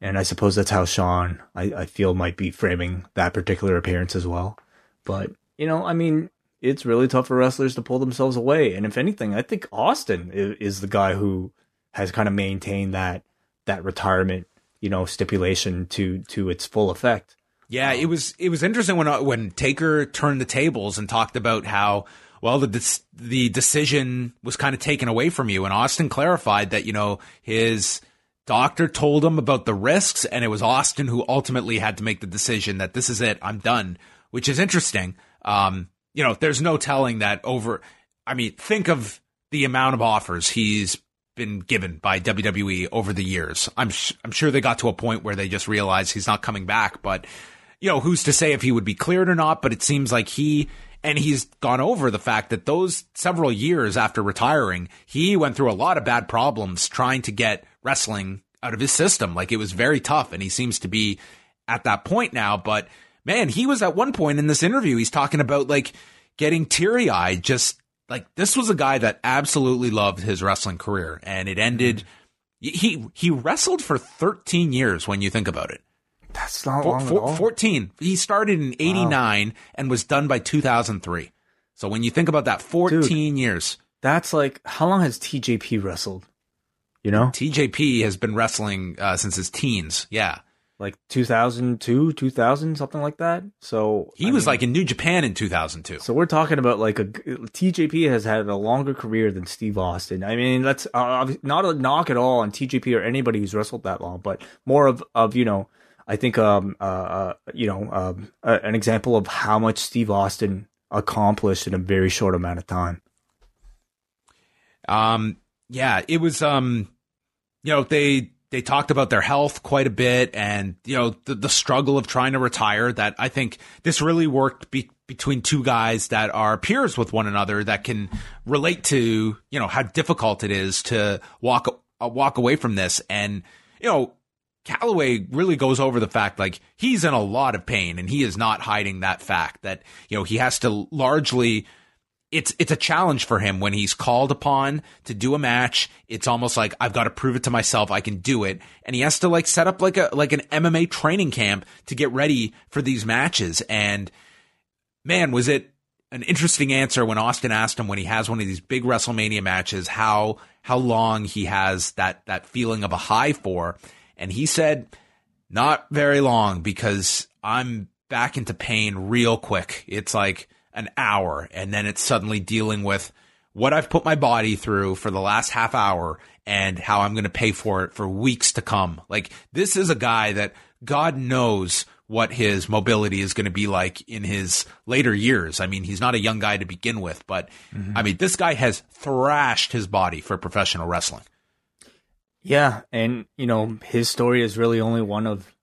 and I suppose that's how Shawn I, I feel might be framing that particular appearance as well. But you know, I mean, it's really tough for wrestlers to pull themselves away, and if anything, I think Austin is, is the guy who has kind of maintained that that retirement you know stipulation to to its full effect. Yeah, it was it was interesting when uh, when Taker turned the tables and talked about how well the the decision was kind of taken away from you, and Austin clarified that you know his doctor told him about the risks, and it was Austin who ultimately had to make the decision that this is it, I'm done, which is interesting. Um, you know, there's no telling that over. I mean, think of the amount of offers he's been given by WWE over the years. I'm sh- I'm sure they got to a point where they just realized he's not coming back, but you know, who's to say if he would be cleared or not, but it seems like he and he's gone over the fact that those several years after retiring, he went through a lot of bad problems trying to get wrestling out of his system. Like it was very tough and he seems to be at that point now, but man, he was at one point in this interview, he's talking about like getting teary eyed just like this was a guy that absolutely loved his wrestling career and it ended he he wrestled for 13 years when you think about it That's not Four- long at all. 14. He started in 89 and was done by 2003. So when you think about that, 14 years. That's like how long has TJP wrestled? You know, TJP has been wrestling uh, since his teens. Yeah. Like 2002, 2000, something like that. So He I was mean, like in New Japan in 2002. So we're talking about like a TJP has had a longer career than Steve Austin. I mean, that's uh, not a knock at all on TJP or anybody who's wrestled that long, but more of of you know, I think um uh, uh you know um uh, an example of how much Steve Austin accomplished in a very short amount of time. Um, yeah, it was, um, you know, they, they talked about their health quite a bit and, you know, the, the struggle of trying to retire that I think this really worked be, between two guys that are peers with one another that can relate to, you know, how difficult it is to walk, uh, walk away from this. And, you know, Calaway really goes over the fact like he's in a lot of pain and he is not hiding that fact that, you know, he has to largely it's it's a challenge for him when he's called upon to do a match. It's almost like I've got to prove it to myself I can do it, and he has to like set up like a like an MMA training camp to get ready for these matches. And man, was it an interesting answer when Austin asked him when he has one of these big WrestleMania matches how how long he has that that feeling of a high for, and he said not very long because I'm back into pain real quick. It's like an hour and then it's suddenly dealing with what I've put my body through for the last half hour and how I'm going to pay for it for weeks to come. Like this is a guy that God knows what his mobility is going to be like in his later years. I mean, he's not a young guy to begin with, but mm-hmm. I mean, this guy has thrashed his body for professional wrestling. Yeah, and you know his story is really only one of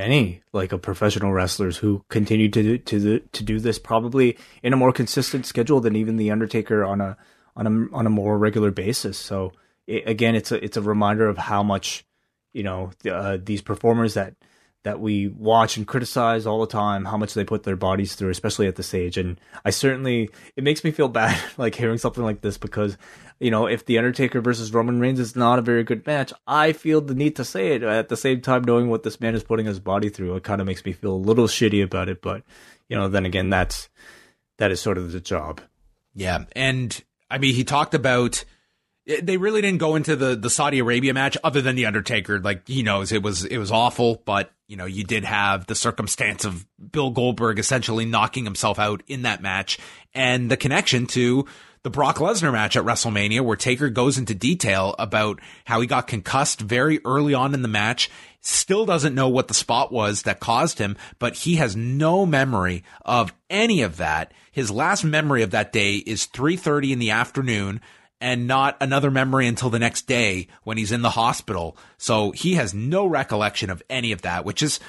many, like of professional wrestlers who continue to do, to do, to do this probably in a more consistent schedule than even the Undertaker on a on a on a more regular basis. So it, again, it's a it's a reminder of how much you know uh, these performers that that we watch and criticize all the time how much they put their bodies through especially at this age. And i certainly it makes me feel bad like hearing something like this because you know if the undertaker versus roman reigns is not a very good match i feel the need to say it at the same time knowing what this man is putting his body through. It kind of makes me feel a little shitty about it but you know then again that's that is sort of the job. Yeah, and I mean, he talked about Eh, they really didn't go into the the Saudi Arabia match other than the Undertaker. Like he knows it was it was awful, but you know you did have the circumstance of Bill Goldberg essentially knocking himself out in that match, and the connection to the Brock Lesnar match at WrestleMania, where Taker goes into detail about how he got concussed very early on in the match. Still doesn't know what the spot was that caused him, but he has no memory of any of that. His last memory of that day is 3:30 in the afternoon and not another memory until the next day when he's in the hospital. So he has no recollection of any of that, which is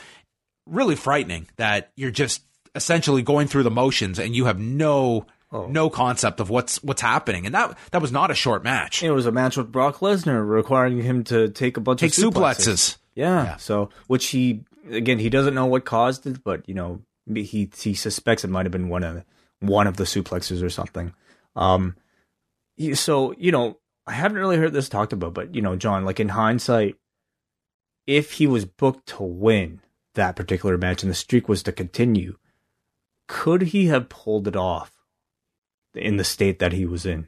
really frightening that you're just essentially going through the motions and you have no no concept of what's what's happening. And that that was not a short match. it was a match with brock lesnar requiring him to take a bunch Take of suplexes. Yeah. Yeah. So, which he again, he doesn't know what caused it, but you know, he he suspects it might have been one of one of the suplexes or something. Um, so you know, I haven't really heard this talked about, but you know, John, like in hindsight, if he was booked to win that particular match and the streak was to continue, could he have pulled it off in the state that he was in?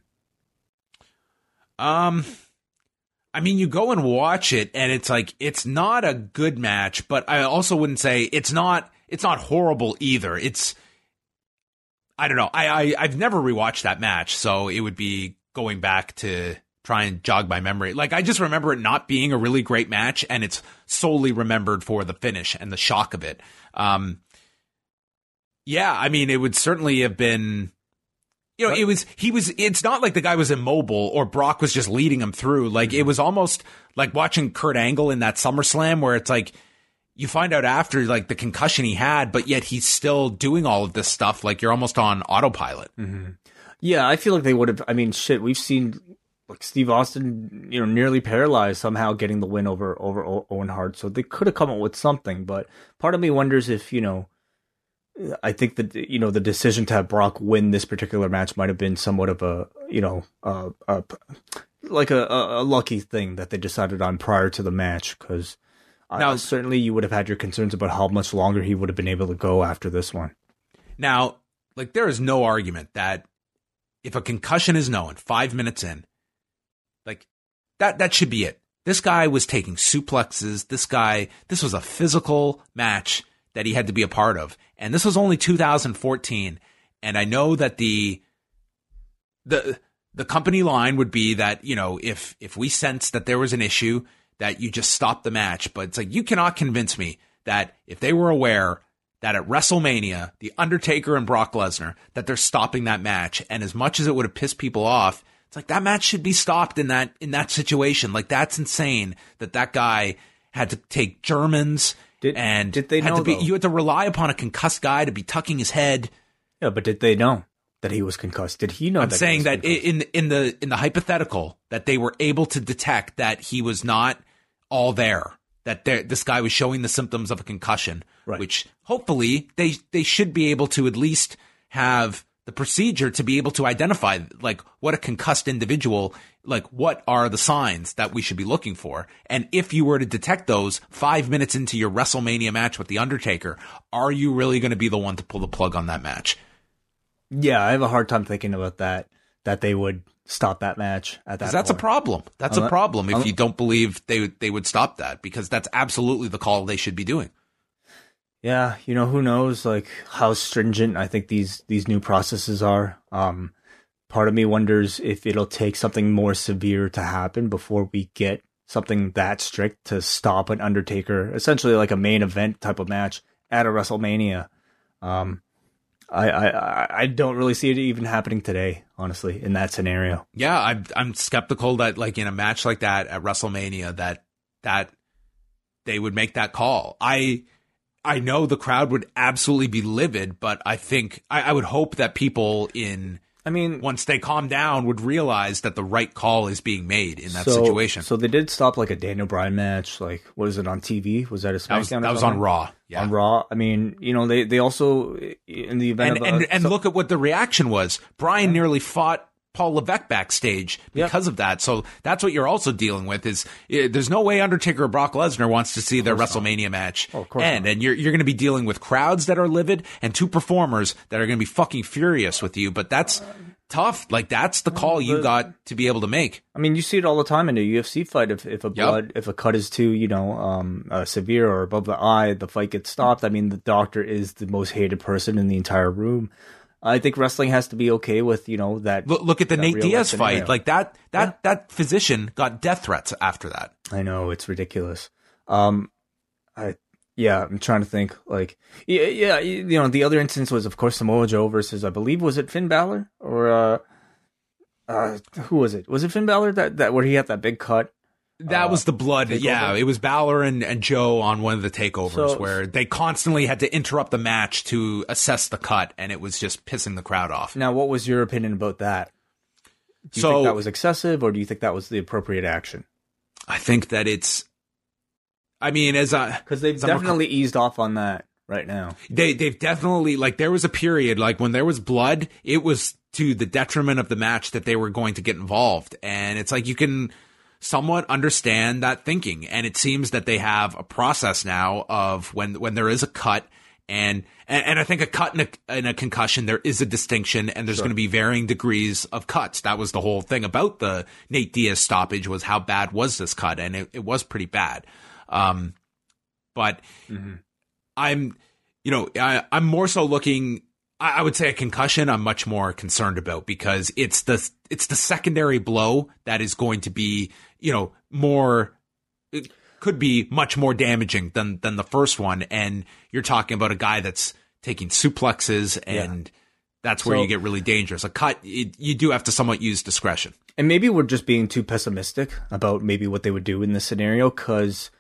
Um, I mean, you go and watch it, and it's like it's not a good match, but I also wouldn't say it's not it's not horrible either. It's I don't know. I, I I've never rewatched that match, so it would be going back to try and jog my memory. Like I just remember it not being a really great match, and it's solely remembered for the finish and the shock of it. Um, yeah, I mean, it would certainly have been you know, it was he was. It's not like the guy was immobile or Brock was just leading him through. Like it was almost like watching Kurt Angle in that SummerSlam, where it's like you find out after like the concussion he had, but yet he's still doing all of this stuff. Like you're almost on autopilot. Yeah, I feel like they would have. I mean, shit, we've seen like Steve Austin, you know, nearly paralyzed somehow getting the win over over Owen Hart. So they could have come up with something. But part of me wonders if you know. I think that you know the decision to have Brock win this particular match might have been somewhat of a you know uh, like a, a lucky thing that they decided on prior to the match because now, certainly you would have had your concerns about how much longer he would have been able to go after this one. Now, like there is no argument that if a concussion is known five minutes in, like that that should be it. This guy was taking suplexes. This guy, this was a physical match that he had to be a part of. And this was only 2014. And I know that the the the company line would be that, you know, if if we sense that there was an issue, that you just stop the match. But it's like you cannot convince me that if they were aware that at WrestleMania, The Undertaker and Brock Lesnar, that they're stopping that match. And as much as it would have pissed people off, it's like that match should be stopped in that in that situation. Like that's insane that that guy had to take Germans did, and did they know be, you had to rely upon a concussed guy to be tucking his head. Yeah, but did they know that he was concussed? Did he know? I'm that saying that concussed? in in the in the hypothetical that they were able to detect that he was not all there. That this guy was showing the symptoms of a concussion, right. which hopefully they they should be able to at least have the procedure to be able to identify like what a concussed individual like what are the signs that we should be looking for and if you were to detect those 5 minutes into your WrestleMania match with the Undertaker are you really going to be the one to pull the plug on that match yeah i have a hard time thinking about that that they would stop that match at that that's point. a problem that's unless, a problem if unless, you don't believe they they would stop that because that's absolutely the call they should be doing yeah, you know, who knows like how stringent I think these these new processes are. Um part of me wonders if it'll take something more severe to happen before we get something that strict to stop an Undertaker, essentially like a main event type of match at a WrestleMania. Um I, I I don't really see it even happening today, honestly, in that scenario. Yeah, I'm I'm skeptical that like in a match like that at WrestleMania that that they would make that call. I I know the crowd would absolutely be livid, but I think I, I, would hope that people in I mean once they calm down would realize that the right call is being made in that so, situation. So they did stop like a Daniel Bryan match. Like what is it on TV? Was that a SmackDown? That was, that was on Raw. Yeah. On Raw. I mean, you know, they they also in the event and of and, and so, look at what the reaction was. Bryan yeah. nearly fought Paul Levesque backstage because yep. of that. So that's what you're also dealing with is uh, there's no way Undertaker or Brock Lesnar wants to see their WrestleMania not. match oh, end. Not. And you're, you're going to be dealing with crowds that are livid and two performers that are going to be fucking furious with you. But that's tough. Like that's the call you got to be able to make. I mean, you see it all the time in a UFC fight. If, if a blood, yep. if a cut is too, you know, um, uh, severe or above the eye, the fight gets stopped. I mean, the doctor is the most hated person in the entire room. I think wrestling has to be okay with you know that. Look, look at the Nate Diaz fight, like that. That yeah. that physician got death threats after that. I know it's ridiculous. Um, I yeah, I'm trying to think. Like yeah, yeah, you know, the other instance was of course Samoa Joe versus I believe was it Finn Balor or uh, uh, who was it? Was it Finn Balor that that where he had that big cut? That uh, was the blood. Takeover? Yeah, it was Balor and, and Joe on one of the takeovers so, where they constantly had to interrupt the match to assess the cut, and it was just pissing the crowd off. Now, what was your opinion about that? Do you so, think that was excessive, or do you think that was the appropriate action? I think that it's. I mean, as a because they've definitely eased off on that right now. They they've definitely like there was a period like when there was blood, it was to the detriment of the match that they were going to get involved, and it's like you can somewhat understand that thinking. And it seems that they have a process now of when when there is a cut and and, and I think a cut and a, and a, concussion there is a distinction and there's sure. going to be varying degrees of cuts. That was the whole thing about the Nate Diaz stoppage was how bad was this cut and it, it was pretty bad. Um, but mm-hmm. I'm you know I, I'm more so looking I would say a concussion I'm much more concerned about because it's the it's the secondary blow that is going to be, you know, more it could be much more damaging than than the first one and you're talking about a guy that's taking suplexes and yeah. that's where so, you get really dangerous. A cut it, you do have to somewhat use discretion. And maybe we're just being too pessimistic about maybe what they would do in this scenario cuz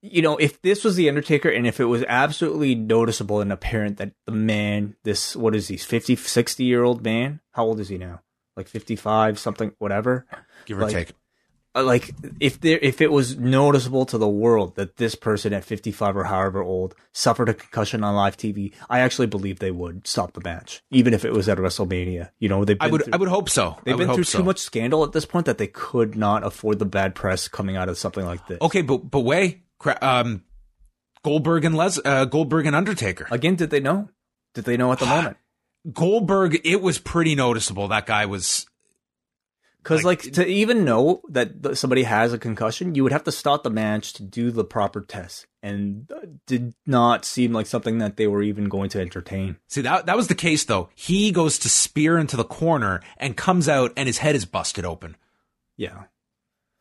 you know, if this was the Undertaker and if it was absolutely noticeable and apparent that the man, this, what is he, 50, 60 year old man? How old is he now? Like 55, something, whatever. Give or like, take. Uh, like if there, if it was noticeable to the world that this person at 55 or however old suffered a concussion on live TV, I actually believe they would stop the match, even if it was at WrestleMania. You know, they've I would, through, I would hope so. They've been through so. too much scandal at this point that they could not afford the bad press coming out of something like this. Okay, but but Wai um, Goldberg and Les uh, Goldberg and Undertaker. Again, did they know? Did they know at the moment? Goldberg, it was pretty noticeable. That guy was Because like, to even know that th- somebody has a concussion, you would have to start the match to do the proper tests, and did not seem like something that they were even going to entertain. See that that was the case though. He goes to spear into the corner and comes out and his head is busted open. Yeah,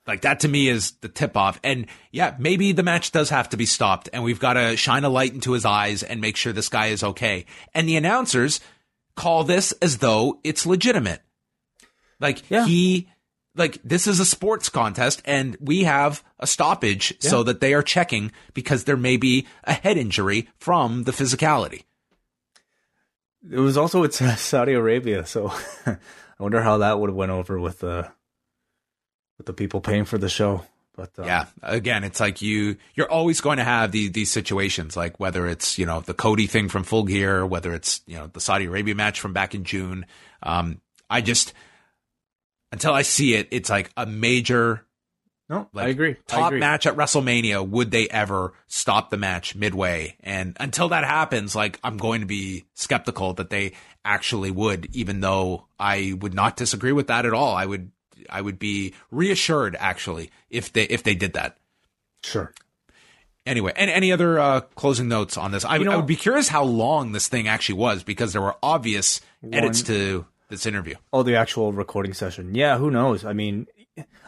Like that to me is the tip off. And yeah, maybe the match does have to be stopped and we've got to shine a light into his eyes and make sure this guy is okay. And the announcers call this as though it's legitimate. Like Yeah. he like this is a sports contest and we have a stoppage so that they are checking because there may be a head injury from the physicality. it was also it's Saudi Arabia, so I wonder how that would have went over with the with the people paying for the show. But uh, Yeah. Again, it's like you you're always going to have these these situations like whether it's, you know, the Cody thing from Full Gear, whether it's, you know, the Saudi Arabia match from back in June. Um I just until I see it, it's like a major no, like I agree. I top agree. match at WrestleMania. Would they ever stop the match midway? And until that happens, like I'm going to be skeptical that they actually would, even though I would not disagree with that at all. I would I would be reassured actually if they if they did that. Sure. Anyway, and any other uh, closing notes on this? I, You know- I would be curious how long this thing actually was because there were obvious edits to this interview. Oh, the actual recording session. Yeah, who knows? I mean,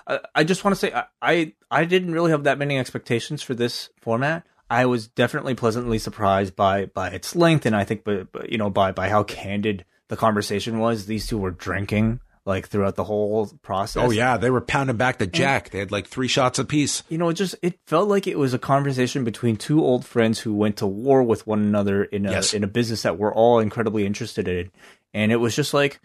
I, I just want to say I, I I didn't really have that many expectations for this format. I was definitely pleasantly surprised by by its length, and I think, but, but you know, by by how candid the conversation was. These two were drinking like throughout the whole process. Oh yeah, they were pounding back the jack. They had like three shots apiece. you know, it just it felt like it was a conversation between two old friends who went to war with one another in a Yes. in a business that we're all incredibly interested in, and it was just like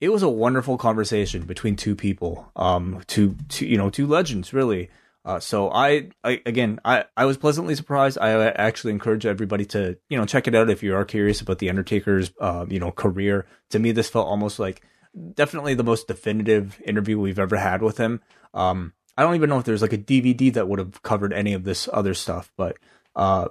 it was a wonderful conversation between two people, um, two two you know two legends really. Uh, so I, I again I, I was pleasantly surprised. I actually encourage everybody to you know check it out if you are curious about the Undertaker's uh, you know career. To me, this felt almost like definitely the most definitive interview we've ever had with him. Um, I don't even know if there's like a DVD that would have covered any of this other stuff, but uh,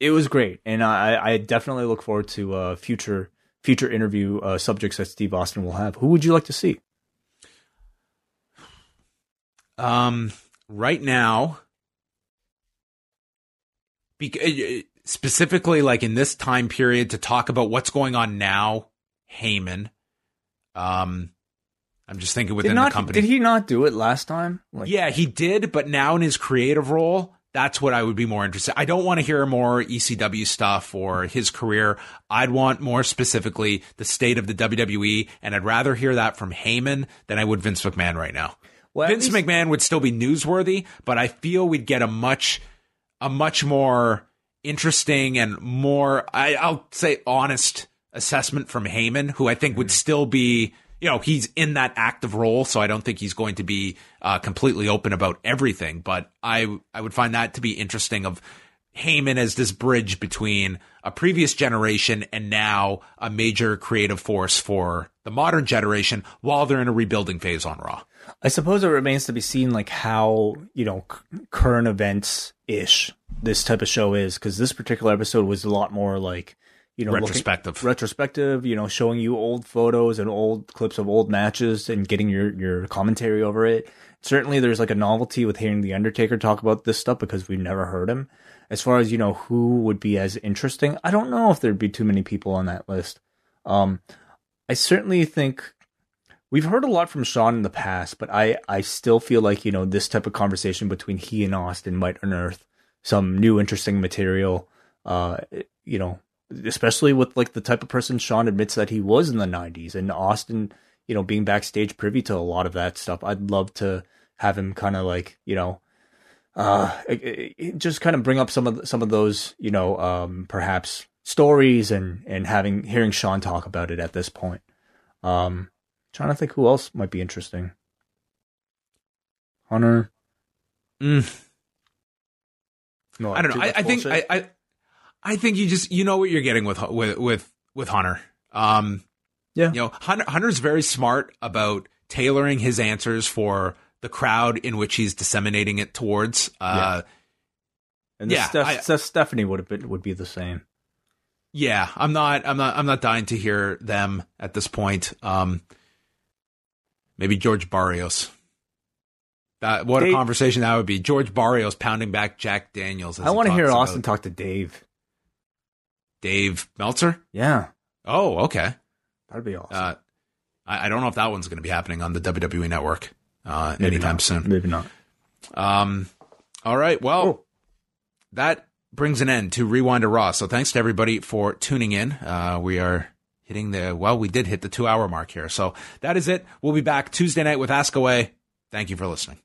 it was great, and I, I definitely look forward to uh, future future interview uh, subjects that Steve Austin will have. Who would you like to see? Um, right now, bec- uh, specifically like in this time period to talk about what's going on now, Heyman. Um, I'm just thinking within not the company. did he not do it last time? Like, yeah, he did, but now in his creative role, that's what I would be more interested. I don't want to hear more ECW stuff or his career. I'd want more specifically the state of the WWE, and I'd rather hear that from Heyman than I would Vince McMahon right now. Well, Vince least- McMahon would still be newsworthy, but I feel we'd get a much, a much more interesting and more, I, I'll say, honest assessment from Heyman, who I think would mm-hmm. still be, you know, he's in that active role, so I don't think he's going to be uh, completely open about everything. But I, I would find that to be interesting. Of Heyman as this bridge between a previous generation and now a major creative force for the modern generation, while they're in a rebuilding phase on Raw. I suppose it remains to be seen, like how you know c- current events ish this type of show is, because this particular episode was a lot more like you know looking- Retrospective. retrospective. You know, showing you old photos and old clips of old matches and getting your your commentary over it. Certainly, there's like a novelty with hearing the Undertaker talk about this stuff because we've never heard him. As far as you know, who would be as interesting? I don't know if there'd be too many people on that list. Um, I certainly think we've heard a lot from Shawn in the past, but I, I still feel like, you know, this type of conversation between he and Austin might unearth some new interesting material. Uh, you know, especially with like the type of person Shawn admits that he was in the nineties and Austin, you know, being backstage privy to a lot of that stuff. I'd love to have him kind of like, you know, uh, it- it- it just kind of bring up some of the- some of those, you know, um, perhaps stories and and having hearing Shawn talk about it at this point. Um, trying to think who else might be interesting. Hunter. Mm, No, I don't know. I, I think I. I I think you just you know what you're getting with with with with Hunter. Um, Yeah. you know, Hunter, Hunter's very smart about tailoring his answers for the crowd in which he's disseminating it towards. Uh, And Yeah, Steph- I- Steph- Stephanie would have been would be the same. Yeah, I'm not. I'm not. I'm not dying to hear them at this point. Um, maybe George Barrios. That what They- a conversation that would be. George Barrios pounding back Jack Daniels. as I want to hear talks Austin about talk to Dave. Dave Meltzer. Yeah, Oh, okay. that'd be awesome. Uh, I, I don't know if that one's going to be happening on the WWE Network uh, anytime not. soon. Maybe not. Um, all right. Well, Oh. that brings an end to Rewind to Raw. So thanks to everybody for tuning in. Uh, we are hitting the, well, we did hit the two hour mark here. So that is it. We'll be back Tuesday night with Ask Away. Thank you for listening.